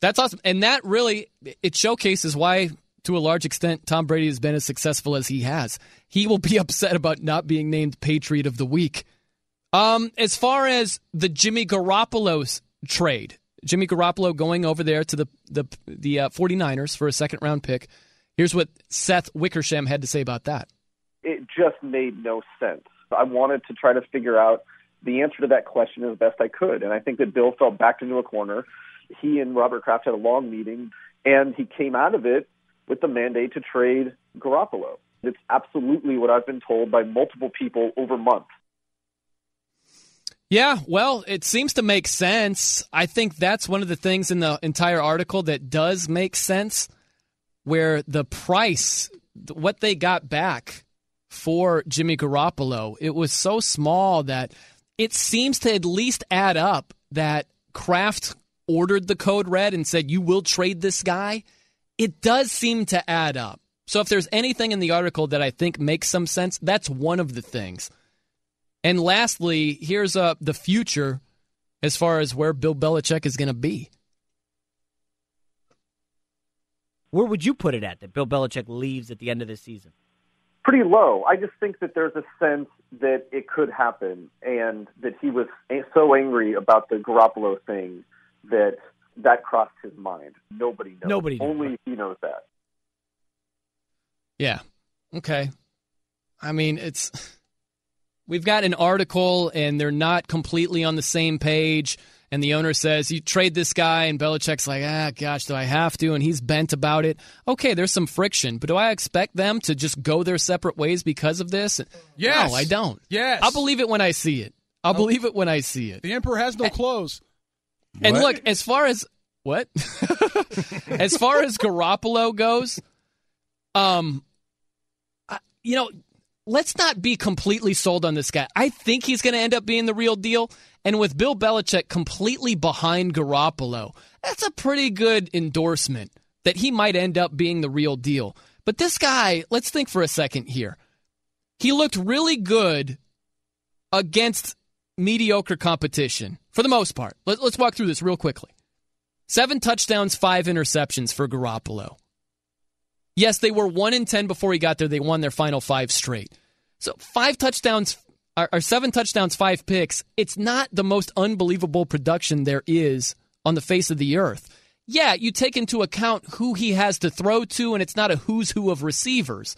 That's awesome. And that really, it showcases why, to a large extent, Tom Brady has been as successful as he has. He will be upset about not being named Patriot of the Week. Um, as far as the Jimmy Garoppolo trade, Jimmy Garoppolo going over there to the the the uh, 49ers for a second round pick. Here's what Seth Wickersham had to say about that. It just made no sense. I wanted to try to figure out the answer to that question as best I could, and I think that Bill fell back into a corner. He and Robert Kraft had a long meeting, and he came out of it with the mandate to trade Garoppolo. It's absolutely what I've been told by multiple people over months. Yeah, well, it seems to make sense. I think that's one of the things in the entire article that does make sense, where the price, what they got back for Jimmy Garoppolo, it was so small that it seems to at least add up that Kraft ordered the code red and said, You will trade this guy. It does seem to add up. So if there's anything in the article that I think makes some sense, that's one of the things. And lastly, here's uh, the future as far as where Bill Belichick is going to be. Where would you put it at that Bill Belichick leaves at the end of this season? Pretty low. I just think that there's a sense that it could happen and that he was so angry about the Garoppolo thing that that crossed his mind. Nobody knows. Nobody knows. Only he knows that. Yeah. Okay. I mean, it's we've got an article and they're not completely on the same page. And the owner says, You trade this guy, and Belichick's like, Ah, gosh, do I have to? And he's bent about it. Okay, there's some friction, but do I expect them to just go their separate ways because of this? Yes. No, I don't. Yes. I'll believe it when I see it. I'll believe it when I see it. The emperor has no clothes. And What? look, as far as what? as far as Garoppolo goes, um, I- you know, let's not be completely sold on this guy. I think he's going to end up being the real deal. And with Bill Belichick completely behind Garoppolo, that's a pretty good endorsement that he might end up being the real deal. But this guy, let's think for a second here. He looked really good against mediocre competition for the most part. Let, us walk through this real quickly. Seven touchdowns, five interceptions for Garoppolo. Yes, they were one in ten before he got there. They won their final five straight. So five touchdowns or seven touchdowns, five picks. It's not the most unbelievable production there is on the face of the earth. Yeah, you take into account who he has to throw to, and it's not a who's who of receivers.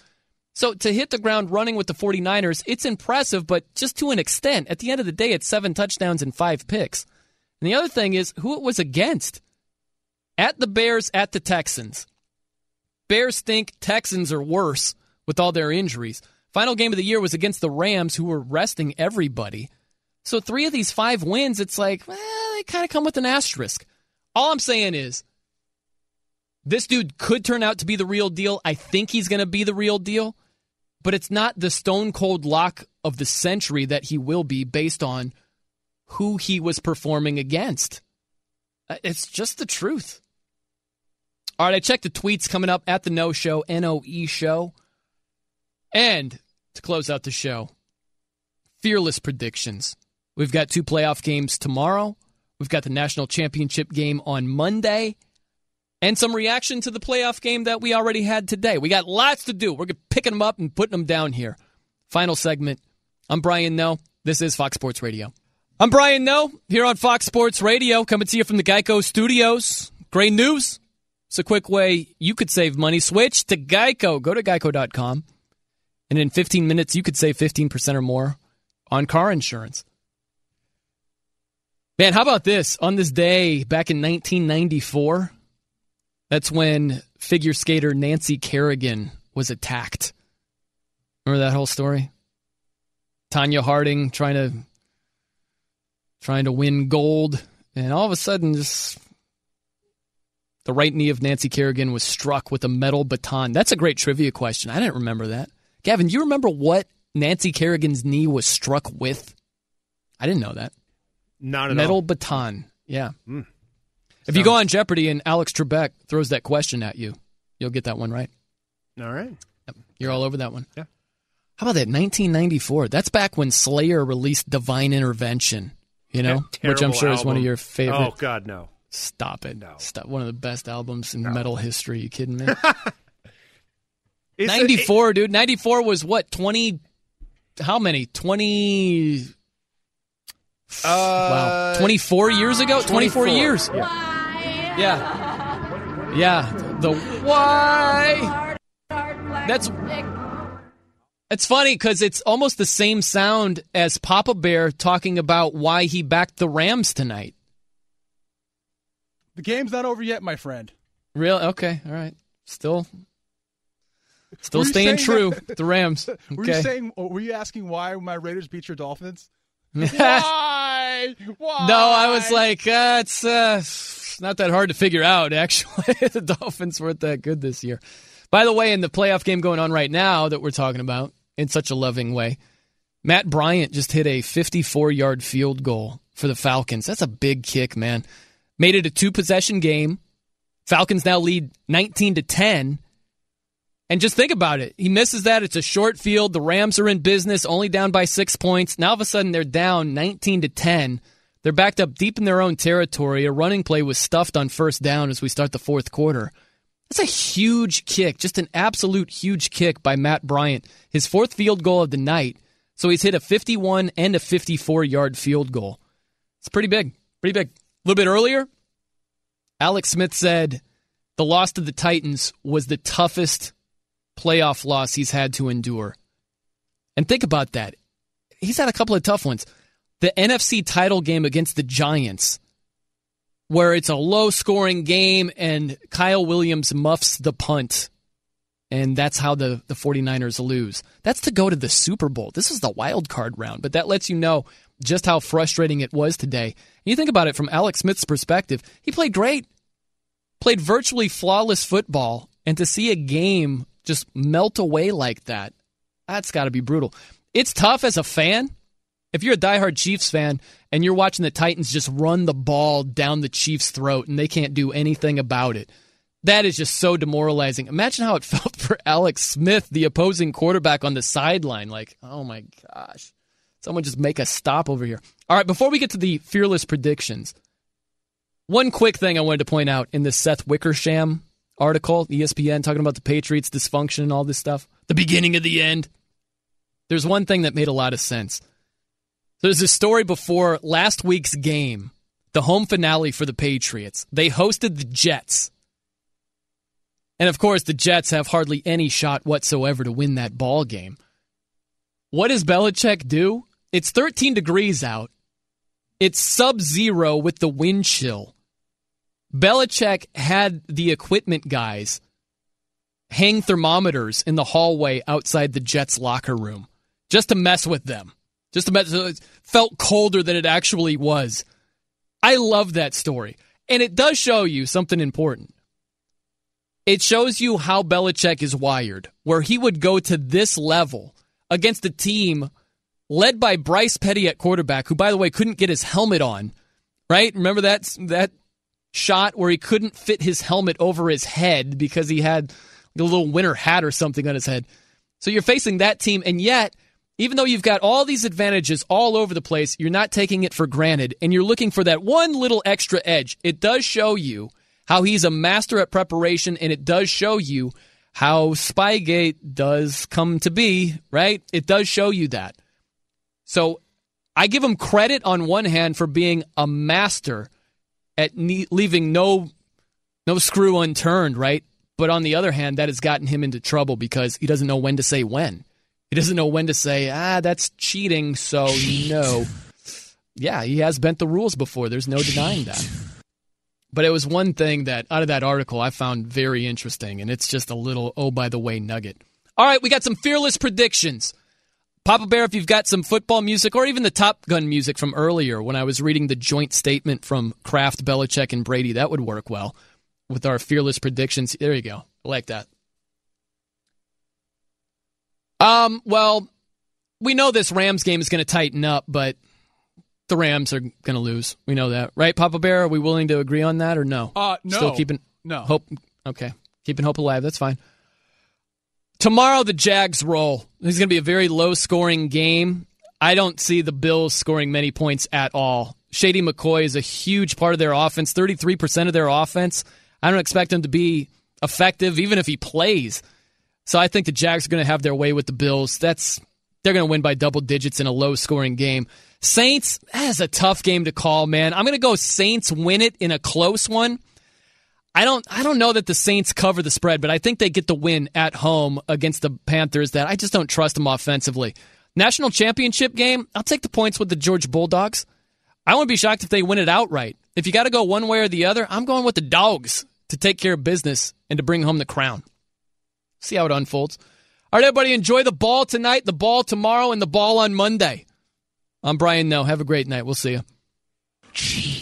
So to hit the ground running with the 49ers, it's impressive, but just to an extent. At the end of the day, it's seven touchdowns and five picks. And the other thing is who it was against. At the Bears, at the Texans. Bears think Texans are worse with all their injuries. Final game of the year was against the Rams, who were resting everybody. So three of these five wins, it's like, well, they kind of come with an asterisk. All I'm saying is, this dude could turn out to be the real deal. I think he's going to be the real deal, but it's not the stone cold lock of the century that he will be based on who he was performing against. Uh, It's just the truth. All right, I checked the tweets coming up at the Noe Show, N O E Show. And to close out the show, fearless predictions. We've got two playoff games tomorrow. We've got the national championship game on Monday. And some reaction to the playoff game that we already had today. We got lots to do. We're picking them up and putting them down here. Final segment. I'm Brian Noe. This is Fox Sports Radio. I'm Brian Noe here on Fox Sports Radio, coming to you from the Geico Studios. Great news. It's a quick way you could save money. Switch to Geico. Go to geico.com. And in 15 minutes, you could save 15% or more on car insurance. Man, how about this? On this day back in 1994, that's when figure skater Nancy Kerrigan was attacked. Remember that whole story? Tonya Harding trying to trying to win gold, and all of a sudden, just the right knee of Nancy Kerrigan was struck with a metal baton. That's a great trivia question. I didn't remember that. Gavin, do you remember what Nancy Kerrigan's knee was struck with? I didn't know that. Not at Metal all. baton. Yeah. Mm. If you go on Jeopardy and Alex Trebek throws that question at you, you'll get that one right. All right. You're all over that one. Yeah. How about that? 1994. That's back when Slayer released Divine Intervention. You know, which I'm sure is one of your favorite. Oh God, no. Stop it. No. Stop. One of the best albums in metal history. You kidding me? It's a- 94, dude. 94 was what? 20. How many? 20. Uh, wow. 24 years ago? 24, 24, years. yeah. Yeah. Yeah. The why? That's. It's funny because it's almost the same sound as Papa Bear talking about why he backed the Rams tonight. The game's not over yet, my friend. Real? Okay. All right. Still. Still Were staying true. that- The Rams. Were Okay. you saying? Were you asking why my Raiders beat your Dolphins? why? Why? No, I was like, uh, it's uh, not that hard to figure out. Actually, the Dolphins weren't that good this year. By the way, in the playoff game going on right now that we're talking about in such a loving way, Matt Bryant just hit a 54-yard field goal for the Falcons. That's a big kick, man. Made it a two-possession game. Falcons now lead 19 to 10. And just think about it. He misses that. It's a short field. The Rams are in business, only down by six points. Now, all of a sudden, they're down 19 to 10. They're backed up deep in their own territory. A running play was stuffed on first down as we start the fourth quarter. That's a huge kick, just an absolute huge kick by Matt Bryant. His fourth field goal of the night. So he's hit a 51 and a 54 yard field goal. It's pretty big. Pretty big. A little bit earlier, Alex Smith said the loss to the Titans was the toughest playoff loss he's had to endure. And think about that. He's had a couple of tough ones. The NFC title game against the Giants, where it's a low scoring game and Kyle Williams muffs the punt. And that's how the, the 49ers lose. That's to go to the Super Bowl. This is the wild card round, but that lets you know just how frustrating it was today. And you think about it from Alex Smith's perspective, he played great, played virtually flawless football, and to see a game just melt away like that, that's got to be brutal. It's tough as a fan. If you're a diehard Chiefs fan and you're watching the Titans just run the ball down the Chiefs' throat and they can't do anything about it, that is just so demoralizing. Imagine how it felt for Alex Smith, the opposing quarterback on the sideline. Like, oh my gosh, someone just make a stop over here. All right, before we get to the fearless predictions, one quick thing I wanted to point out in the Seth Wickersham article, ESPN, talking about the Patriots' dysfunction and all this stuff, the beginning of the end. There's one thing that made a lot of sense. There's a story before last week's game, the home finale for the Patriots. They hosted the Jets. And of course, the Jets have hardly any shot whatsoever to win that ball game. What does Belichick do? It's 13 degrees out. It's sub zero with the wind chill. Belichick had the equipment guys hang thermometers in the hallway outside the Jets locker room just to mess with them. Just to mess, so it felt colder than it actually was. I love that story. And it does show you something important. It shows you how Belichick is wired, where he would go to this level against a team led by Bryce Petty at quarterback, who, by the way, couldn't get his helmet on. Right? Remember that that shot where he couldn't fit his helmet over his head because he had a little winter hat or something on his head. So you're facing that team, and yet, even though you've got all these advantages all over the place, you're not taking it for granted, and you're looking for that one little extra edge. It does show you how he's a master at preparation, and it does show you how Spygate does come to be, right? It does show you that. So I give him credit on one hand for being a master at ne- leaving no no screw unturned, right? But on the other hand, that has gotten him into trouble because he doesn't know when to say when. He doesn't know when to say, ah, that's cheating, so no. Yeah, he has bent the rules before. There's no denying that. But it was one thing that out of that article I found very interesting, and it's just a little oh by the way nugget. All right, we got some fearless predictions. Papa Bear, if you've got some football music or even the Top Gun music from earlier when I was reading the joint statement from Kraft, Belichick, and Brady, that would work well with our fearless predictions. There you go. I like that. Um, well, we know this Rams game is going to tighten up, but the Rams are going to lose. We know that, right, Papa Bear? Are we willing to agree on that or no? Uh, no. Still keeping No. hope. Okay, keeping hope alive. That's fine. Tomorrow the Jags roll. Is going to be a very low scoring game. I don't see the Bills scoring many points at all. Shady McCoy is a huge part of their offense. Thirty three percent of their offense. I don't expect him to be effective, even if he plays. So I think the Jags are going to have their way with the Bills. That's they're going to win by double digits in a low scoring game. Saints, that is a tough game to call, man. I'm going to go Saints win it in a close one. I don't I don't know that the Saints cover the spread, but I think they get the win at home against the Panthers that I just don't trust them offensively. National championship game, I'll take the points with the Georgia Bulldogs. I wouldn't be shocked if they win it outright. If you got to go one way or the other, I'm going with the dogs to take care of business and to bring home the crown. See how it unfolds. All right, everybody, enjoy the ball tonight, the ball tomorrow, and the ball on Monday. I'm Brian Noe. Have a great night. We'll see you.